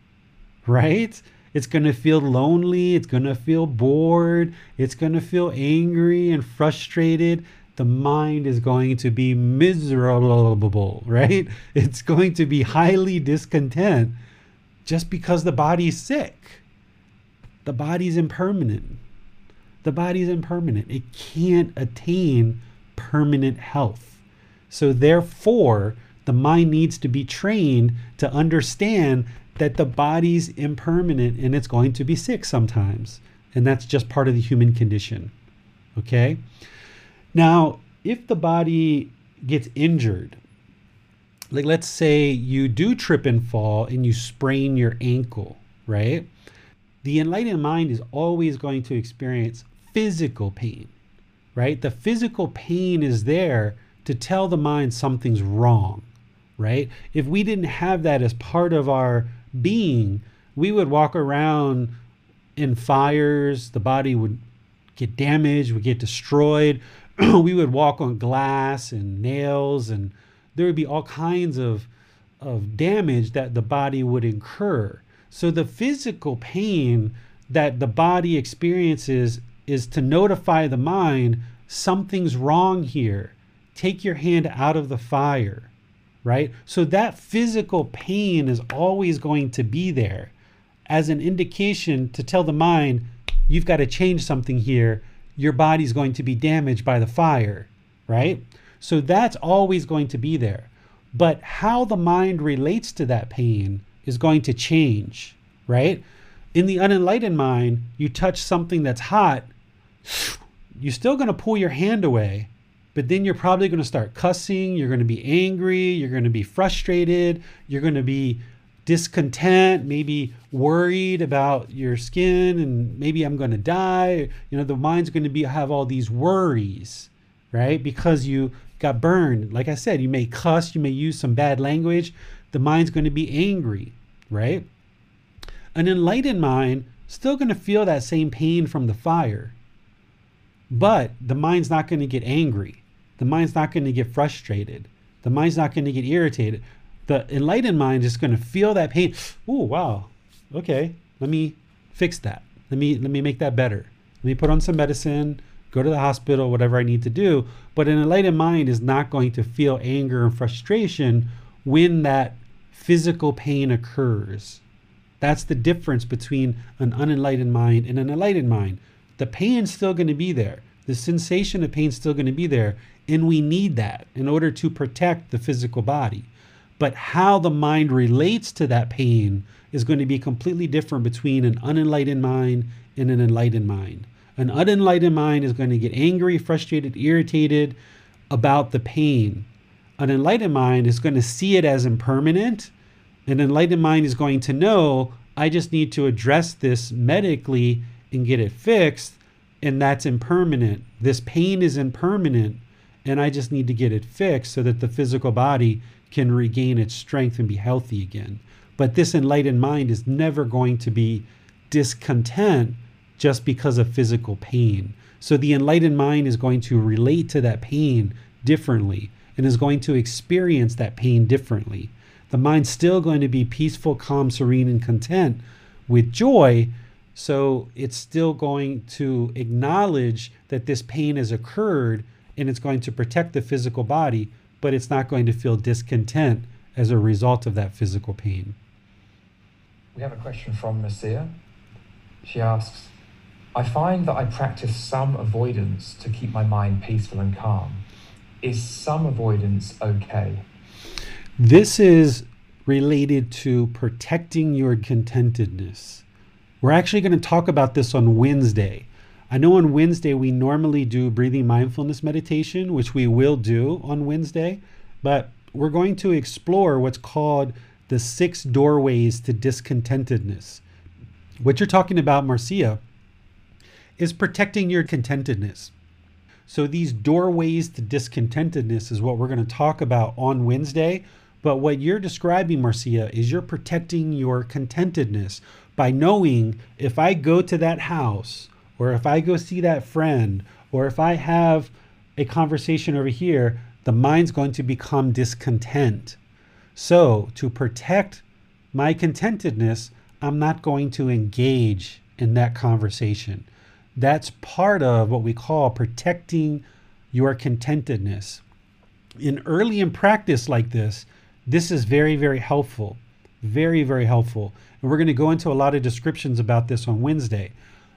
right? It's going to feel lonely. It's going to feel bored. It's going to feel angry and frustrated. The mind is going to be miserable, right? (laughs) It's going to be highly discontent just because the body's sick. The body's impermanent. The body's impermanent. It can't attain permanent health. So, therefore, the mind needs to be trained to understand that the body's impermanent and it's going to be sick sometimes. And that's just part of the human condition. Okay? Now, if the body gets injured, like let's say you do trip and fall and you sprain your ankle, right? The enlightened mind is always going to experience physical pain right? The physical pain is there to tell the mind something's wrong, right? If we didn't have that as part of our being, we would walk around in fires, the body would get damaged, would get destroyed. (clears throat) we would walk on glass and nails, and there would be all kinds of, of damage that the body would incur. So the physical pain that the body experiences is to notify the mind something's wrong here. Take your hand out of the fire, right? So that physical pain is always going to be there as an indication to tell the mind, you've got to change something here. Your body's going to be damaged by the fire, right? So that's always going to be there. But how the mind relates to that pain is going to change, right? In the unenlightened mind, you touch something that's hot, you're still going to pull your hand away, but then you're probably going to start cussing. You're going to be angry. You're going to be frustrated. You're going to be discontent, maybe worried about your skin and maybe I'm going to die. You know, the mind's going to be have all these worries, right? Because you got burned. Like I said, you may cuss, you may use some bad language. The mind's going to be angry, right? An enlightened mind still going to feel that same pain from the fire. But the mind's not going to get angry. The mind's not going to get frustrated. The mind's not going to get irritated. The enlightened mind is going to feel that pain. Oh, wow. Okay, let me fix that. Let me let me make that better. Let me put on some medicine, go to the hospital, whatever I need to do. But an enlightened mind is not going to feel anger and frustration when that physical pain occurs. That's the difference between an unenlightened mind and an enlightened mind the pain's still going to be there. The sensation of pain is still going to be there. And we need that in order to protect the physical body. But how the mind relates to that pain is going to be completely different between an unenlightened mind and an enlightened mind. An unenlightened mind is going to get angry, frustrated, irritated about the pain. An enlightened mind is going to see it as impermanent. An enlightened mind is going to know I just need to address this medically and get it fixed and that's impermanent. This pain is impermanent and I just need to get it fixed so that the physical body can regain its strength and be healthy again. But this enlightened mind is never going to be discontent just because of physical pain. So the enlightened mind is going to relate to that pain differently and is going to experience that pain differently. The mind's still going to be peaceful, calm, serene, and content with joy, so it's still going to acknowledge that this pain has occurred and it's going to protect the physical body, but it's not going to feel discontent as a result of that physical pain. We have a question from Marcia. She asks, I find that I practice some avoidance to keep my mind peaceful and calm. Is some avoidance okay? This is related to protecting your contentedness. We're actually going to talk about this on Wednesday. I know on Wednesday we normally do breathing mindfulness meditation, which we will do on Wednesday, but we're going to explore what's called the six doorways to discontentedness. What you're talking about, Marcia, is protecting your contentedness. So, these doorways to discontentedness is what we're going to talk about on Wednesday. But what you're describing, Marcia, is you're protecting your contentedness by knowing if I go to that house, or if I go see that friend, or if I have a conversation over here, the mind's going to become discontent. So, to protect my contentedness, I'm not going to engage in that conversation. That's part of what we call protecting your contentedness. In early in practice like this, this is very, very helpful. Very, very helpful. And we're going to go into a lot of descriptions about this on Wednesday.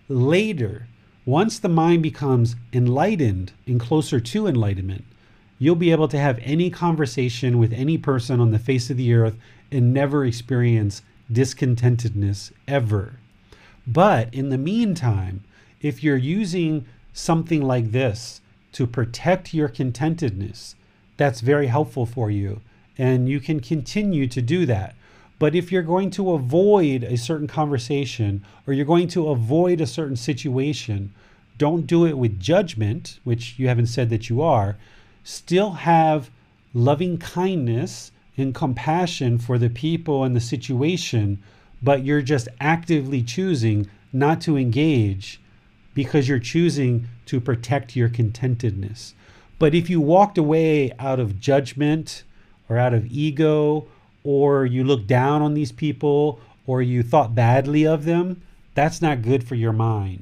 Later, once the mind becomes enlightened and closer to enlightenment, you'll be able to have any conversation with any person on the face of the earth and never experience discontentedness ever. But in the meantime, if you're using something like this to protect your contentedness, that's very helpful for you. And you can continue to do that. But if you're going to avoid a certain conversation or you're going to avoid a certain situation, don't do it with judgment, which you haven't said that you are. Still have loving kindness and compassion for the people and the situation, but you're just actively choosing not to engage because you're choosing to protect your contentedness. But if you walked away out of judgment or out of ego, or you look down on these people, or you thought badly of them, that's not good for your mind.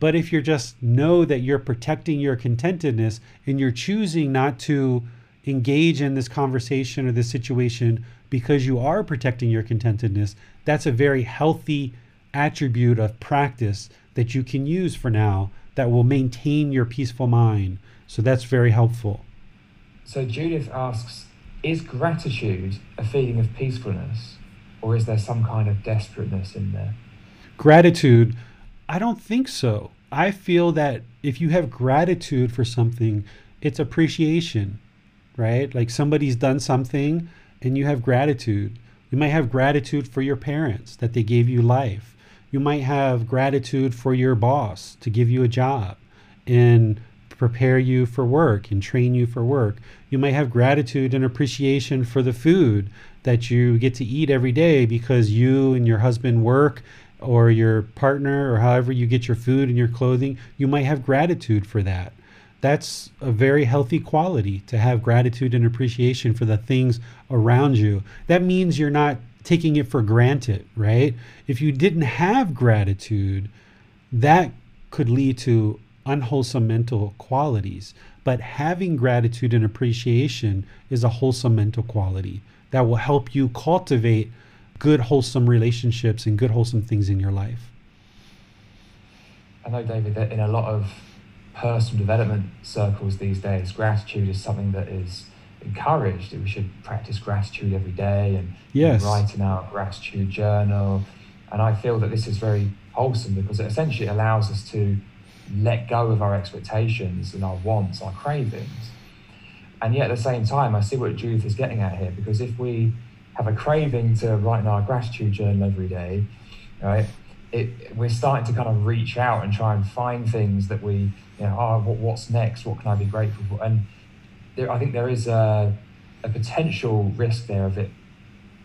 But if you just know that you're protecting your contentedness and you're choosing not to engage in this conversation or this situation because you are protecting your contentedness, that's a very healthy attribute of practice that you can use for now that will maintain your peaceful mind. So that's very helpful. So Judith asks Is gratitude a feeling of peacefulness, or is there some kind of desperateness in there? Gratitude, I don't think so. I feel that if you have gratitude for something, it's appreciation, right? Like somebody's done something and you have gratitude. You might have gratitude for your parents that they gave you life you might have gratitude for your boss to give you a job and prepare you for work and train you for work. You might have gratitude and appreciation for the food that you get to eat every day because you and your husband work or your partner or however you get your food and your clothing. You might have gratitude for that. That's a very healthy quality to have gratitude and appreciation for the things around you. That means you're not taking it for granted, right? If you didn't have gratitude, that could lead to unwholesome mental qualities. But having gratitude and appreciation is a wholesome mental quality that will help you cultivate good, wholesome relationships and good, wholesome things in your life. I know, David, that in a lot of personal development circles these days, gratitude is something that is encouraged that we should practice gratitude every day and, yes. and write in our gratitude journal. And I feel that this is very wholesome because it essentially allows us to let go of our expectations and our wants, our cravings. And yet at the same time, I see what Judith is getting at here because if we have a craving to write in our gratitude journal every day, right, it, we're starting to kind of reach out and try and find things that we, you know, oh, what, what's next? What can I be grateful for? And there, I think there is a, a potential risk there of it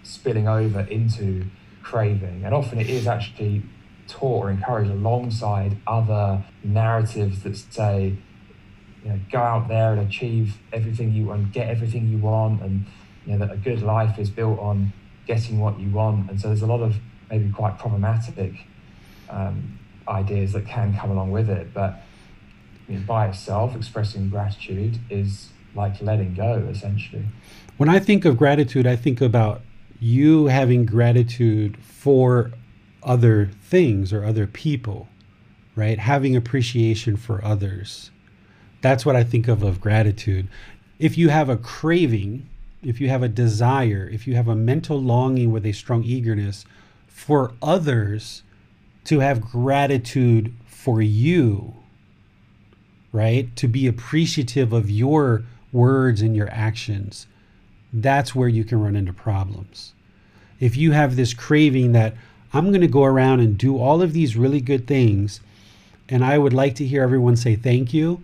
spilling over into craving. And often it is actually taught or encouraged alongside other narratives that say, you know, go out there and achieve everything you want, get everything you want, and you know that a good life is built on getting what you want. And so there's a lot of maybe quite problematic um, ideas that can come along with it. But you know, by itself, expressing gratitude is like letting go, essentially. When I think of gratitude, I think about you having gratitude for other things or other people, right? Having appreciation for others. That's what I think of of gratitude. If you have a craving, if you have a desire, if you have a mental longing with a strong eagerness for others to have gratitude for you, right? To be appreciative of your words and your actions, that's where you can run into problems. If you have this craving that I'm going to go around and do all of these really good things, and I would like to hear everyone say thank you.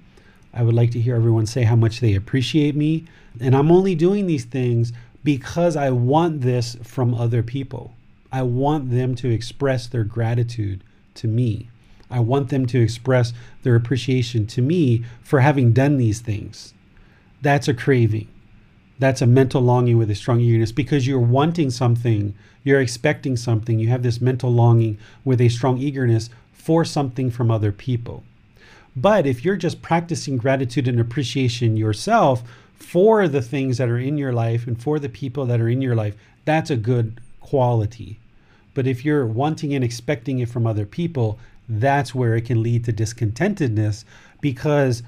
I would like to hear everyone say how much they appreciate me. And I'm only doing these things because I want this from other people. I want them to express their gratitude to me. I want them to express their appreciation to me for having done these things. That's a craving. That's a mental longing with a strong eagerness because you're wanting something, you're expecting something, you have this mental longing with a strong eagerness for something from other people. But if you're just practicing gratitude and appreciation yourself for the things that are in your life and for the people that are in your life, that's a good quality. But if you're wanting and expecting it from other people, that's where it can lead to discontentedness because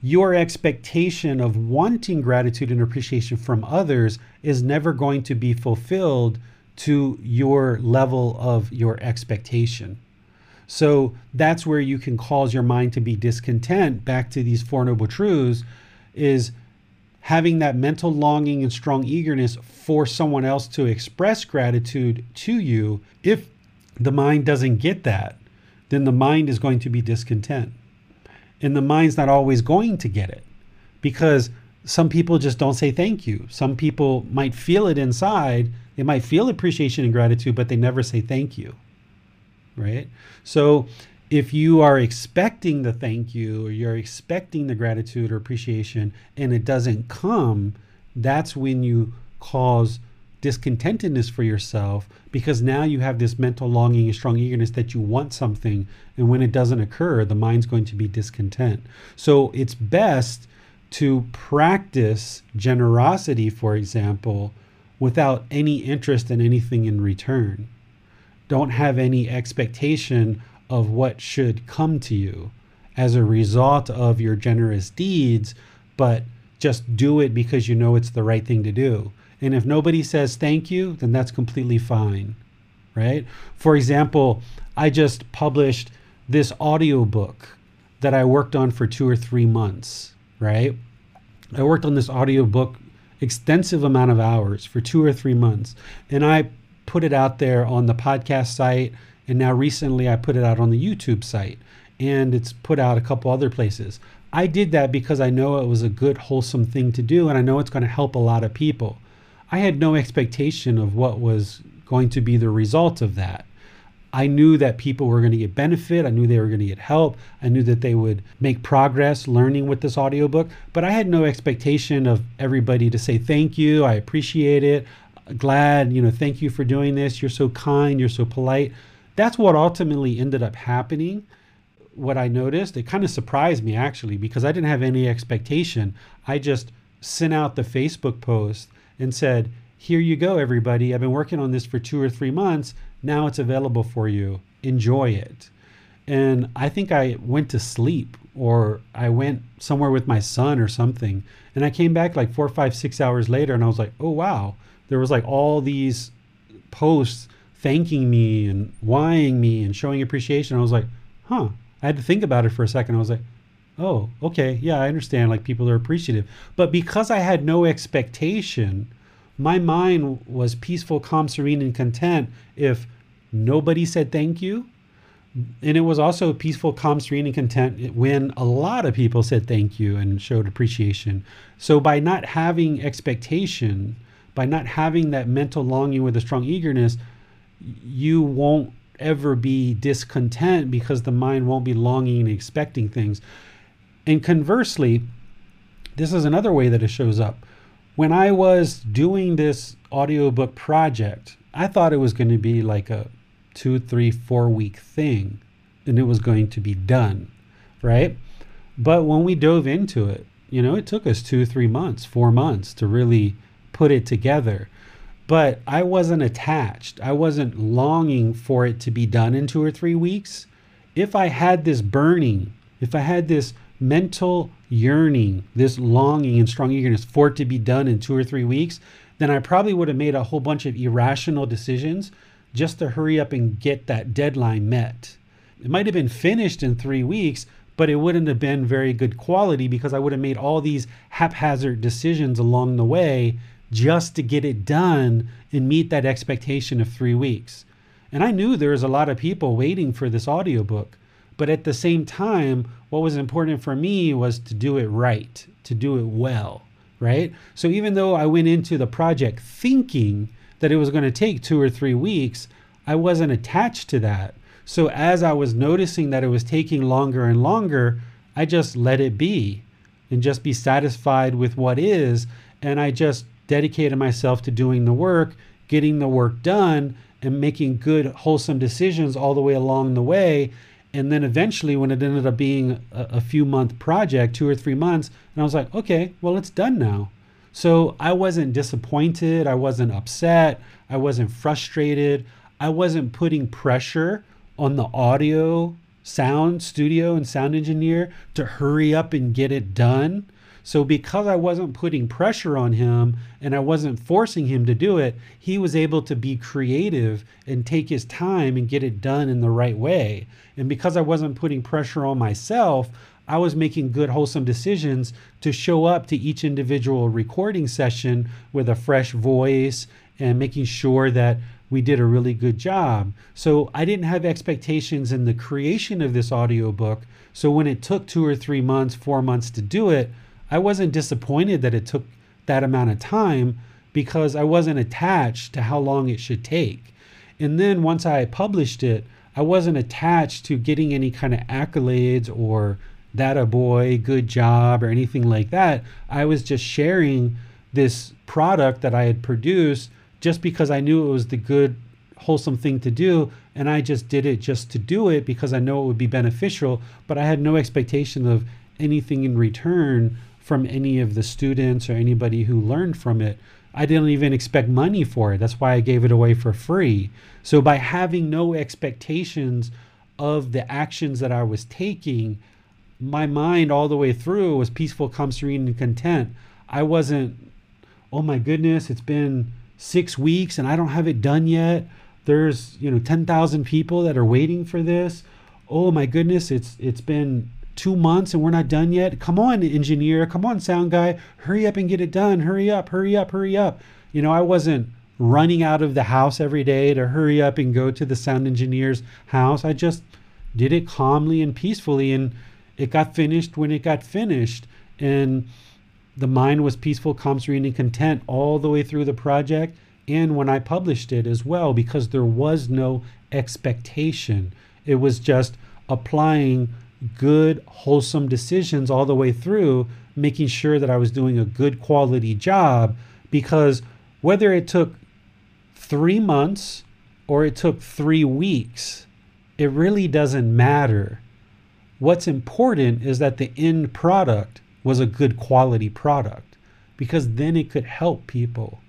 your expectation of wanting gratitude and appreciation from others is never going to be fulfilled to your level of your expectation. So that's where you can cause your mind to be discontent. Back to these Four Noble Truths is having that mental longing and strong eagerness for someone else to express gratitude to you. If the mind doesn't get that, then the mind is going to be discontent. And the mind's not always going to get it because some people just don't say thank you. Some people might feel it inside. They might feel appreciation and gratitude, but they never say thank you. Right? So if you are expecting the thank you or you're expecting the gratitude or appreciation and it doesn't come, that's when you cause discontentedness for yourself because now you have this mental longing and strong eagerness that you want something. And when it doesn't occur the mind's going to be discontent. So it's best to practice generosity for example without any interest in anything in return. Don't have any expectation of what should come to you as a result of your generous deeds but just do it because you know it's the right thing to do and if nobody says thank you, then that's completely fine, right? For example, I just published this audiobook that I worked on for two or three months, right? I worked on this audiobook extensive amount of hours for two or three months. And I put it out there on the podcast site. And now recently I put it out on the YouTube site and it's put out a couple other places. I did that because I know it was a good, wholesome thing to do. And I know it's going to help a lot of people. I had no expectation of what was going to be the result of that. I knew that people were going to get benefit. I knew they were going to get help. I knew that they would make progress learning with this audiobook, but I had no expectation of everybody to say thank you. I appreciate it. Glad, you know, thank you for doing this. You're so kind. You're so polite. That's what ultimately ended up happening. What I noticed, it kind of surprised me actually because I didn't have any expectation. I just sent out the Facebook post and said, Here you go, everybody. I've been working on this for two or three months. Now it's available for you. Enjoy it. And I think I went to sleep or I went somewhere with my son or something. And I came back like four, five, six hours later and I was like, oh, wow. There was like all these posts thanking me and whying me and showing appreciation. I was like, huh. I had to think about it for a second. I was like, oh, okay, yeah, I understand. Like people are appreciative. But because I had no expectation, my mind was peaceful, calm, serene, and content if nobody said thank you. And it was also peaceful, calm, serene, and content when a lot of people said thank you and showed appreciation. So by not having expectation, by not having that mental longing with a strong eagerness, you won't ever be discontent because the mind won't be longing and expecting things. And conversely, this is another way that it shows up. When I was doing this audiobook project, I thought it was going to be like a two, three, four week thing and it was going to be done, right? But when we dove into it, you know, it took us two, three months, four months to really put it together. But I wasn't attached. I wasn't longing for it to be done in two or three weeks. If I had this burning, if I had this mental yearning, this longing and strong eagerness for it to be done in two or three weeks, then I probably would have made a whole bunch of irrational decisions just to hurry up and get that deadline met. It might have been finished in three weeks, but it wouldn't have been very good quality because I would have made all these haphazard decisions along the way just to get it done and meet that expectation of three weeks. And I knew there was a lot of people waiting for this audiobook. But at the same time, what was important for me was to do it right, to do it well, right? So even though I went into the project thinking that it was going to take two or three weeks, I wasn't attached to that. So as I was noticing that it was taking longer and longer, I just let it be and just be satisfied with what is. And I just dedicated myself to doing the work, getting the work done, and making good, wholesome decisions all the way along the way. And then eventually, when it ended up being a, a, few month project, two or three months, and I was like, okay, well, it's done now. So I wasn't disappointed. I wasn't upset. I wasn't frustrated. I wasn't putting pressure on the audio, sound studio, and sound engineer to hurry up and get it done. So, because I wasn't putting pressure on him and I wasn't forcing him to do it, he was able to be creative and take his time and get it done in the right way. And because I wasn't putting pressure on myself, I was making good, wholesome decisions to show up to each individual recording session with a fresh voice and making sure that we did a really good job. So I didn't have expectations in the creation of this audiobook. So when it took two or three months, four months to do it, I wasn't disappointed that it took that amount of time because I wasn't attached to how long it should take. And then once I published it, I wasn't attached to getting any kind of accolades or that a boy, good job, or anything like that. I was just sharing this product that I had produced just because I knew it was the good, wholesome thing to do. And I just did it just to do it because I know it would be beneficial, but I had no expectation of anything in return from any of the students or anybody who learned from it. I didn't even expect money for it. That's why I gave it away for free. So by having no expectations of the actions that I was taking, my mind all the way through was peaceful, calm, serene, and content. I wasn't, oh my goodness, it's been six weeks and I don't have it done yet. There's, you know, 10,000 people that are waiting for this. Oh my goodness, it's it's been two months and we're not done yet. Come on, engineer. Come on, sound guy. Hurry up and get it done. Hurry up, hurry up, hurry up. You know, I wasn't running out of the house every day to hurry up and go to the sound engineer's house. I just did it calmly and peacefully and it got finished when it got finished. And the mind was peaceful, calm, serene, and content all the way through the project and when I published it as well, because there was no expectation. It was just applying good, wholesome decisions all the way through, making sure that I was doing a good quality job. Because whether it took three months or it took three weeks, it really doesn't matter. What's important is that the end product was a good quality product because then it could help people.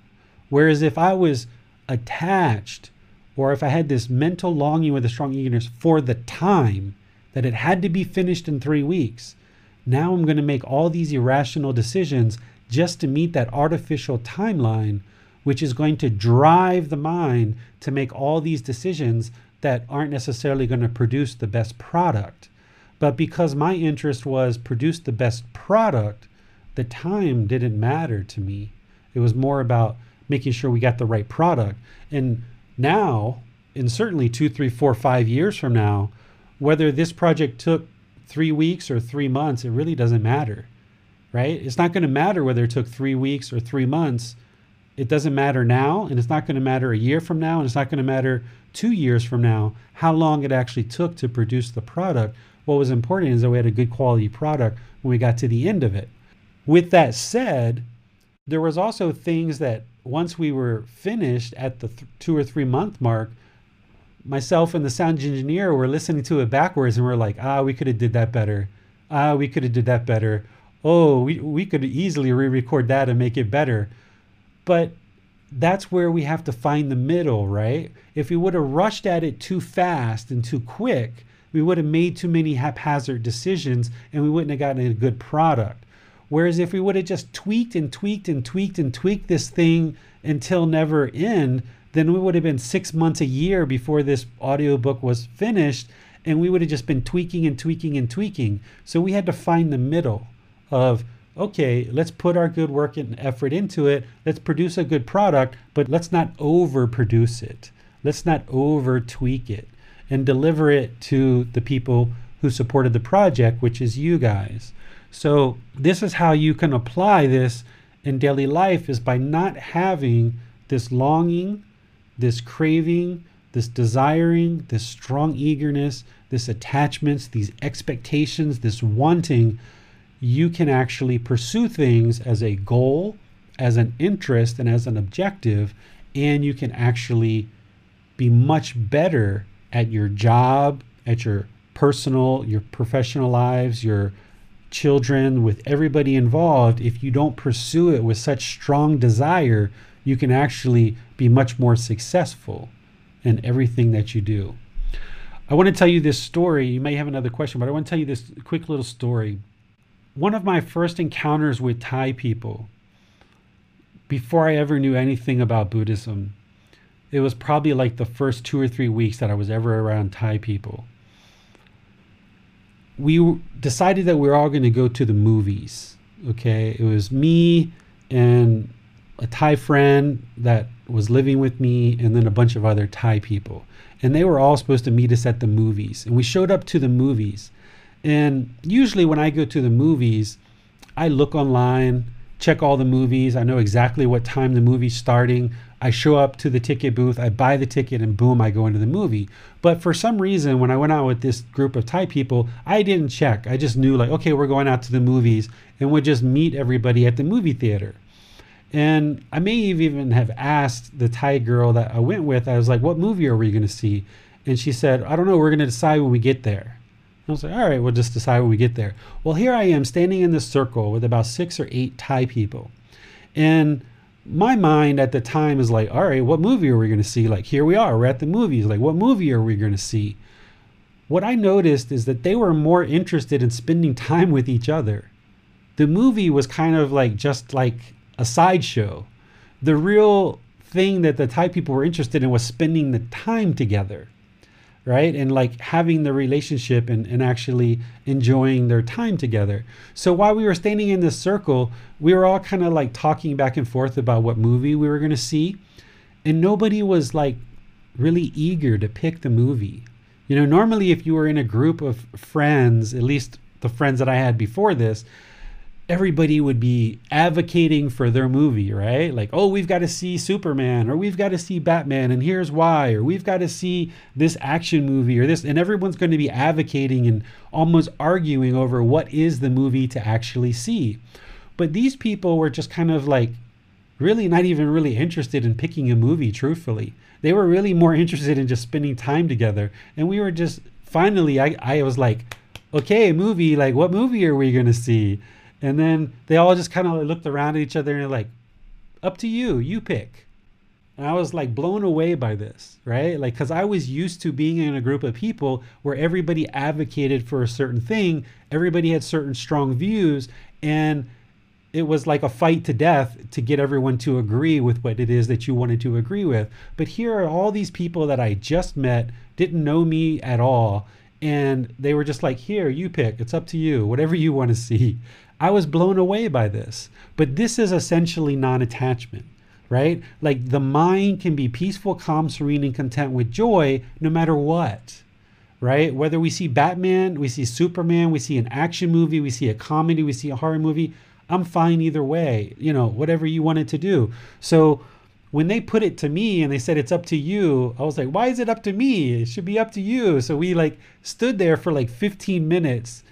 Whereas if I was attached or if I had this mental longing with a strong eagerness for the time, that it had to be finished in three weeks. Now I'm going to make all these irrational decisions just to meet that artificial timeline, which is going to drive the mind to make all these decisions that aren't necessarily going to produce the best product. But because my interest was produce the best product, the time didn't matter to me. It was more about making sure we got the right product. And now, and certainly two, three, four, five years from now, whether this project took three weeks or three months, it really doesn't matter, right? It's not going to matter whether it took three weeks or three months. It doesn't matter now, and it's not going to matter a year from now, and it's not going to matter two years from now how long it actually took to produce the product. What was important is that we had a good quality product when we got to the end of it. With that said, there was also things that once we were finished at the th- two or three month mark, myself and the sound engineer were listening to it backwards and we're like, ah, we could have did that better. Ah, we could have did that better. oh, we, we could easily re record that and make it better. But that's where we have to find the middle, right? If we would have rushed at it too fast and too quick, we would have made too many haphazard decisions and we wouldn't have gotten a good product. Whereas if we would have just tweaked and tweaked and tweaked and tweaked this thing until never end, then we would have been six months, a year before this audiobook was finished, and we would have just been tweaking and tweaking and tweaking. So we had to find the middle of okay, let's put our good work and effort into it. Let's produce a good product, but let's not overproduce it. Let's not over tweak it and deliver it to the people who supported the project, which is you guys. So this is how you can apply this in daily life is by not having this longing, this craving, this desiring, this strong eagerness, this attachments, these expectations, this wanting you can actually pursue things as a goal, as an interest, and as an objective, and you can actually be much better at your job, at your personal, your professional lives, your children, with everybody involved. If you don't pursue it with such strong desire, you can actually be much more successful in everything that you do. I want to tell you this story. You may have another question, but I want to tell you this quick little story one of my first encounters with Thai people, before I ever knew anything about Buddhism, it was probably like the first two or three weeks that I was ever around Thai people. We decided that we were all going to go to the movies. Okay. It was me and a Thai friend that was living with me, and then a bunch of other Thai people. And they were all supposed to meet us at the movies. And we showed up to the movies. And usually when I go to the movies, I look online, check all the movies. I know exactly what time the movie's starting. I show up to the ticket booth, I buy the ticket, and boom, I go into the movie. But for some reason, when I went out with this group of Thai people, I didn't check. I just knew, like, okay, we're going out to the movies, and we'd just meet everybody at the movie theater. And I may even have asked the Thai girl that I went with, I was like, what movie are we going to see? And she said, I don't know, we're going to decide when we get there. I was like, all right, we'll just decide when we get there. Well, here I am standing in this circle with about six or eight Thai people. And my mind at the time is like, all right, what movie are we going to see? Like, here we are, we're at the movies. Like, what movie are we going to see? What I noticed is that they were more interested in spending time with each other. The movie was kind of like just like a sideshow. The real thing that the Thai people were interested in was spending the time together right? And like having the relationship and, and actually enjoying their time together. So while we were standing in this circle, we were all kind of like talking back and forth about what movie we were going to see. And nobody was like really eager to pick the movie. You know, normally if you were in a group of friends, at least the friends that I had before this, everybody would be advocating for their movie, right? Like, oh, we've got to see Superman or we've got to see Batman and here's why or we've got to see this action movie or this and everyone's going to be advocating and almost arguing over what is the movie to actually see. But these people were just kind of like really not even really interested in picking a movie truthfully. They were really more interested in just spending time together and we were just finally I I was like, okay, movie, like what movie are we going to see? And then they all just kind of looked around at each other and like, up to you, you pick. And I was like blown away by this, right? Like, because I was used to being in a group of people where everybody advocated for a certain thing, everybody had certain strong views, and it was like a fight to death to get everyone to agree with what it is that you wanted to agree with. But here are all these people that I just met, didn't know me at all, and they were just like, here, you pick, it's up to you, whatever you want to see. I was blown away by this. But this is essentially non attachment, right? Like the mind can be peaceful, calm, serene, and content with joy no matter what, right? Whether we see Batman, we see Superman, we see an action movie, we see a comedy, we see a horror movie, I'm fine either way, you know, whatever you wanted to do. So, when they put it to me and they said it's up to you i was like why is it up to me it should be up to you so we like stood there for like 15 minutes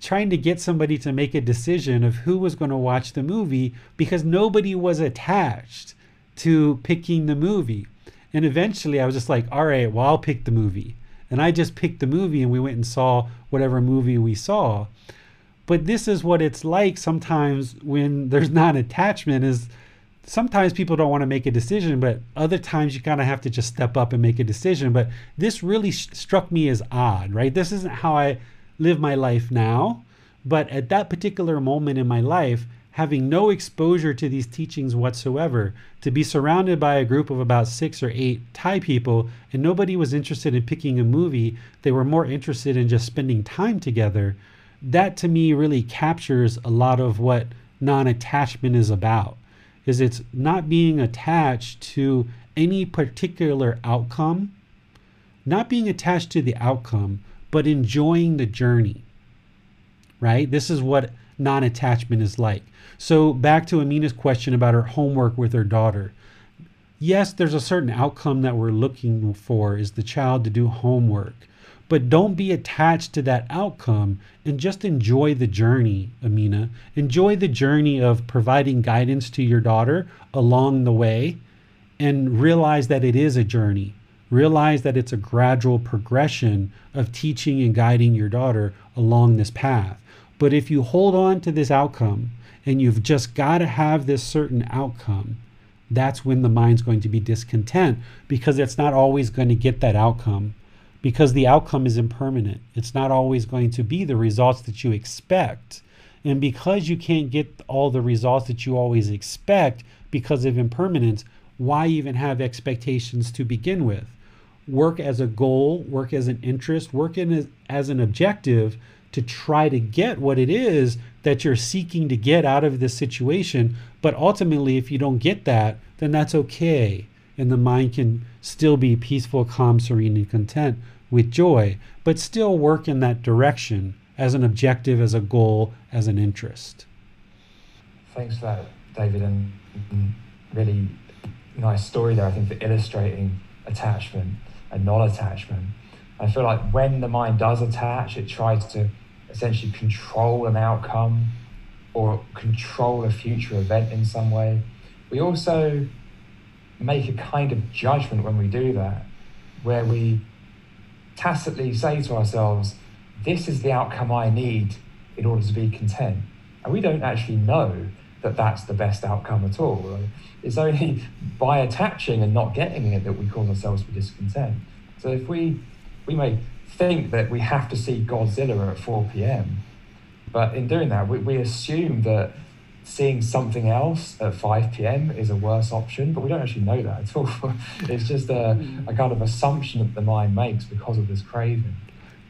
trying to get somebody to make a decision of who was going to watch the movie because nobody was attached to picking the movie. And eventually I was just like, all right, well, I'll pick the movie. And I just picked the movie and we went and saw whatever movie we saw. But this is what it's like sometimes when there's not attachment is sometimes people don't want to make a decision, but other times you kind of have to just step up and make a decision. But this really sh- struck me as odd, right? This isn't how I live my life now. But at that particular moment in my life, having no exposure to these teachings whatsoever, to be surrounded by a group of about six or eight Thai people, and nobody was interested in picking a movie, they were more interested in just spending time together. That to me really captures a lot of what non attachment is about is it's not being attached to any particular outcome, not being attached to the outcome, but enjoying the journey. Right? This is what non attachment is like. So, back to Amina's question about her homework with her daughter. Yes, there's a certain outcome that we're looking for is the child to do homework. But don't be attached to that outcome and just enjoy the journey, Amina. Enjoy the journey of providing guidance to your daughter along the way and realize that it is a journey. Realize that it's a gradual progression of teaching and guiding your daughter along this path. But if you hold on to this outcome and you've just got to have this certain outcome, that's when the mind's going to be discontent because it's not always going to get that outcome because the outcome is impermanent. It's not always going to be the results that you expect. And because you can't get all the results that you always expect because of impermanence, why even have expectations to begin with? Work as a goal, work as an interest, work in as, as an objective to try to get what it is that you're seeking to get out of this situation. But ultimately, if you don't get that, then that's okay and the mind can still be peaceful, calm, serene, and content with joy, but still work in that direction as an objective, as a goal, as an interest. Thanks for that, David, and really nice story there, I think, for illustrating attachment and non attachment. I feel like when the mind does attach, it tries to essentially control an outcome or control a future event in some way. We also make a kind of judgment when we do that, where we tacitly say to ourselves, This is the outcome I need in order to be content. And we don't actually know that that's the best outcome at all. Right? It's only (laughs) by attaching and not getting it that we cause ourselves to be discontent. So if we we may think that we have to see Godzilla at 4 p.m., but in doing that, we, we assume that seeing something else at 5 p.m. is a worse option, but we don't actually know that at (laughs) all. it's just a, hmm. a kind of assumption that the mind makes because of this craving.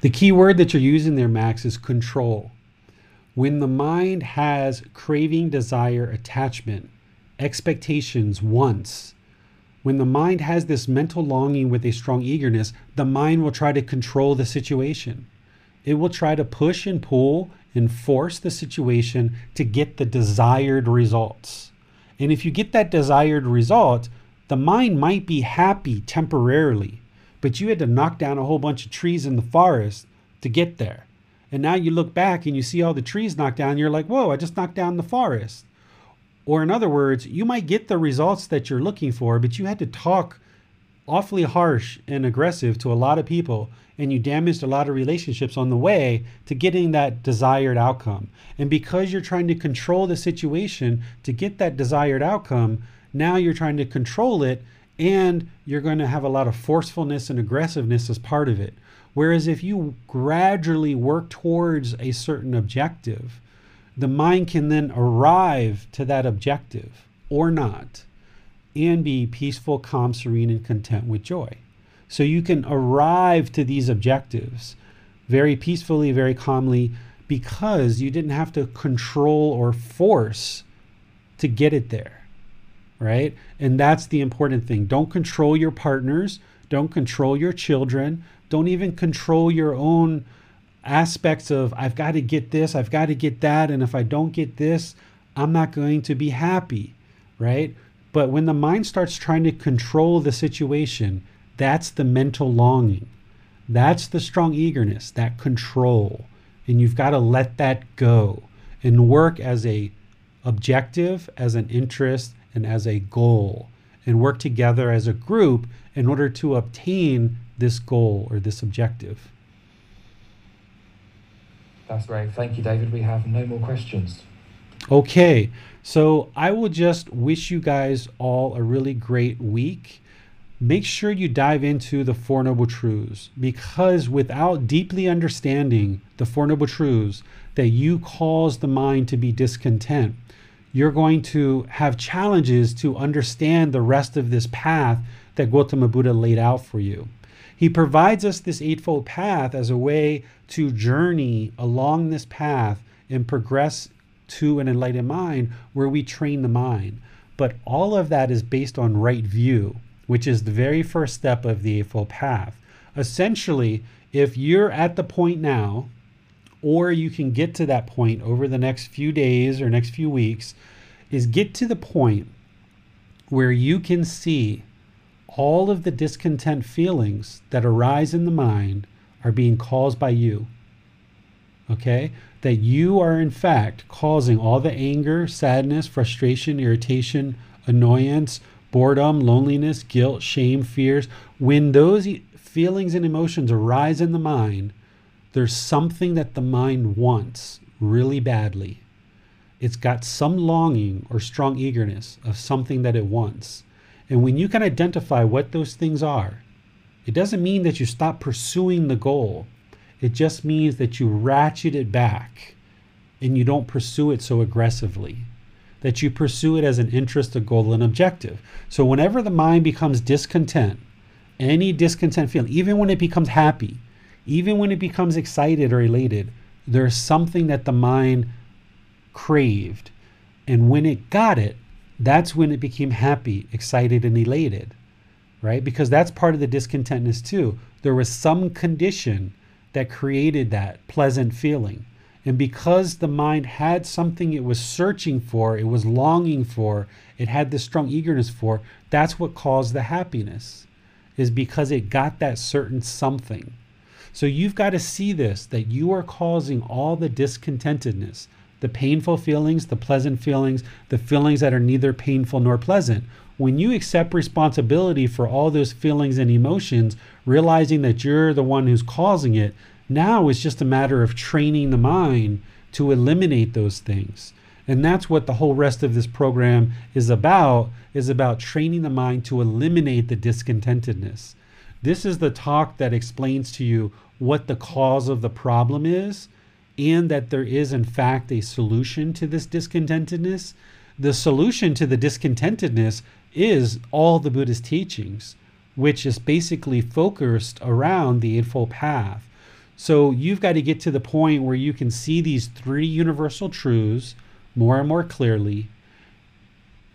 The key word that you're using there, Max, is control. When the mind has craving, desire, attachment, expectations, wants, when the mind has this mental longing with a strong eagerness, the mind will try to control the situation. It will try to push and pull and force the situation to get the desired results. And if you get that desired result, the mind might be happy temporarily, but you had to knock down a whole bunch of trees in the forest to get there. And now you look back and you see all the trees knocked down, you're like, whoa, I just knocked down the forest. Or, in other words, you might get the results that you're looking for, but you had to talk awfully harsh and aggressive to a lot of people and you damaged a lot of relationships on the way to getting that desired outcome. And because you're trying to control the situation to get that desired outcome, now you're trying to control it and you're going to have a lot of forcefulness and aggressiveness as part of it. Whereas if you gradually work towards a certain objective, the mind can then arrive to that objective or not and be peaceful, calm, serene, and content with joy. So you can arrive to these objectives very peacefully, very calmly, because you didn't have to control or force to get it there. Right? And that's the important thing. Don't control your partners, don't control your children, don't even control your own aspects of I've got to get this, I've got to get that, and if I don't get this, I'm not going to be happy, right? But when the mind starts trying to control the situation, that's the mental longing. That's the strong eagerness, that control. And you've got to let that go and work as a objective, as an interest, and as a goal and work together as a group in order to obtain this goal or this objective. That's great. Thank you, David. We have no more questions. Okay, so I will just wish you guys all a really great week. Make sure you dive into the Four Noble Truths because without deeply understanding the Four Noble Truths, that you cause the mind to be discontent, you're going to have challenges to understand the rest of this path that Gautama Buddha laid out for you. He provides us this Eightfold Path as a way to journey along this path and progress to an enlightened mind where we train the mind. But all of that is based on right view, which is the very first step of the Eightfold Path. Essentially, if you're at the point now, or you can get to that point over the next few days or next few weeks, is get to the point where you can see all of the discontent feelings that arise in the mind are being caused by you. Okay? That you are, in fact, causing all the anger, sadness, frustration, irritation, annoyance, boredom, loneliness, guilt, shame, fears. When those feelings and emotions arise in the mind, there's something that the mind wants really badly. It's got some longing or strong eagerness of something that it wants. And when you can identify what those things are, it doesn't mean that you stop pursuing the goal. It just means that you ratchet it back and you don't pursue it so aggressively. That you pursue it as an interest, a goal, an objective. So whenever the mind becomes discontent, any discontent feeling, even when it becomes happy, even when it becomes excited or elated, there's something that the mind craved. And when it got it, that's when it became happy, excited, and elated, right? Because that's part of the discontentness too. There was some condition that created that pleasant feeling. And because the mind had something it was searching for, it was longing for, it had this strong eagerness for, that's what caused the happiness, is because it got that certain something. So you've got to see this that you are causing all the discontentedness, the painful feelings, the pleasant feelings, the feelings that are neither painful nor pleasant. When you accept responsibility for all those feelings and emotions, realizing that you're the one who's causing it, now it's just a matter of training the mind to eliminate those things. And that's what the whole rest of this program is about is about training the mind to eliminate the discontentedness. This is the talk that explains to you what the cause of the problem is and that there is, in fact, a solution to this discontentedness. The solution to the discontentedness is all the Buddhist teachings, which is basically focused around the Eightfold Path. So you've got to get to the point where you can see these three universal truths more and more clearly,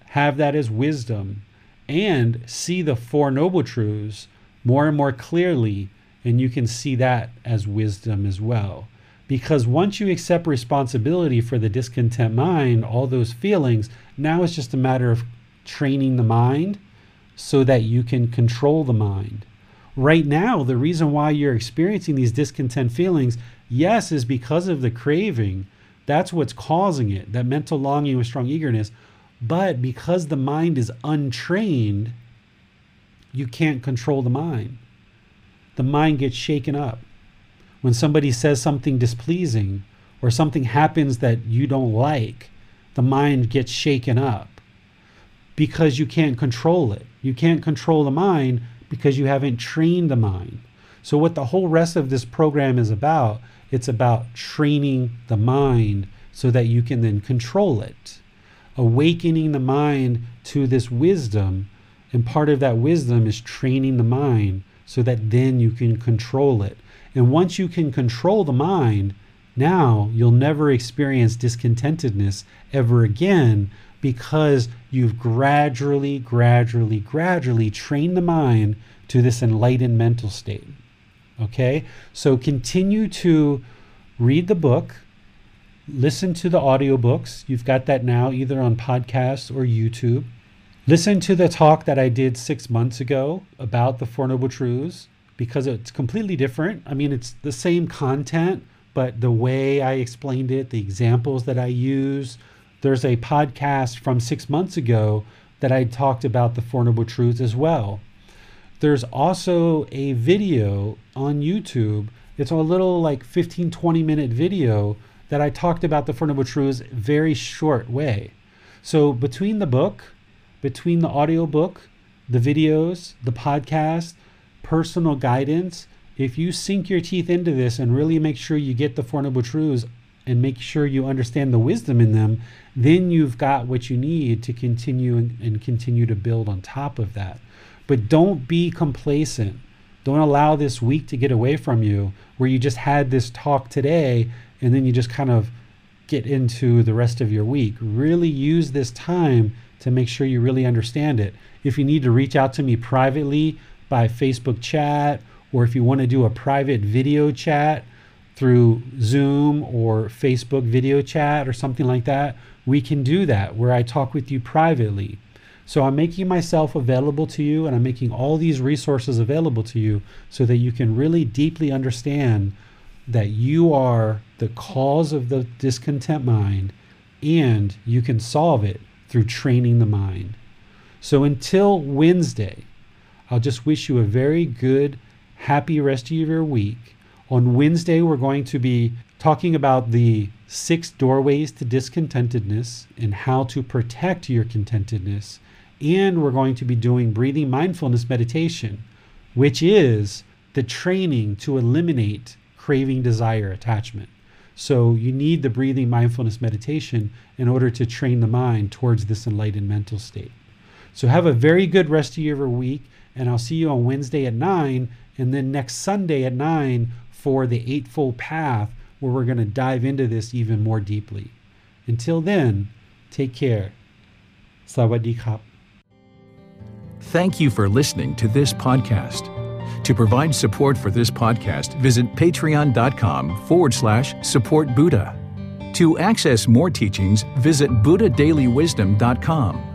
have that as wisdom, and see the Four Noble Truths more and more clearly, and you can see that as wisdom as well. Because once you accept responsibility for the discontent mind, all those feelings, now it's just a matter of training the mind so that you can control the mind. Right now, the reason why you're experiencing these discontent feelings, yes, is because of the craving. That's what's causing it, that mental longing with strong eagerness. But because the mind is untrained, you can't control the mind. The mind gets shaken up when somebody says something displeasing or something happens that you don't like, the mind gets shaken up because you can't control it. You can't control the mind because you haven't trained the mind. So what the whole rest of this program is about, it's about training the mind so that you can then control it. Awakening the mind to this wisdom, and part of that wisdom is training the mind so that then you can control it and once you can control the mind, now you'll never experience discontentedness ever again because you've gradually, gradually, gradually trained the mind to this enlightened mental state. Okay? So continue to read the book, listen to the audiobooks. You've got that now either on podcasts or YouTube. Listen to the talk that I did six months ago about the Four Noble Truths because it's completely different. I mean, it's the same content, but the way I explained it, the examples that I use. There's a podcast from six months ago that I talked about the Four Noble Truths as well. There's also a video on YouTube It's a little like 15, 20 minute video that I talked about the Four Noble Truths very short way. So between the book, between the audio book, the videos, the podcast, personal guidance, if you sink your teeth into this and really make sure you get the Four Noble Truths and make sure you understand the wisdom in them, then you've got what you need to continue and, and continue to build on top of that. But don't be complacent. Don't allow this week to get away from you where you just had this talk today and then you just kind of get into the rest of your week. Really use this time to make sure you really understand it. If you need to reach out to me privately by Facebook chat, or if you want to do a private video chat through Zoom or Facebook video chat or something like that, we can do that where I talk with you privately. So I'm making myself available to you and I'm making all these resources available to you so that you can really deeply understand that you are the cause of the discontent mind and you can solve it through training the mind. So until Wednesday, I'll just wish you a very good, happy rest of your week. On Wednesday, we're going to be talking about the six doorways to discontentedness and how to protect your contentedness. And we're going to be doing breathing mindfulness meditation, which is the training to eliminate craving, desire, attachment. So you need the breathing mindfulness meditation in order to train the mind towards this enlightened mental state. So have a very good rest of your week, and I'll see you on Wednesday at 9, and then next Sunday at 9 for the Eightfold Path, where we're going to dive into this even more deeply. Until then, take care. Sawadee. Thank you for listening to this podcast. To provide support for this podcast, visit patreon.com forward slash support Buddha. To access more teachings, visit buddhadailywisdom.com.